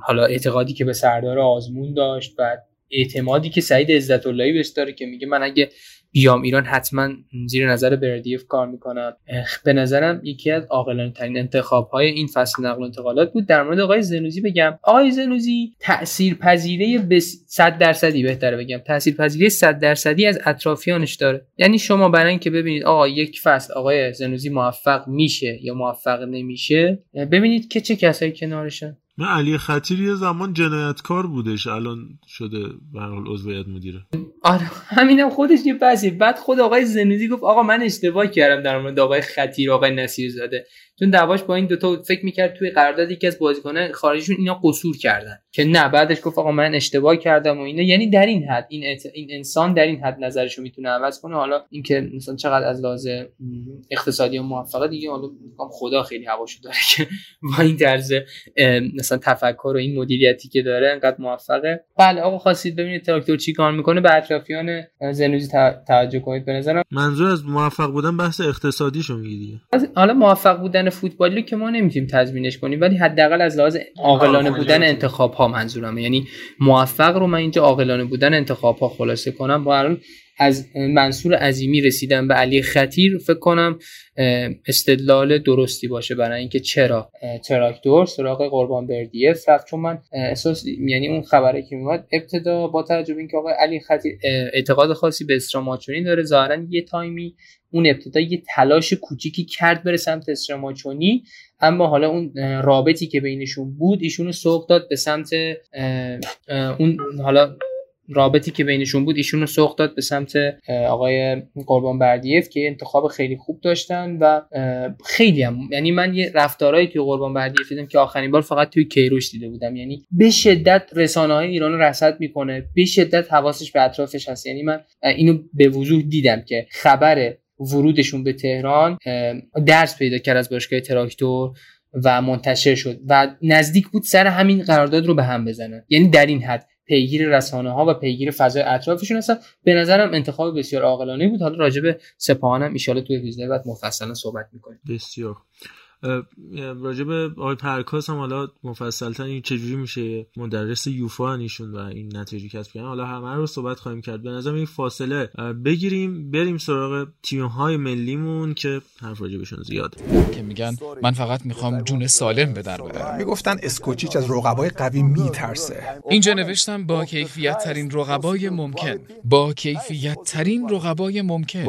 حالا اعتقادی که به سردار آزمون داشت و اعتمادی که سعید عزت اللهی بهش داره که میگه من اگه بیام ایران حتما زیر نظر بردیف کار می‌کنم. به نظرم یکی از عاقلانه ترین انتخاب های این فصل نقل و انتقالات بود. در مورد آقای زنوزی بگم. آقای زنوزی تاثیر پذیره به 100 درصدی بهتره بگم. تاثیر پذیره 100 درصدی از اطرافیانش داره. یعنی شما برای اینکه ببینید آقا یک فصل آقای زنوزی موفق میشه یا موفق نمیشه ببینید که چه کسایی کنارشن. نه علی خطیر یه زمان جنایتکار بودش. الان شده به حال عضویت مدیره. آره همینم خودش یه بحثی بعد خود آقای زنوزی گفت آقا من اشتباه کردم در مورد آقای خطیر آقای نصیر زاده چون دعواش با این دوتا فکر می‌کرد توی قراردادی که از بازیکنان خارجیشون اینا قصور کردن. که نه بعدش گفت آقا من اشتباه کردم و اینا. یعنی در این حد این, این انسان در این حد نظرشو می‌تونه عوض کنه. حالا اینکه مثلا چقدر از لحاظ اقتصادی و موفقه دیگه حالا خدا خیلی هواشو داره که با این طرز مثلا تفکر و این مدیریتی که داره انقدر موفقه. بله آقا خواستید ببینید تراکتور چی کار می‌کنه. به اطرافیان زنوزی توجه کنید به نظرم. منظور از موفق بودن بحث اقتصادیشو میگی حالا موفق بودن فوتبالی که ما نمی‌تونیم تضمینش کنیم ولی حداقل از لحاظ عاقلانه بودن انتخاب ها منظورمه. یعنی موفق رو من اینجا عاقلانه بودن انتخاب ها خلاصه کنم. با الان از منصور عظیمی رسیدن به علی خطیر. فکر کنم استدلال درستی باشه برای اینکه چرا تراکتور سراغ قربان بردیف رفت چون من احساس یعنی اون خبری که میومد ابتدا با توجه به اینکه آقای علی خطیر اعتقاد خاصی به استراماچونی داره ظاهرا یه تایمی اون ابتدا یه تلاش کوچیکی کرد بره سمت استراماچونی اما حالا اون رابطی که بینشون بود ایشونو سوق داد به سمت اون حالا رابطی که بینشون بود ایشون رو سوق داد به سمت آقای قربان بردیف که انتخاب خیلی خوب داشتن و خیلی هم یعنی من یه رفتارهایی توی قربان بردیف دیدم که آخرین بار فقط توی کیروش دیده بودم. یعنی به شدت رسانه های ایران رصد می‌کنه به شدت حواسش به اطرافش هست. یعنی من اینو به وضوح دیدم که خبر ورودشون به تهران درس پیدا کرد از باشگاه تراکتور و منتشر شد و نزدیک بود سر همین قرارداد رو به هم بزنن. یعنی در این حد پیگیر رسانه ها و پیگیر فضای اطرافشون هستن. به نظرم انتخاب بسیار عاقلانه بود. حالا راجع به سپاهانم ان توی ویزده بعد مفصلا صحبت می‌کنیم. بسیار. راجع به آقای پرکاس هم حالا مفصل این چجوری میشه مدرس یوفا ایشون و این نتیجه کسب کردن. حالا همه رو صحبت خواهیم کرد. به نظرم این فاصله بگیریم بریم سراغ تیم های ملیمون که حرف راجع بهشون زیاد که میگن من فقط می‌خوام جون سالم به در ببرم می‌گفتن اسکوچیچ از رقبای قوی میترسه. اینجا نوشتم با کیفیت ترین رقبای ممکن. با کیفیت ترین رقبای ممکن.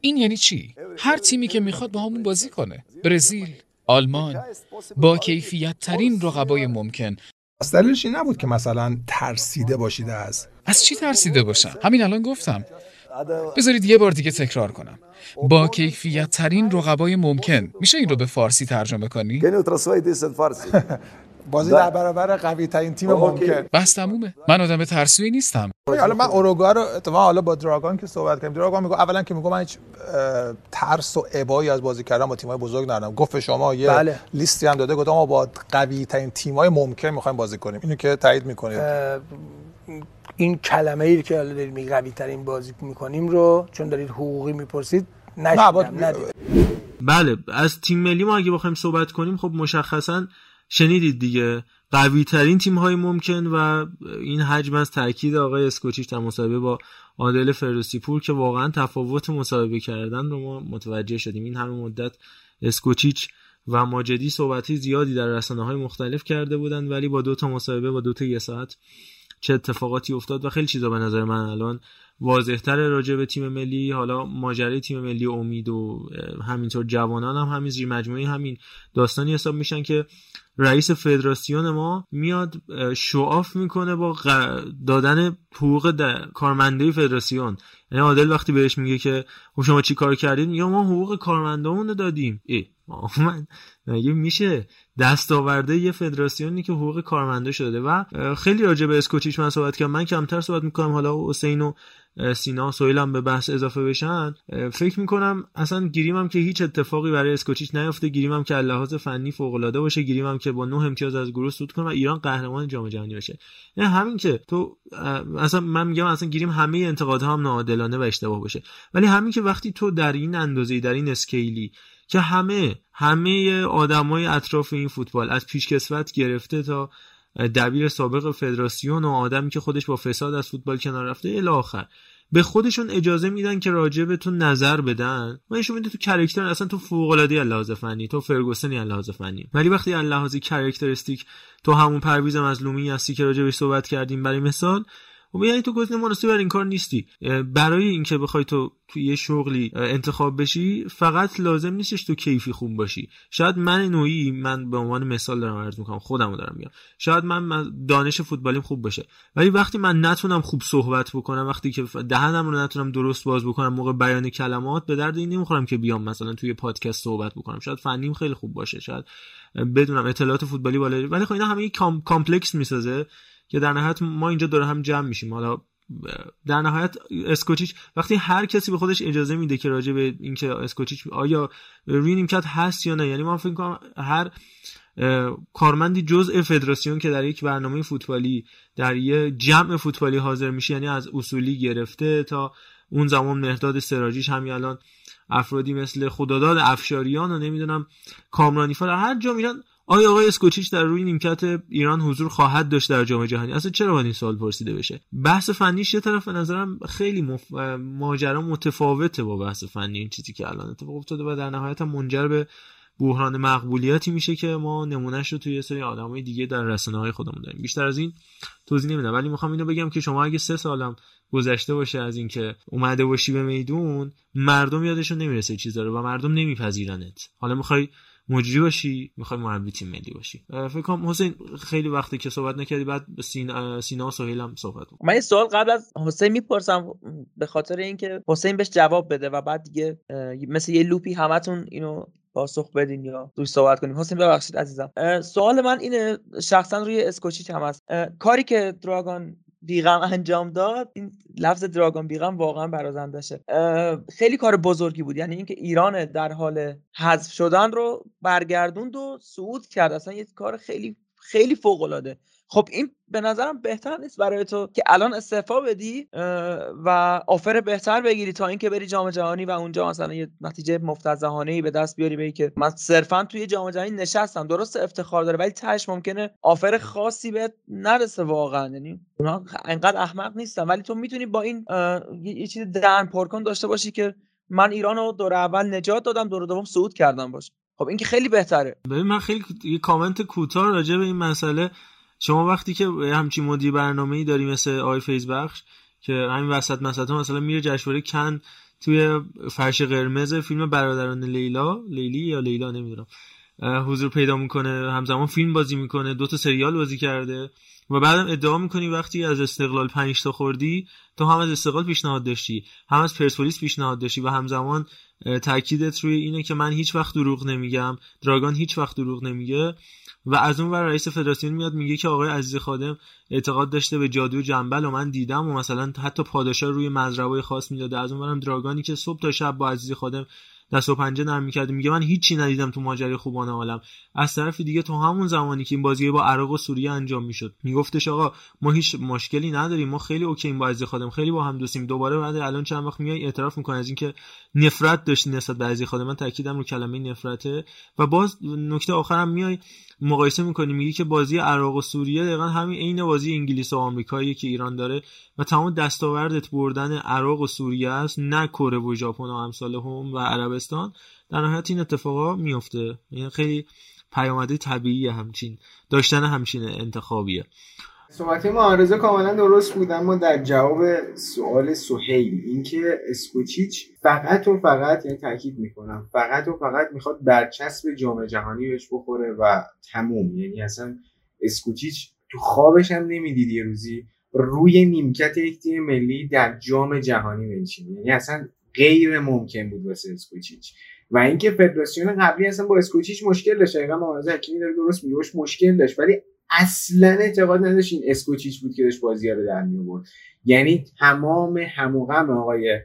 این یعنی چی؟ هر تیمی که می‌خواد با همون بازی کنه برزیل، آلمان با کیفیت ترین رقبای ممکن از دلیلش این نبود که مثلا ترسیده باشید از از چی ترسیده باشم؟ همین الان گفتم بذارید یه بار دیگه تکرار کنم با کیفیت ترین رقبای ممکن میشه این رو به فارسی ترجمه کنی؟ بازی در برابر قوی ترین تیم ممکن. بس تمومه. من آدم ترسوی نیستم. حالا من اوروگوئه رو اتفاقا حالا با دراگان که صحبت کردیم دراگان میگه اولا که میگه من هیچ ترس و ابایی از بازی کردن با تیم‌های بزرگ ندارم. گفت شما یه بله. لیستی هم داده گفتم ما با قوی ترین تیم‌های ممکن می‌خوایم بازی کنیم. اینو که تایید می‌کنید. این کلمه ای که حالا دارید میگی قوی ترین بازی می‌کنیم رو چون دارید حقوقی می‌پرسید نشیدم بله از تیم ملی ما اگه بخوایم صحبت کنیم خب مشخصا شنیدید دیگه. قوی ترین تیم های ممکن و این حجم از تاکید آقای اسکوچیچ در مصاحبه با عادل فردوسی پور که واقعا تفاوت مصاحبه کردن رو ما متوجه شدیم. این همه مدت اسکوچیچ و ماجدی صحبتی زیادی در رسانه های مختلف کرده بودند ولی با دو تا مصاحبه با دو تا یه ساعت چه اتفاقاتی افتاد و خیلی چیزا به نظر من الان واضحتر راجع به تیم ملی حالا ماجرای تیم ملی امید و همینطور جوانان هم همین زیر مجموعه همین داستانی حساب میشن که رئیس فدراسیون ما میاد شعاف می‌کنه با دادن حقوق کارمنده فدراسیون. یعنی عادل وقتی بهش میگه که خب شما چی کار کردید؟ یا ما حقوق کارمندامون رو دادیم. ای من مگه میشه دستاورده یه فدراسیونی که حقوق کارمنده شده؟ و خیلی راجع به اسکوچیچ من صحبت کردم. من کمتر صحبت می‌کنم. حالا حسین و سینا سویل به بحث اضافه بشن. فکر می‌کنم اصلا گیریم هم که هیچ اتفاقی برای اسکوچیچ نیفته گیریم هم که لحاظ فنی فوق العاده باشه. گیریم هم که با نه امتیاز از گروه صعود کنه و ایران قهرمان جام جهانی بشه یعنی همین که تو اصلا من میگم اصلا گیریم همه انتقادها هم ناعادلانه و اشتباه باشه. ولی همین که وقتی تو در این اندازه در این اسکیلی که همه همه آدمای اطراف این فوتبال از پیشکسوت گرفته تا دبیر سابق فدراسیون و آدمی که خودش با فساد از فوتبال کنار رفته الی آخر. به خودشون اجازه میدن که راجع به تو نظر بدن. و نشون میده تو character اصلا تو فوق العاده فنی تو فرگوسنی لحاظ فنی ولی وقتی لحاظ characteristic تو همون پرویز مظلومی هستی که بهش صحبت کردیم برای مثال و یعنی تو گزینه مناسب برای این کار نیستی. برای اینکه بخوای تو توی یه شغلی انتخاب بشی فقط لازم نیستش تو کیفی خوب باشی. شاید من نوعی من به عنوان مثال دارم عرض می‌کنم خودمو دارم میگم. شاید من دانش فوتبالیم خوب باشه. ولی وقتی من نتونم خوب صحبت بکنم وقتی که دهنم رو نتونم درست باز بکنم موقع بیان کلمات به درد این نمی‌خورم که بیام مثلا توی پادکست صحبت بکنم. شاید فنیم خیلی خوب باشه شاید بدونم اطلاعات فوتبالی بالا ولی خب اینا همه complex می‌سازه. که در نهایت ما اینجا دور هم جمع میشیم. حالا در نهایت اسکوچیچ وقتی هر کسی به خودش اجازه میده که راجع به اینکه اسکوچیچ آیا روی نیمکت هست یا نه یعنی من فکر کنم هر کارمندی جزء فدراسیون که در یک برنامه فوتبالی در یه جمع فوتبالی حاضر میشه یعنی از اصولی گرفته تا اون زمان مهداد سراجیش همین الان افرادی مثل خداداد افشاریان و نمی‌دونم کامرانی فر هر جا میرن آیا آقای اسکوچیچ در روی نیمکت ایران حضور خواهد داشت در جام جهانی؟ اصلا چرا باید این سوال پرسیده بشه؟ بحث فنیش یه طرف نظرم خیلی مف... ماجرا متفاوته با بحث فنی این چیزی که الان اتفاق افتاده و در نهایت هم منجر به بحران مقبولیتی میشه که ما نمونهش رو توی یه سری آدمای دیگه در رسانه های خودمون داریم. بیشتر از این توضیح نمیدم ولی می‌خوام اینو بگم که شما اگه سه سالم گذشته باشه از اینکه اومده باشی به میدون مردم یادشون نمی‌رسه چیزا رو و مردم نمیپذیرنت. حالا می‌خوای مجری باشی می‌خوای مربی تیم ملی باشی. فکر کنم حسین خیلی وقتی که صحبت نکردی بعد سینا, سینا و سهیل هم صحبت کنم من یه سوال قبل از حسین می‌پرسم به خاطر اینکه حسین بهش جواب بده و بعد دیگه مثل یه لوپی همتون اینو پاسخ بدین یا روش صحبت کنیم. حسین ببخشید عزیزم. سوال من اینه شخصا روی اسکوچیچ هم هست. کاری که دراگان بیغم انجام داد این لفظ دراگون بیغم واقعا برازندشه. خیلی کار بزرگی بود. یعنی اینکه ایران در حال حذف شدن رو برگردوند و صعود کرد. اصلا یه کار خیلی خیلی فوق العاده خب این به نظرم بهتر نیست برای تو که الان استعفا بدی و آفر بهتر بگیری تا اینکه بری جام جهانی و اونجا مثلا یه نتیجه مفتزهانه ای به دست بیاری بگی که من صرفا توی جام جهانی نشستم درست افتخار داره ولی تهش ممکنه آفر خاصی بهت نرسه واقعا. یعنی اونا انقدر احمق نیستن ولی تو می‌تونی با این یه چیز درن پرکن داشته باشی که من ایران رو دور اول نجات دادم دور دوم صعود کردم باش. خب این که خیلی بهتره. ببین من خیلی یه کامنت کوتاه راجع به این مسئله شما وقتی که همچین مدیر برنامه ای داری مثل آقای فیض بخش که همین وسط مثلا مثلا میره جشنواره کن توی فرش قرمز فیلم برادران لیلا لیلی یا لیلا نمی‌دونم. حضور پیدا می‌کنه همزمان فیلم بازی می‌کنه دو تا سریال بازی کرده و بعدم ادعا می‌کنی وقتی از استقلال 5 تا خوردی تو هم از استقلال پیشنهاد داشتی هم از پرسپولیس پیشنهاد داشتی و همزمان تاکیدت روی اینه که من هیچ وقت دروغ نمیگم دراگان هیچ وقت دروغ نمیگه. و از اون ور رئیس فدراسیون میاد میگه که آقای عزیز خادم اعتقاد داشته به جادو جنبل و من دیدم و مثلا حتی پادشاه روی مزرعه خاص می‌داده. از اون ورم دراگانی که صبح تا شب با عزیز خادم دست و پنجه نرم می‌کرد میگه من هیچی ندیدم تو ماجرای خوبان عالم. از طرف دیگه تو همون زمانی که این بازی با عراق و سوریه انجام می‌شد میگفتش آقا ما هیچ مشکلی نداریم. ما خیلی اوکی با عزیز خادم خیلی با هم دوستیم. دوباره بعد الان چند وقت میای اعتراف می‌کنه از اینکه نفرت داشتی نسبت به عزیز خادم. من تاکیدم رو کلمه نفرته. و باز نکته آخرم میای مقایسه می‌کنی؟ میگی که بازی عراق و سوریه دقیقا همین عین بازی انگلیس و آمریکایی که ایران داره و تمام دستاوردت بردن عراق و سوریه است نه کره و ژاپن و امثال هم و عربستان. در نهایت این اتفاقا میفته یعنی خیلی پیامده طبیعی همچین داشتن همچین انتخابیه. صحبت معارضه کاملا درست بود اما در جواب سوال سهیل اینکه اسکوچیچ فقط و فقط یعنی تاکید می‌کنم فقط و فقط می‌خواد برچسب جام جهانی بهش بخوره و تموم. یعنی اصلا اسکوچیچ تو خوابش هم نمی‌دید یه روزی روی نیمکت یک تیم ملی در جام جهانی بنشینه یعنی اصلا غیر ممکن بود واسه اسکوچیچ. و اینکه فدراسیون قبلی اصلا با اسکوچیچ مشکل داشت دقیقاً معاوضه حکیمی داره درست میگه مشکل داشت ولی اصلا اعتقاد نداشت این اسکوچیچ بود که داشت بازی رو در می یعنی تمام هموغم آقای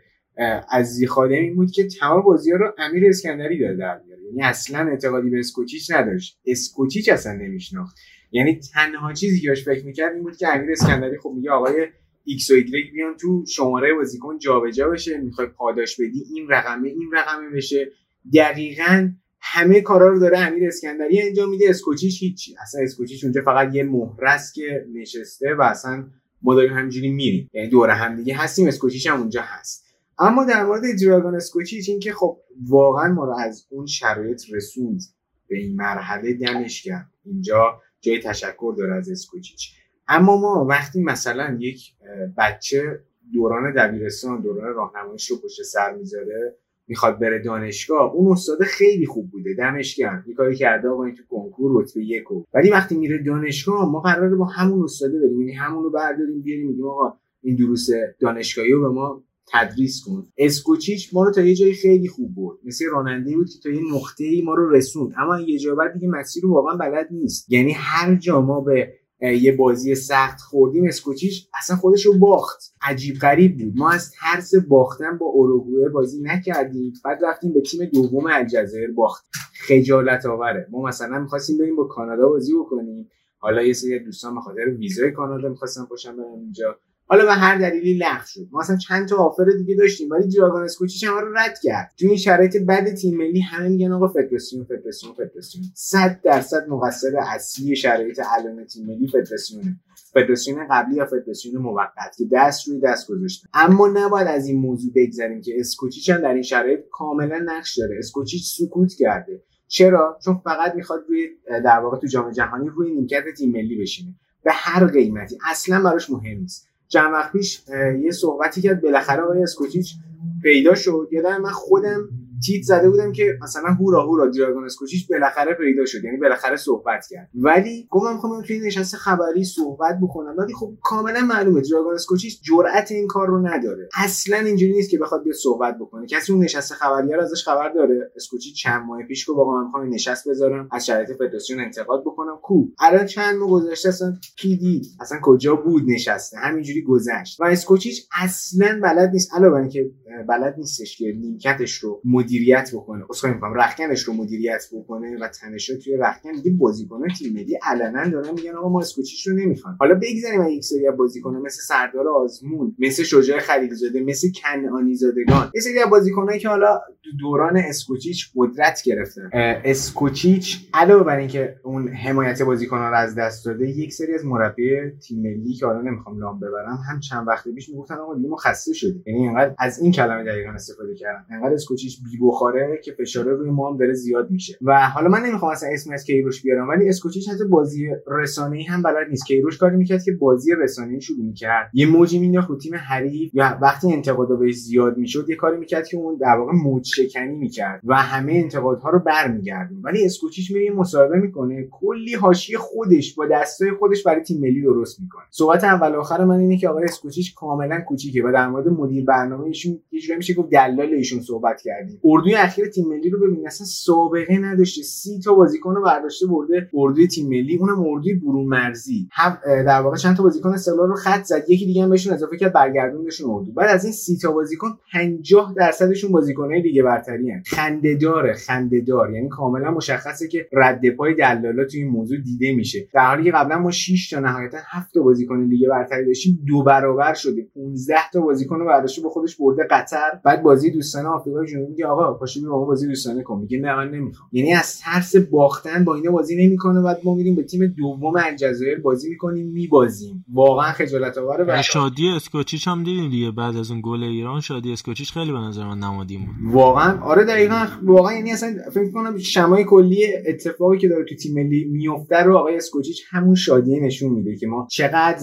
عزیزی این بود که تمام بازی رو امیر اسکندری داره در میاره. یعنی اصلا اعتقادی به اسکوچیچ نداشت. اسکوچیچ اصلا نمیشناخت. یعنی تنها چیزی که فکر می‌کرد این بود که امیر اسکندری خب میگه آقای ایکس و ایگرگ بیان تو شماره بازیکن جابجا بشه می‌خوای پاداش بدی این رقمه این رقمه بشه. دقیقا همه کارا رو داره امیر اسکندری انجام میده. اسکوچیش هیچی. اصلا اسکوچیش اونجا فقط یه مترسکه که نشسته و اصلا ما داریم همینجوری میریم. یعنی دور هم دیگه هستیم. اسکوچیش هم اونجا هست. اما در مورد دراگون اسکوچیچ این که خب واقعا ما رو از اون شرایط رسوند. به این مرحله دمش کرد اینجا جای تشکر داره از اسکوچیچ اما ما وقتی مثلا یک بچه دوران دبیرستان دوران راهنماییش رو پشت سر می‌ذاره می‌خواد بره دانشگاه اون استاد خیلی خوب بوده دمش گرم. یه کاری کرده آقا تو کنکور رتبه یکو ولی وقتی میره دانشگاه ما قراره با همون استاده بریم. یعنی همون رو برداریم بیاریم میگیم آقا این دروس دانشگاهی رو به ما تدریس کن. اسکوچیچ ما رو تا یه جایی خیلی خوب برد. مثل راننده بود که تا یه نقطه ما رو رسوند. اما یه جا بعد دیگه مسیر رو واقعا بلد نیست. یعنی هر جا ما به یه بازی سخت خوردیم اسکوچیش اصلا خودش رو باخت. عجیب غریب بود. ما از ترس باختن با اوروگوئه بازی نکردیم. بعد رفتیم به تیم دوم الجزایر باخت. خجالت آوره. ما مثلا می‌خواستیم بریم با کانادا بازی بکنیم. حالا یه سری دوستان به خاطر ویزای کانادا می‌خواستن باشن برن اینجا حالا به هر دلیلی لغو شد. ما اصلا چند تا آفر دیگه داشتیم ولی جیاگان اسکوچیچ همه رو رد کرد. تو این شرایط بد تیم ملی همه میگن آقا فدراسیون فدراسیون فدراسیون. 100 درصد مقصر اصلی شرایط الان تیم ملی فدراسیونه. فدراسیون قبلی یا فدراسیون موقت که دست روی دست گذاشتن. اما نباید از این موضوع بگذریم که اسکوچیچ هم در این شرایط کاملا نقش داره. اسکوچیچ سکوت کرده. چرا؟ چون فقط می‌خواد روی در واقع تو جام جهانی روی نیمکت تیم ملی بشینه. به هر قیمتی. اصلا براش مهم نیست. چند وقت پیش یه صحبتی کرد بالاخره آقای اسکوچیچ پیدا شد. یادم من خودم تیت زده بودم که مثلا هورا هورا دراگون اسکوچیچ بالاخره پیدا شد یعنی بالاخره صحبت کرد. ولی گفتم می‌خوام توی نشست خبری صحبت بکنم ولی خب کاملا معلومه دراگون اسکوچیچ جرأت این کار رو نداره. اصلا اینجوری نیست که بخواد بیاد صحبت بکنه. کسی اون نشست خبری رو ازش خبر داره اسکوچیچ چند ماه پیش گفت واقعا می‌خوام نشست بذارم از شرایط فدراسیون انتقاد بکنم. کو؟ الان چند ماه گذشته اصلا کی دید؟ اصلا کجا بود نشسته؟ همینجوری گذشت. و اسکوچیچ اصلا بلد نیست علاوه اینکه بلد نیستش که نیمکتش رو مدیریت بکنه. اصلا میگم رخکنش رو مدیریت بکنه و تنش توی رخکن دیگه بازیکن تیم ملی علنا دارن میگن آقا ما اسکوچیش رو نمی‌خوام حالا بگذاریم از یک سری از بازیکن‌ها مثل سردار آزمون مثل شجاع خلیلزاده مثل کنعانی زادگان یه سری از بازیکنایی که حالا دوران اسکوچیچ قدرت گرفتن. اسکوچیچ علاوه بر اینکه اون حمایت بازیکن‌ها رو از دست داده یک سری از مربی تیم ملی که حالا نمی‌خوام نام ببرم هم چند وقت پیش می‌گفتن آقا ما خسته شدیم. یعنی اینقدر از این کلمه دقیقا استفاده کردن. انقدر اسکوچیچ بی بخاره که فشار روی ما هم داره زیاد میشه. و حالا من نمی‌خوام اصلا اسم از کیروش بیارم ولی اسکوچیچ حتی بازی رسانه‌ای هم بلد نیست. کیروش کاری می‌کرد که بازی رسانه‌ای شروع می‌کرد. یه موجی مینداخت رو تیم حریف یا وقتی انتقادا بهش زیاد می‌شد یه کاری می‌کرد که اون در واقع موج شکنی می‌کرد و همه انتقادها رو برمیگردون ولی اسکوچیچ میره مصاحبه می‌کنه کلی حاشیه خودش با دستای خودش برای تیم ملی درست می‌کنه. صحبت اول آخر من اینه که آقای اسکوچیچ کاملا کوچیکه و در مورد مدیر برنامه ایشون یه جوری میشه گفت دلال ایشون صحبت کردیم. اردوی اخیر تیم ملی رو ببین اصلا سابقه نداشته. سی تا بازیکن برداشته برده اردوی تیم ملی. اونم اردوی برون مرزی. هم در واقع چند تا بازیکن استقلال رو خط زد. یکی دیگه هم بهشون اضافه کرد برگردوندشون اردو. بعد از این سی تا بازیکن 50 درصدشون بازیکنای دیگه برتری ان خنده‌داره خنده‌دار. یعنی کاملا مشخصه که رد پای دلالا تو این موضوع دیده میشه. در حالی که قبلا ما 6 تا نهایتا 7 تا بازیکن لیگ برتری داشتیم دو برابر شده. 15 تا بازیکن رو برداشته به خودش برده قطر. بعد بازی دوستانه آفریقای جنوبی آقا پاشو بیا با ما بازی دوستانه کن. میگه نه من نمی‌خوام. یعنی از ترس باختن با اینا بازی نمی‌کنه بعد ما میریم به تیم دوم الجزایر بازی می‌کنیم میبازیم. واقعا خجالت آوره. و شادی اسکوچیچ هم دیدین دیگه بعد از اون گل ایران؟ شادی اسکوچیچ خیلی به نظر من نمادی بود واقعا آره دقیقاً. واقعا یعنی اصلا فکر کنم شمای کلی اتفاقی که داره تو تیم ملی میفته رو آقای اسکوچیچ همون شادی نشون میده که ما چقدر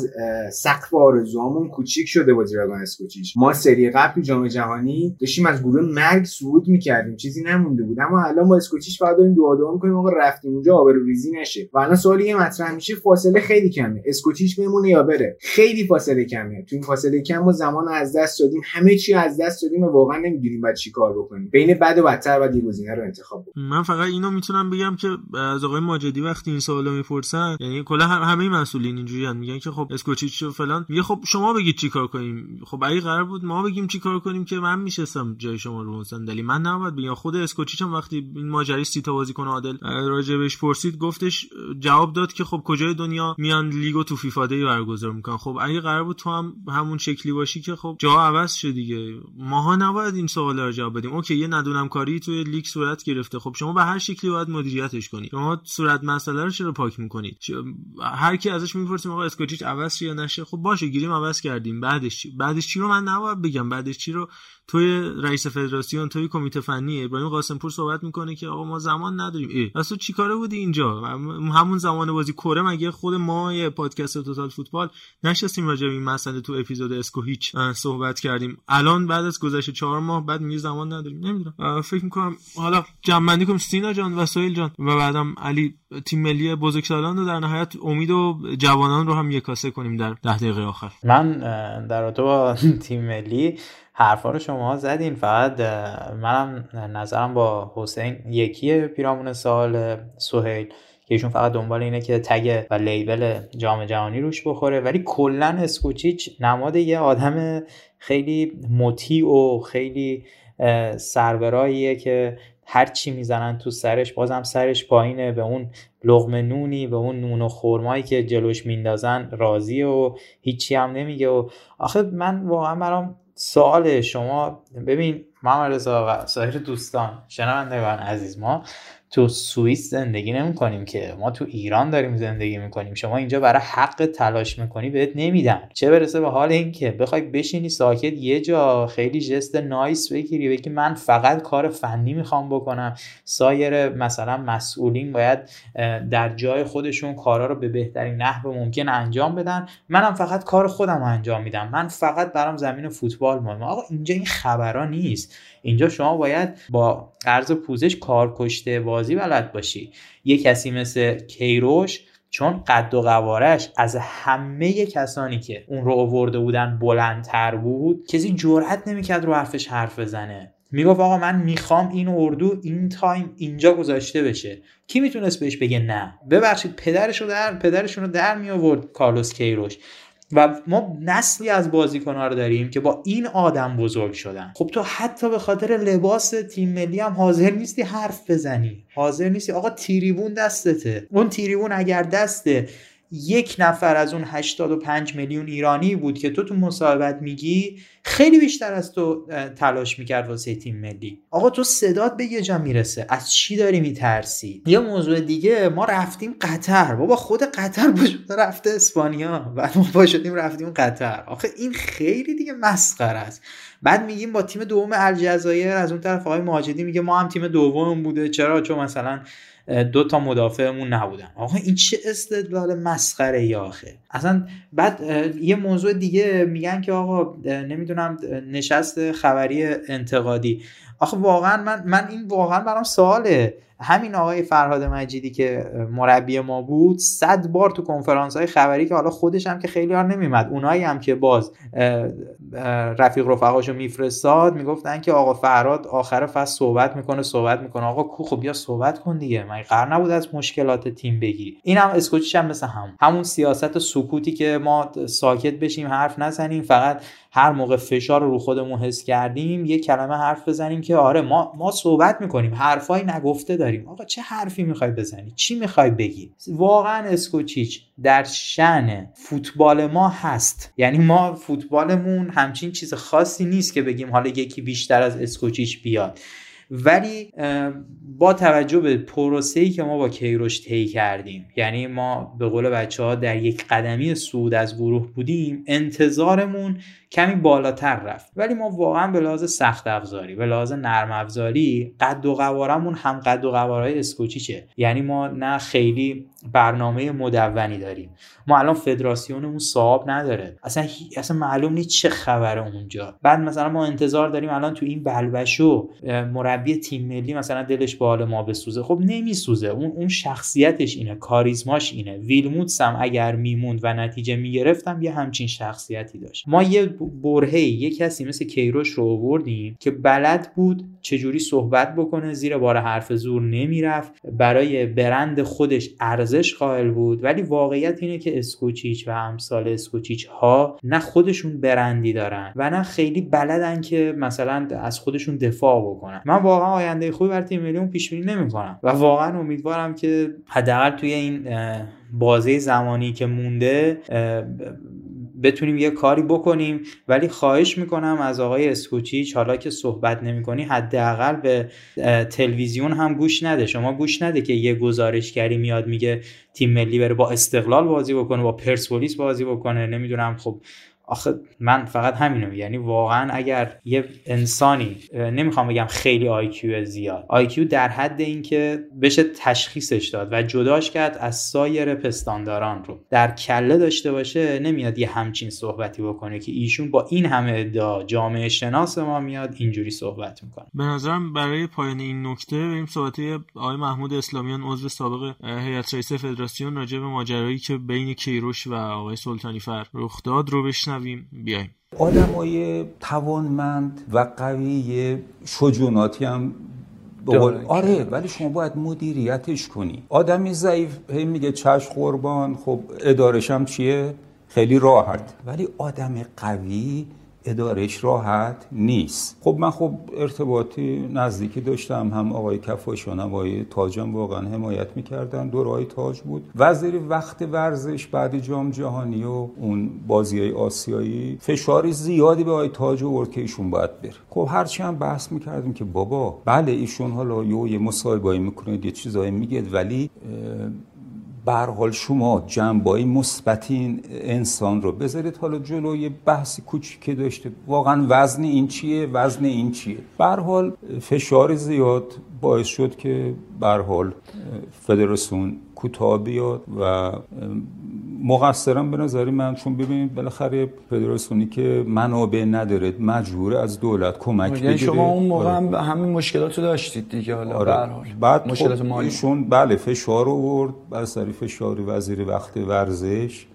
سقف آرزوامون کوچیک شده با اسکوچیچ. ما سری قبل تو جام جهانی داشتیم از گروه مرگ صعود می‌کردیم چیزی نمونده بود. اما الان با اسکوچیچ فقط داریم دعا دعا می‌کنیم آقا رفتیم اونجا آبروریزی نشه. و الان سوالی یه مطرح میشه فاصله خیلی کمه. اسکوچیچ بمونه یا بره؟ خیلی فاصله کمه. تو این فاصله کم ما زمان از دست دادیم. همه چی از دست دادیم و واقعا نمی‌دونیم بعد چی کار بکنیم. بین بد و بدتر بعد یه گزینه رو انتخاب بکنیم. من فقط اینو می‌تونم بگم که از آقای ماجدی وقتی این سوالو می‌پرسن یعنی کلا همه مسئولین اینجوریان میگن که خب اسکوچیچ فلان. میگه خب شما بگید چیکار کنیم؟ خب اگه قرار بود ما بگیم چیکار کنیم که من میشستم جای شما رو صندلی. من نباید بگم. خود اسکوچیچ هم وقتی این ماجرای سی تا بازیکن عادل راجبش پرسید گفتش جواب داد که خب کجای دنیا میان لیگو تو FIFA day برگزار می‌کنن. خب اگه قرار بود تو هم همون شکلی باشی که خب جا عوض شد دیگه. ماها نباید این سوالا رو جواب بدیم. OK یه ندونم کاری توی لیگ صورت گرفته. خب شما به هر شکلی باید مدیریتش کنید شما صورت مسئله رو چرا پاک می‌کنید؟ هر کی ازش می‌پرسیم آقا اسکوچیچ عوض یا نشه خب باشه گیریم عوض کردیم. بعدش چی؟ بعدش چی رو من نباید بگم. بعدش چی رو توی رئیس فدراسیون توی کمیته فنی ابراهیم قاسمپور صحبت می‌کنه که آقا ما زمان نداریم. ای چیکاره بودی اینجا؟ همون زمان بازی کره مگه خود ما یه پادکست توتال فوتبال نشستیم راجع به این مسئله تو اپیزود اسکو هیچ صحبت کردیم. الان بعد از گذشت چهار ماه بعد میگه زمان نداریم. نمی‌دونم. فکر می‌کنم حالا جمع کنم سینا جان و سهیل جان و بعدم علی تیم ملی بزرگسالان رو در نهایت امید و جوانان رو هم یکاسه کنیم در ده دقیقه آخر. من در رابطه با تیم ملی حرفا رو شما زدین. فقط منم نظرم با حسین یکیه پیرامون سال سهیل. که ایشون فقط دنبال اینه که تگ و لیبل جام جهانی روش بخوره. ولی کلا اسکوچیچ نماد یه آدم خیلی مطیع و خیلی سربراییه که هر چی می‌زنن تو سرش بازم سرش پایینه. به اون لغمه نونی به اون نون و خرمایی که جلوش میندازن راضی و هیچی هم نمیگه. و آخه من واقعا برام سوال شما ببین محمد رضا و سایر دوستان شنوندگان عزیز ما تو سوئیس زندگی نمی کنیم که. ما تو ایران داریم زندگی می‌کنیم. شما اینجا برای حق تلاش می‌کنی بهت نمیدن. چه برسه به حال اینکه بخوای بشینی ساکت یه جا خیلی جست نایس بگیری بگی من فقط کار فنی می‌خوام بکنم. سایر مثلا مسئولین باید در جای خودشون کارا رو به بهترین نحو ممکن انجام بدن. منم فقط کار خودم رو انجام میدم. من فقط برام زمین فوتبال مهمه. آقا اینجا این خبرا نیست. اینجا شما باید با عرض پوزش کار کشته بازی بلد باشی. یه کسی مثل کیروش چون قد و قوارش از همه کسانی که اون رو آورده بودن بلندتر بود کسی جرأت نمی‌کرد رو حرفش حرف بزنه. می‌گفت آقا من می‌خوام این اردو این time اینجا گذاشته بشه. کی می‌تونست بهش بگه نه؟ ببخشید پدرش رو در پدرشون رو در می آورد کارلوس کیروش. و ما نسلی از بازیکنها رو داریم که با این آدم بزرگ شدن. خب تو حتی به خاطر لباس تیم ملی هم حاضر نیستی حرف بزنی. حاضر نیستی. آقا تیریبون دستته. اون تیریبون اگر دسته یک نفر از اون 85 میلیون ایرانی بود که تو تو مصاحبت میگی خیلی بیشتر از تو تلاش می‌کرد واسه تیم ملی. آقا تو صدات به یه جا می‌رسه. از چی داری میترسی؟ یه موضوع دیگه ما رفتیم قطر. بابا خود قطر باشد رفته اسپانیا. و ما باشدیم رفتیم قطر. آخه این خیلی دیگه مسخره است. بعد میگیم با تیم دوم الجزایر از اون طرف آقای ماجدی میگه ما هم تیم دوم بوده. چرا؟ چون مثلا دو تا مدافعمون نبودن. آقا این چه استدلال مسخره ای آخه؟ اصلا بعد یه موضوع دیگه میگن که آقا نمی‌دونم نشست خبری انتقادی. آخه واقعا من من این واقعا برام سواله. همین آقای فرهاد مجیدی که مربی ما بود صد بار تو کنفرانس های خبری که حالا خودش هم که خیلی ها نمیمد اونایی هم که باز رفیق رفقاشو میفرستاد می‌گفتن که آقا فرهاد آخر فصل صحبت می‌کنه صحبت می‌کنه. آقا کو خب بیا صحبت کن دیگه من قرار نبود از مشکلات تیم بگی. این هم اسکوچیش هم مثل هم. همون سیاست سکوتی که ما ساکت بشیم حرف نزنیم فقط هر موقع فشار رو رو خودمون حس کردیم یه کلمه حرف بزنیم که آره ما ما صحبت می‌کنیم حرفایی نگفته داریم. آقا چه حرفی می‌خوای بزنی؟ چی می‌خوای بگی؟ واقعا اسکوچیچ در شن فوتبال ما هست. یعنی ما فوتبالمون همچین چیز خاصی نیست که بگیم حالا یکی بیشتر از اسکوچیچ بیاد. ولی با توجه به پروسه‌ای که ما با کیروش طی کردیم یعنی ما به قول بچه ها در یک قدمی سود از گروه بودیم انتظارمون کمی بالاتر رفت. ولی ما واقعا به لحاظ سخت افزاری به لحاظ نرم افزاری قد و قوارمون هم قد و قوارهای اسکوچیچه. یعنی ما نه خیلی برنامه مدونی داریم. ما الان فدراسیونمون صاحب نداره. اصلا اصلا معلوم نیست چه خبره اونجا. بعد مثلا ما انتظار داریم الان تو این بلبشو مربی تیم ملی مثلا دلش به حال ما بسوزه. خب نمیسوزه. اون اون شخصیتش اینه کاریزماش اینه. ویلموتس هم اگر میموند و نتیجه می‌گرفتم یه همچین شخصیتی داشت. ما یه برهه یه کسی مثل کیروش رو آوردیم که بلد بود چجوری صحبت بکنه زیر بار حرف زور نمی‌رفت. برای برند خودش ارزش قائل بود. ولی واقعیت اینه که اسکوچیچ و امثال اسکوچیچ ها نه خودشون برندی دارن و نه خیلی بلدن که مثلا از خودشون دفاع بکنن. من واقعا آینده خوبی برای تیم ملی پیش بینی نمی‌کنم و واقعا امیدوارم که حداقل توی این بازه زمانی که مونده بتونیم یه کاری بکنیم. ولی خواهش می‌کنم از آقای اسکوچیچ حالا که صحبت نمی‌کنی حداقل به تلویزیون هم گوش نده. شما گوش نده که یه گزارشگری میاد میگه تیم ملی بره با استقلال بازی بکنه با پرسپولیس بازی بکنه. نمی‌دونم خب آخه من فقط همینو یعنی واقعا اگر یه انسانی نمی‌خوام بگم خیلی IQ زیاد IQ در حد اینکه بشه تشخیصش داد و جداش کرد از سایر پستانداران رو. در کله داشته باشه نمیاد یه همچین صحبتی بکنه که ایشون با این همه ادعا جامعه شناس ما میاد اینجوری صحبت می‌کنه. به نظرم برای پایان این نکته این صحبت آقای محمود اسلامیان عضو سابق هیئت رئیسه فدراسیون راجع به ماجرایی که بین کیروش و آقای سلطانی فر رخ داد رو بشنویم. بیایم. آدمای توانمند و قوی شجوناتی هم آره ولی شما باید مدیریتش کنی. آدمی ضعیف هی میگه چش قربان خب ادارش هم چیه؟ خیلی راحت. ولی آدم قوی ادارش راحت نیست. خب من خب ارتباطی نزدیکی داشتم هم آقای کفاشان هم آقای تاجم واقعا حمایت می‌کردن دورای تاج بود. وزیر وقت ورزش بعد جام جهانی و اون بازی های آسیایی فشاری زیادی به آقای تاج و که ایشون باید بره. خب هرچی هم بحث می‌کردیم که بابا بله ایشون حالا یه مصاحبه‌ای می‌کنه یه چیزایی میگه ولی بر حال شما جنبایی مثبتین انسان رو بذارید. حالا جلو یه بحث کوچیکی داشته واقعا وزن این چیه؟ وزن این چیه؟ بر حال فشار زیاد باعث شد که بر حال فدراسیون کوتاه بیاد و مقصرم به نظر من چون ببینید بالاخره فدراسیونی که منابع نداره مجبور از دولت کمک یعنی بگیره. شما اون موقع هم همین مشکلات رو داشتید دیگه حالا آره. بعد مشکلات خب مالی بله فشار آورد بر سر فشار وزیر وقت ورزش.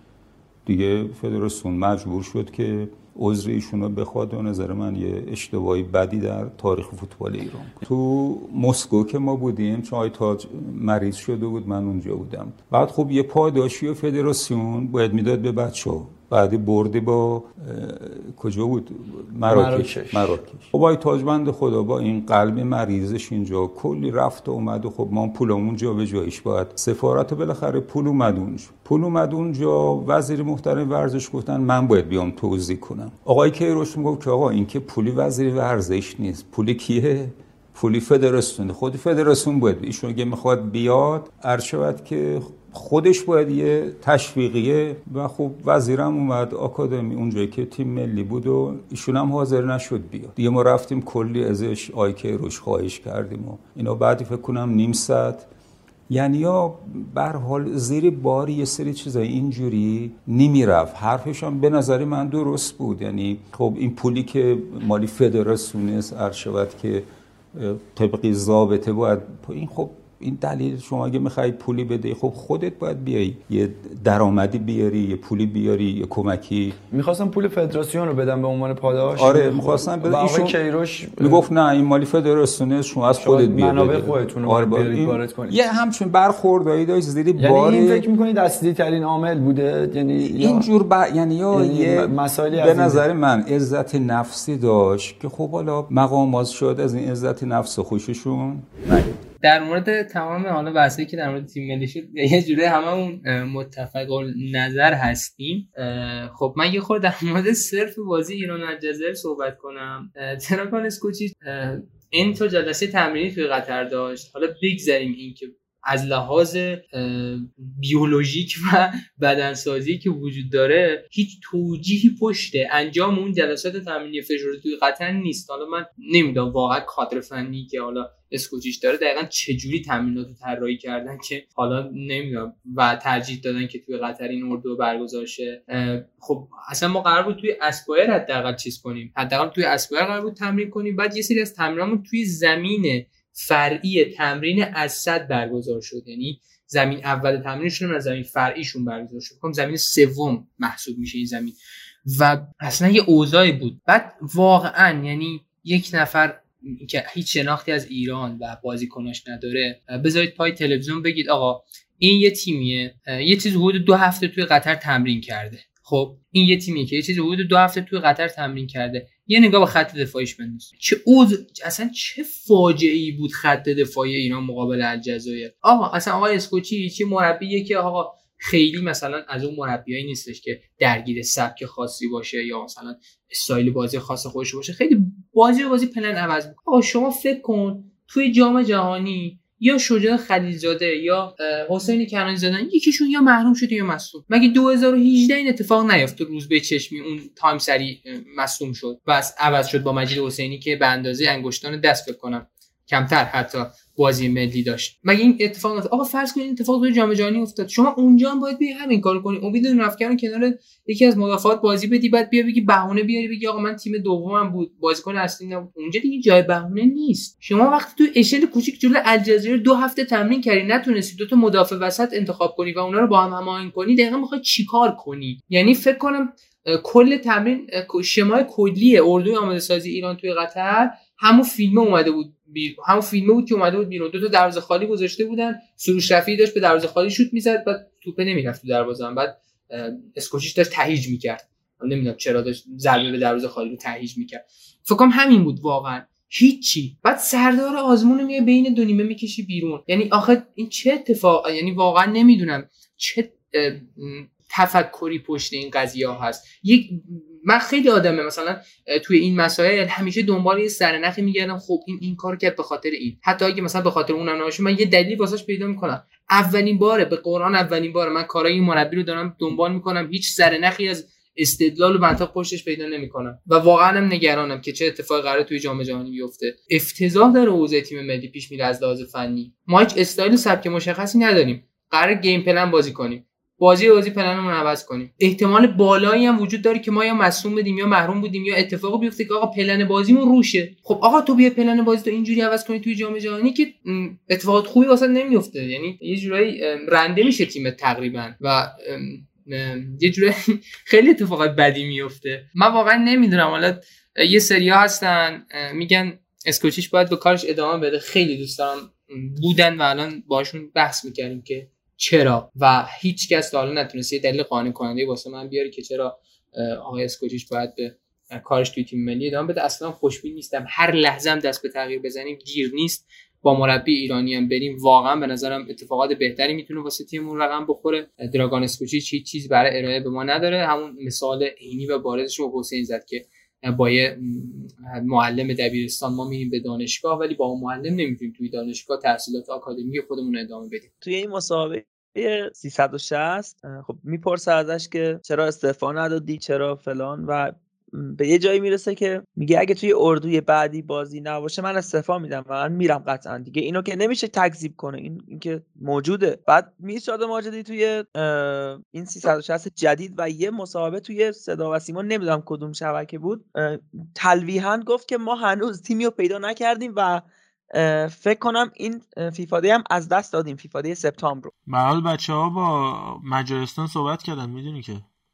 دیگه فدراسیون مجبور شد که عذر ایشون رو بخواد و نظر من یه اشتباهی بدی در تاریخ فوتبال ایران تو مسکو که ما بودیم چون آی تاج مریض شده بود من اونجا بودم. بعد خب یه پاداشی و فدراسیون باید می‌داد به بچه بعدی بردی با کجا بود؟ مراکش. مراکش. خب آی تاجبند خدا با این قلب مریضش اینجا کلی رفت و اومد و خب ما پولمون جا به جایش باید. سفارت بالاخره پول اومد اونجا. پول اومد اونجا وزیر محترم ورزش گفتن من باید بیام توضیح کنم. آقای کیروش می‌گفت که آقا این که پولی وزیر ورزش نیست. پولی کیه؟ پولی فدراسیون. خود فدراسیون باید ایشون می‌خواد بیاد ارشد که خودش باید یه تشویقیه و خب وزیرم اومد آکادمی اونجایی که تیم ملی بود و ایشون هم حاضر نشد بیاد. دیگه ما رفتیم کلی ازش آیکه روش خواهش کردیم و اینا. بعدی فکر کنم نیم ساعت. یعنی یا بر حال زیر باری یه سری چیزای اینجوری نمی‌رفت. حرفش هم به نظر من درست بود. یعنی خب این پولی که مالی فدراسیون است شود که طبقی ضابطه باید این خب این دلیل شما اگه می‌خوای پولی بده خب خودت باید بیای. یه درآمدی بیاری یه پولی بیاری یه کمکی. می‌خواستم پول فدراسیون رو بدم به عنوان پاداش. آره می‌خواستم بده ایشون کیروش می‌گفت نه این مالی فدراسیونه شما از خودت بیاری منابع خودتون رو آره این... کنید. یه همچین برخوردایی داشت زیری یعنی بار این فکر می‌کنید اصلی ترین عامل بوده؟ یعنی اینجور ب... یعنی یا یعنی یه مسائلی به نظر من عزت نفسی داشت که خب حالا مقامات شد از این عزت نفس خوششون. در مورد تمام حالا بحثی که در مورد تیم ملی شد یه جوره هممون متفق نظر هستیم. خب من یه خورده در مورد صرف بازی ایران و الجزایر صحبت کنم. تراکان اسکوچی این تا جلسه تمرینی توی قطر داشت. حالا بگذاریم این که از لحاظ بیولوژیک و بدنسازی که وجود داره هیچ توجیهی پشت انجام اون جلسات تمرینی فشرده توی قطر نیست. حالا من نمی‌دونم واقعا کادر فنی که حالا اسکوچیش داره دقیقا چجوری تمرینات طراحی کردن که حالا نمی‌دونم و ترجیح دادن که توی قطر این اردو برگزار شه خب اصلا ما قرار بود توی اسپایر حداقل چیز کنیم. حداقل توی اسپایر قرار بود تمرین کنیم. بعد یه سری از تمرینامون توی زمین فرعی تمرین السد برگزار شد. یعنی زمین اول تمرینشون از زمین فرعیشون برگزار شد. خب زمین سوم محسوب میشه این زمین. و اصلا یه اوضاعی بود. بعد واقعا یعنی یک نفر که هیچ شناختی از ایران و بازیکناش نداره بذارید پای تلویزیون بگید آقا این یه تیمیه. یه چیز حدود دو هفته توی قطر تمرین کرده. خب این یه تیمیه که یه چیز حدود دو هفته توی قطر تمرین کرده. یه نگاه به خط دفاعیش بنداز. چه اوز اصلا چه فاجعه ای بود خط دفاعی ایران مقابل الجزایر؟ آقا اصلا آقای اسکوچی چه مربیه که آقا خیلی مثلا از اون مربیایی نیستش که درگیر سبک خاصی باشه یا مثلا استایل بازی خاص خودش باشه. خیلی بازی بازی پلن عوض می‌کنه شما فکر کن توی جام جهانی یا شجاع خلیلزاده یا حسین کنانی زدن یکیشون یا محروم شده یا مصدوم مگه 2018 این اتفاق نیافت روز به چشمی اون تایم سری مصدوم شد؟ بس عوض شد با مجید حسینی که به اندازه انگشتان دست بکنم کمتر حتی بازی ملی داشت. مگه این اتفاق نیفتاد آقا فرض کنید اتفاق توی جام جهانی افتاد. شما اونجا هم باید بیا همین کارو کنی. امید نرفکن کنار یکی از مدافعات بازی بدی بعد بیا بگی بهونه بیاری بگی آقا من تیم دومم بود. بازیکن اصلی نبود. اونجا دیگه جای بهونه نیست. شما وقتی تو اشل کوچیک جلو الجزایر دو هفته تمرین کردی نتونستی دو تا مدافع وسط انتخاب کنی و اونا رو با هم هماهنگ کنی دقیقاً می‌خوای چیکار کنی؟ یعنی فکر کنم کل تمرین شمای کلی اردوی آماده سازی ایران توی قطر. همون فیلم اومده بود. بیر... همون فیلمه بود که اومده بود بیرون. دو تا دروازه خالی گذاشته بودن. سروش رفیعی داشت به دروازه خالی شوت می‌زد بعد توپه نمی‌رفت تو دروازه بعد اسکوچیش داشت تهیج می‌کرد. نمی‌دونم چرا داشت ضربه به دروازه خالی رو تهیج می‌کرد. فکر همین بود واقعا. هیچی. بعد سردار آزمون رو میای بین دو نیمه می‌کشی بیرون. یعنی آخه این چه اتفاق یعنی واقعا نمی‌دونم چه تفکری پشت این قضیه ها هست. یک من خیلی آدمه مثلا توی این مسائل همیشه دنبال یه سرنخی میگردم. خب این این کار کرد به خاطر این. حتی اگه مثلا به خاطر اونم نباشه من یه دلیل واسش پیدا می‌کنم. اولین باره به قرآن اولین باره. من کارای این مربی رو دارم دنبال می‌کنم. هیچ سرنخی از استدلال و منطق پشتش پیدا نمی‌کنم. و واقعا هم نگرانم که چه اتفاقی قراره توی جام جهانی بیفته. افتضاح داره اوضاع تیم ملی پیش میره از لحاظ فنی. ما هیچ استایل سبک مشخصی نداریم. قرار گیم پلن بازی کنیم. بازی بازی پلنمون عوض کنیم. احتمال بالایی هم وجود داره که ما یا مصوم بدیم یا محروم بودیم یا اتفاق بیفته که آقا پلن بازیمون روشه. خب آقا تو بیا پلن بازی تو اینجوری عوض کنی توی جام جهانی که اتفاقات خوبی واسه نمیفته. یعنی یه جورایی رنده میشه تیم تقریبا و یه جوری خیلی اتفاقات بدی میفته. من واقعا نمی‌دونم. حالا یه سریا هستن میگن اسکوچیش باید به کارش ادامه بده. خیلی دوست دارم بودن و الان باشون بحث می‌کردیم که چرا و هیچ کس تا حالا نتونست یه دلیل قانع کننده واسه من بیاره که چرا آقای اسکوچیش باید به کارش توی تیم ملی ادامه بده. اصلا خوشبین نیستم. هر لحظه هم دست به تغییر بزنیم دیر نیست. با مربی ایرانی هم بریم. واقعا به نظرم اتفاقات بهتری می‌تونه واسه تیممون رقم بخوره. دراگان اسکوچیچ هیچ چیز برای ارائه به ما نداره. همون مثال عینی و بارزش رو حسین زد که با یه معلم دبیرستان ما میریم به دانشگاه ولی با اون معلم نمی‌تونیم توی دانشگاه تحصیلات آکادمی خودمون ادامه بدیم. توی این مسابقه 360 خب می‌پرسه ازش که چرا استعفا ندادی چرا فلان و به یه جایی می‌رسه که میگه اگه توی اردوی بعدی بازی نباشه من استعفا میدم و من میرم قطعا. دیگه اینو که نمیشه تکذیب کنه. این, این که موجوده. بعد میرشاد ماجدی توی این 360 جدید و یه مسابقه توی صدا و سیما نمی‌دونم کدوم شبکه بود تلویحا گفت که ما هنوز تیمی رو پیدا نکردیم و فکر کنم این فیفاده هم از دست دادیم. فیفاده سپتامبر رو. حال بچه ها با مجارستان صحبت کردن. می‌دونی که.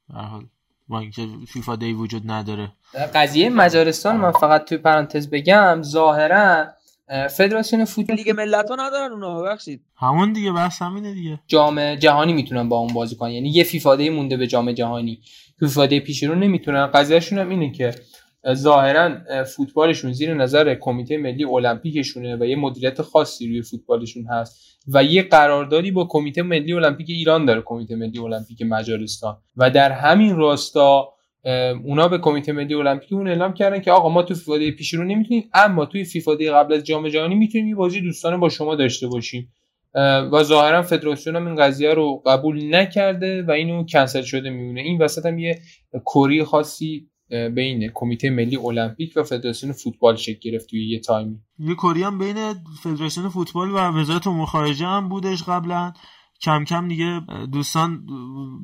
به حال. با اینکه فیفا دی وجود نداره. قضیه مجارستان من فقط توی پرانتز بگم ظاهرا فدراسیون فوتبال لیگ ملت ها ندارن اونا ببخشید. همون دیگه بحث همینه دیگه. جام جهانی می‌تونن با اون بازی کنن. یعنی یه فیفا دی مونده به جام جهانی. فیفا دی پیش رو نمی‌تونن. قضیهشون هم اینه که ظاهرا فوتبالشون زیر نظر کمیته ملی المپیکشونه و یه مدیریت خاصی روی فوتبالشون هست و یه قراردادی با کمیته ملی المپیک ایران داره کمیته ملی المپیک مجارستان. و در همین راستا اونا به کمیته ملی المپیک اون اعلام کردن که آقا ما تو فیفا دی پیش رو نمی‌تونیم اما توی فیفا دی قبل از جام جهانی می‌تونیم یه بازی دوستانه با شما داشته باشیم. و ظاهرا فدراسیون هم این قضیه رو قبول نکرده و اینو کنسل شده میمونه این وسط هم یه کوری خاصی بین کمیته ملی المپیک و فدراسیون فوتبال شکل گرفت توی یه تایمی. یه کوری هم بین فدراسیون فوتبال و وزارت امور خارجه هم بودش قبلا. کم کم دیگه دوستان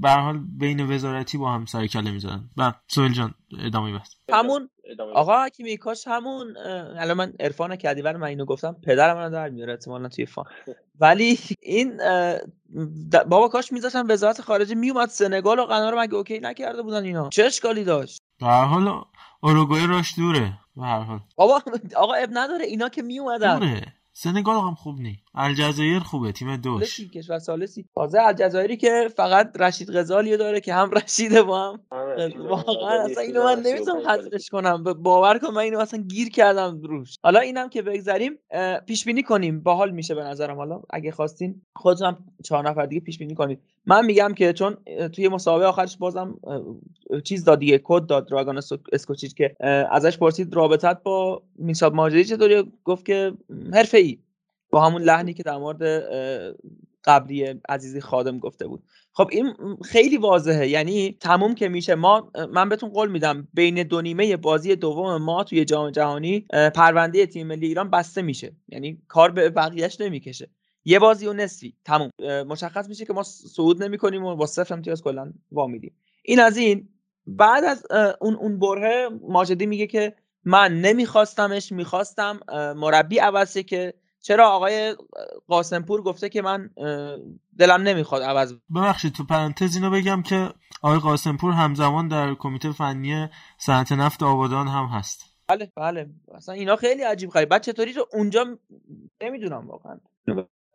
به حال بین وزارتی با هم سر کله می‌زنن و سویل جان ادامه بس. همون آقا حکیمی کاش همون الان من عرفان کدیور من اینو گفتم پدرم من در میاره احتمالاً توی فان ولی این بابا کاش میذاشتن وزارت خارجه میومد سنگال و قنا رو مگه اوکی نکرده بودن اینا؟ چه اشکالی داشت؟ هر حال اوروگوئه راش دوره به هر حال. بابا آقا اب نداره اینا که میومدن دوره. سنگال هم خوب نی الجزایر خوبه تیم دوش. کشور سالسی. تازه الجزایری که فقط رشید غزالی داره که هم رشیده با هم واقعا اصلا اینو من نمی‌تونم حذفش کنم. باور کن من اینو اصلا گیر کردم روش. حالا اینم که بگذریم پیش بینی کنیم. باحال میشه به نظرم. حالا اگه خواستین خودتون چهار نفر دیگه پیش بینی کنید. من میگم که چون توی مسابقه آخرش بازم چیز داد دیگه کد داد دراگان اسکوچیچ که ازش پرسید رابطت با میساب ماجری چطوری گفت که حرفه‌ای. با همون لحنی که در مورد قبلی عزیزی خادم گفته بود. خب این خیلی واضحه. یعنی تموم که میشه. ما من بهتون قول میدم. بین دو نیمه بازی دوم ما توی جام جهانی پرونده تیم ملی ایران بسته میشه. یعنی کار به بقیهش نمی‌کشه. یه بازی و نصفی. تموم. مشخص میشه که ما صعود نمی‌کنیم و با صفر امتیاز کلا وا میدیم. این از این. بعد از اون اون بره ماجدی میگه که من نمیخواستمش می‌خواستم مربی عوض که چرا آقای قاسمپور گفته که من دلم نمی‌خواد عوض ببخشید تو پرانتز اینو بگم که آقای قاسمپور همزمان در کمیته فنی صنعت نفت آبادان هم هست. بله بله. اصلا اینا خیلی عجیب غریب. بعد چطوری تو اونجا نمی‌دونم واقعا.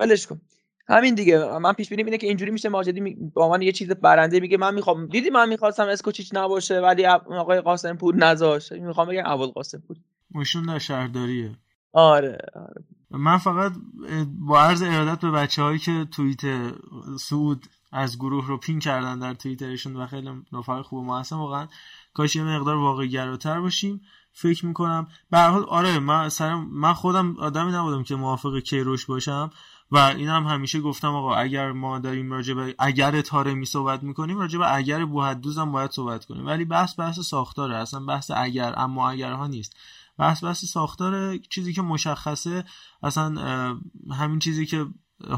ولش کن. همین دیگه. من پیش بینیم اینه که اینجوری میشه ماجدی با من یه چیز برنده میگه من می‌خوام دیدی من می‌خواستم اسکوچیچ نباشه ولی آقای قاسمپور نذاشت می‌خوام بگم اول قاسمپور مشون در شهرداریه آره, آره. من فقط با عرض ارادت به بچه هایی که توییت سعود از گروه رو پین کردن در توییترشون و خیلی رفاق خوب ما هستن واقعا کاش یه مقدار واقعی گراتر باشیم. فکر می‌کنم به حال آره من سرم من خودم آدمی نبودم که موافق کیروش باشم و اینم هم همیشه گفتم آقا اگر ما داریم راجع به اگر تارمی صحبت می‌کنیم راجع به اگر بوحدوز هم باید صحبت کنیم. ولی بحث بحث ساختاره اصلا بحث اگر اما اگرها نیست. بحث بحث ساختار چیزی که مشخصه اصلا همین چیزی که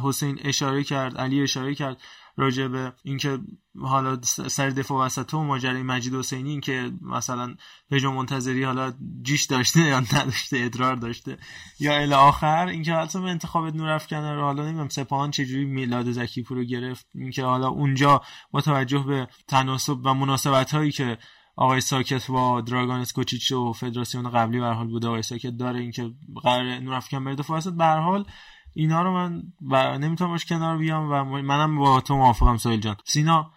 حسین اشاره کرد علی اشاره کرد راجع به اینکه حالا سر دفاع وسط و ماجرای مجید حسینی این که مثلا پژو منتظری حالا جیش داشته یا نداشته ادرار داشته یا الی آخر اینکه حالا به انتخاب نورافکن رو حالا نمی‌دونم سپاهان چجوری میلاد زکی رو گرفت اینکه حالا اونجا با توجه به تناسب و مناسبت هایی که آقای ساکت با دراگان اسکوچیچ و فدراسیون قبلی به حال بوده. آقای ساکت داره اینکه قرار نورافکن بره دفاع. وسط به حال اینا رو من و نمی‌تونم باش کنار بیام و منم با تو موافقم سویل جان. سینا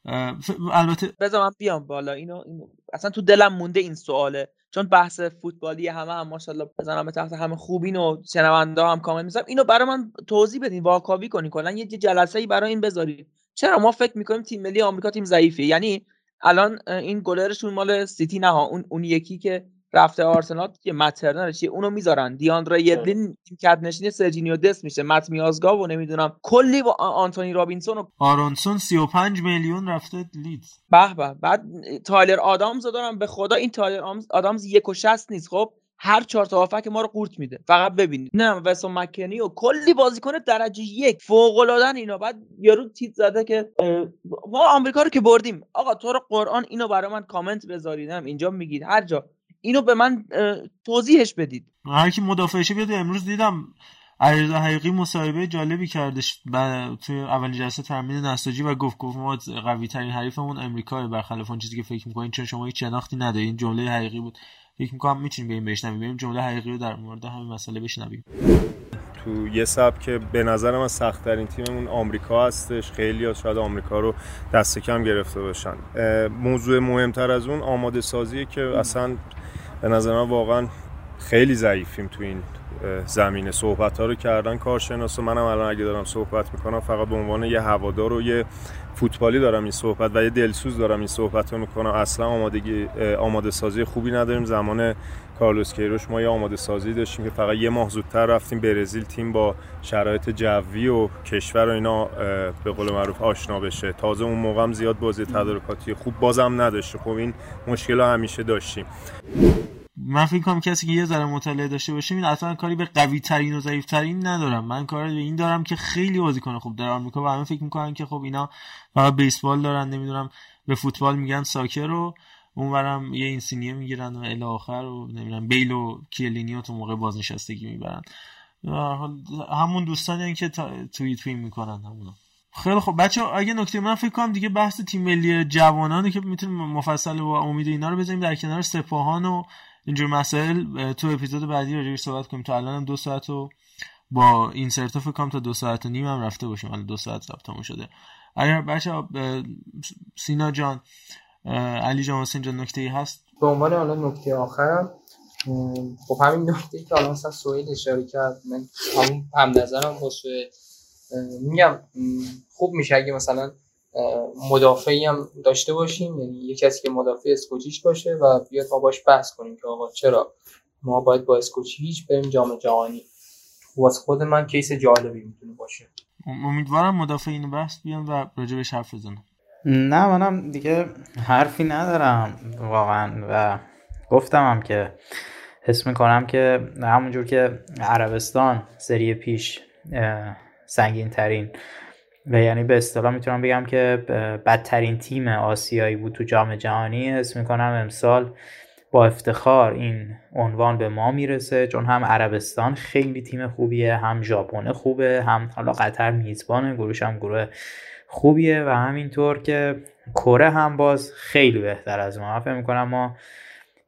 البته بذار من بیام بالا. اینو, اینو اصلا تو دلم مونده این سواله. چون بحث فوتبالی همه هم ماشاءالله بزنم تحت همه خوبین و شنونده هم کامل می‌ذارم اینو برای من توضیح بدین واکاوی کنین. کلا یه جلسه ای برای این بذارید چرا ما فکر می‌کنیم تیم ملی آمریکا تیم ضعیفیه یعنی الان این گلرشون مال سیتی نه اون اون یکی که رفته آرسنال که مت ترنر چیه؟ اونو می‌ذارن. دی‌آندره یدلین که جانشین سرجینیو دست میشه. مت میازگا و نمی‌دونم. کلی با آنتونی رابینسون و آرونسون 35 میلیون رفته لیدز. به به. بعد تایلر آدامز دارم. به خدا این تایلر آدامز یک و شست نیست. خب هر چهار تا که ما رو قورت میده. فقط ببینید. نه وستون مکنی و کلی بازیکن درجه یک. فوق العاده اینا. بعد یارو توییت زده که ما آمریکا رو که بردیم. آقا تو رو قرآن اینو برای من کامنت بذاریدم اینجا میگید. هر جا. اینو به من توضیحش بدید. هر کی مدافعشه بیاد امروز دیدم علیرضا حقیقی مصاحبه جالبی کردش و توی اولین جلسه تامین نساجی و گفت گفت ما قوی ترین حریفمون امریکا. برخلاف اون چیزی که فکر می‌کنین چون شما هیچ شناختی ندارین. جمله حقیقی بود. فکر می‌کنم می‌تونیم بریم بشنویم. بریم جمله حقیقی رو در مورد همین مسئله بشنویم. تو یه سب که به نظر من سخت ترین تیممون آمریکا هستش. خیلی ها شاید آمریکا رو دست کم گرفته باشن. موضوع مهمتر از اون آماده سازیه که اصلا به نظر من واقعا خیلی ضعیفیم تو این زمینه. صحبت ها رو کردن کارشناس و منم الان اگه دارم صحبت می‌کنم فقط به عنوان یه هوادار و یه فوتبالی دارم این صحبت و یه دلسوز دارم این صحبت رو می‌کنم. اصلا آمادگی آماده سازی خوبی نداریم. زمان کارلوس کیروش ما یه آماده سازی داشتیم که فقط یه ماه زودتر رفتیم برزیل تیم با شرایط جوی و کشور و اینا به قول معروف آشنا بشه. تازه اون موقع هم زیاد بازی تدارکاتی خوب بازم نداشته خب این مشکل همیشه داشتیم. من فکر کنم کسی که یه ذره مطالعه داشته باشه این اصلا کاری به قوی ترین و ضعیف ترین ندارم. من کار به این دارم که خیلی بازیکن خوب در آمریکا و همه فکر می‌کنن که خب اینا فقط بیسبال دارن نمی‌دونم به فوتبال میگن soccer رو. اونورم یه اینسینیه می‌گیرن و الی آخر و نمی‌دونم بیل و کیلینی رو تو موقع بازنشستگی می‌برن. همون دوستانی که توییت فیلم می‌کنن همون خیلی خب بچه اگه نکته من فکر کنم دیگه بحث تیم ملی جوانانه که می‌تونیم مفصل و امید اینا رو بزنیم در کنار سپاهان و اینجور مسائل تو اپیزود بعدی راجعش صحبت کنیم. تا الان دو ساعت و با این فکر کنم تا دو ساعت و نیم هم رفته باشیم. حالا دو ساعت ثبت شده. اگر بچه سینا جان علی جان حسین جان نکته ای هست؟ به عنوان حالا نکته آخرم خب همین نکته که الان مثلا سویل اشاره کرد من همون هم نظرم با میگم خوب میشه اگه مثلا مدافعی هم داشته باشیم. یعنی یه کسی که مدافع اسکوچیش باشه و بیاد ما باش بحث کنیم که آقا چرا ما باید با اسکوچیچ بریم جام جهانی. واسه خود من کیس جالبی می‌تونه باشه. امیدوارم مدافع اینو بحث بیان و راجبش حرف بزنم. نه منم دیگه حرفی ندارم واقعا و گفتم هم که حس می‌کنم که همونجور که عربستان سری پیش سنگین ترین و یعنی به اصطلاح می‌تونم بگم که بدترین تیم آسیایی بود تو جام جهانی. حس می‌کنم امسال با افتخار این عنوان به ما می‌رسه چون هم عربستان خیلی تیم خوبیه هم ژاپن خوبه هم حالا قطر میزبانه گروش هم گروه خوبیه و همینطور که کره هم باز خیلی بهتر از ما. فکر می‌کنم ما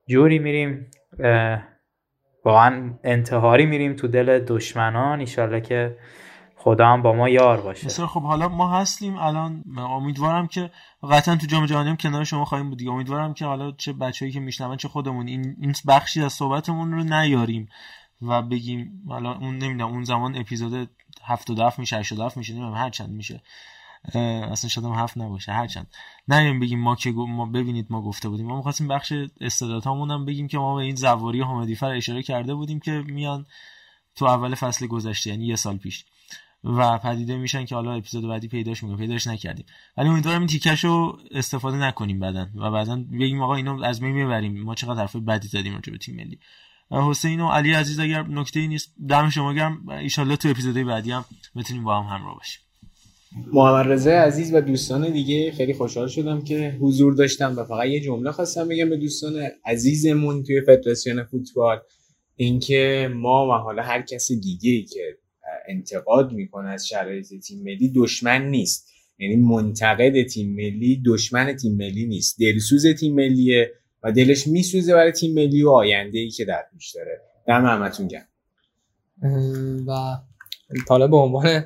جوری میریم واقعا انتحاری میریم تو دل دشمنان. ایشالله که خدا هم با ما یار باشه. بسیار خب حالا ما هستیم. الان امیدوارم که قطعا تو جام جهانی هم کنار شما خواهیم بود دیگه. امیدوارم که حالا چه بچه‌ای که میشنون چه خودمون. این این بخشی از صحبتمون رو نیاریم و بگیم حالا اون نمی‌دونم اون زمان اپیزود 77 میشه 87 میشه نمی‌دونم هر چند میشه. اصلا شاید هم هفت نباشه هرچند نه بگیم ما که ما ببینید ما گفته بودیم. ما می‌خواستیم بخش استعدادهامون هم بگیم که ما به این زواری حامدی فر اشاره کرده بودیم که میان تو اول فصل گذشته یعنی یه سال پیش. و پدیده میشن که حالا اپیزود بعدی پیداش می‌کنیم. پیداش نکردیم. ولی امیدوارم این تیکش رو استفاده نکنیم بعدا. و بعدا بگیم آقا اینو از می می‌بریم ما چقدر حرف بدی زدیم راجع به تیم ملی. حسین و علی عزیز اگر نکته ای نیست دم شما گرم. ان تو اپیزودهای بعدی هم بتونیم با هم همراه باشیم. محمد رضا عزیز و دوستان دیگه خیلی خوشحال شدم که حضور داشتم و فقط یه جمله خواستم بگم به دوستان عزیزمون توی فدراسیون فوتبال. اینکه ما و حالا هر کسی دیگه ای که انتقاد می‌کنه از شرایط تیم ملی دشمن نیست. یعنی منتقد تیم ملی دشمن تیم ملی نیست. دلسوز تیم ملیه و دلش میسوزه برای تیم ملی و آینده ای که در پیش داره. دم همتون گرم و حالا به عنوان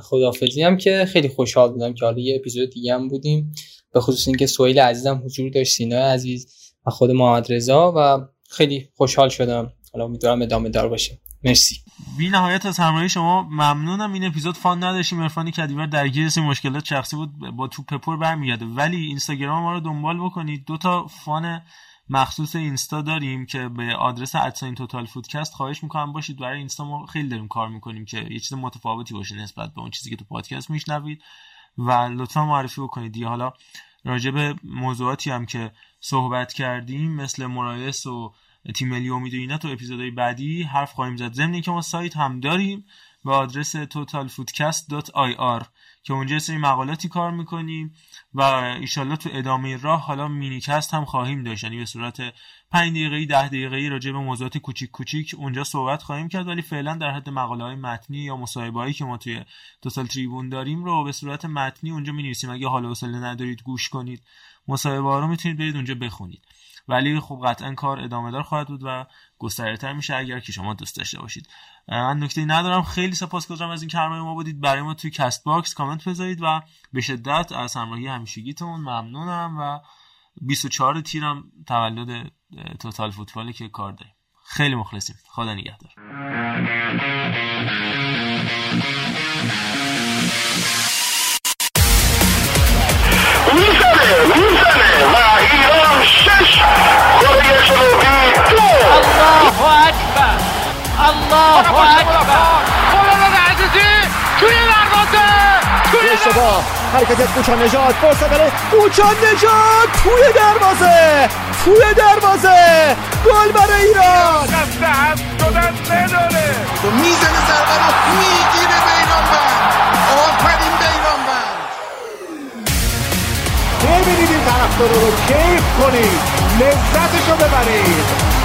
خدافزی هم که خیلی خوشحال بودم که حالا یه اپیزود دیگه هم بودیم. به خصوص اینکه سویل عزیزم حضور داشت سینا عزیز و خود محمد رضا و خیلی خوشحال شدم. حالا امیدوارم ادامه دار باشه. مرسی. بی نهایت از همراهی شما ممنونم. این اپیزود فان نداشتیم. عرفانی کدیور درگیر سه مشکلات شخصی بود. با توپ پر برمیگرده. ولی اینستاگرام ما رو دنبال بکنید. دو تا فان مخصوص اینستا داریم که به آدرس ادساین توتال فودکست خواهش می‌کنم باشید. برای اینستا ما خیلی داریم کار می‌کنیم که یه چیز متفاوتی باشه نسبت به اون چیزی که تو پادکست میشنوید. و لطفا معرفی بکنید. دیگه حالا راجع به موضوعاتی هم که صحبت کردیم مثل مرایس و تیم ملی امید و اینا تو اپیزودهای بعدی حرف خواهیم زد. ضمن که ما سایت هم داریم به آدرس totalfoodcast.ir که اونجا سری مقالاتی کار می‌کنیم و ایشالله تو ادامه راه حالا minicast هم خواهیم داشت. یعنی به صورت 5 دقیقه‌ای 10 دقیقه‌ای راجع به موضوعات کوچیک کوچیک اونجا صحبت خواهیم کرد. ولی فعلا در حد مقاله های متنی یا مصاحبه‌ای که ما توی توتال تریبون داریم رو به صورت متنی اونجا می‌نویسیم. اگه حالشو ندارید گوش کنید. مصاحبه ها رو می‌تونید برید اونجا بخونید. ولی خب قطعا کار ادامه دار خواهد بود و گسترده میشه اگر که شما دوست داشته باشید. من نکته ندارم. خیلی سپاسگزارم از این که با ما بودید. برای ما توی کست باکس کامنت بذارید و به شدت از همراهی همیشگیتون ممنونم و 24 تیرم تولد توتال فوتبالی که کار داریم. خیلی مخلصیم. خدا نگهدار. شلوغی الله اکبر الله اکبر خالد عزیزی توی دروازه توی اشتباه حرکت از کوچا نجات فرصت برای کوچان نجات توی دروازه توی دروازه گل برای ایران قصد شدن نداره تو می‌زنه ضربه رو می‌گیره بیرانبند آفرین بیرانبند ببینید این طرفدارا رو کیف کنید لذتشو ببرید.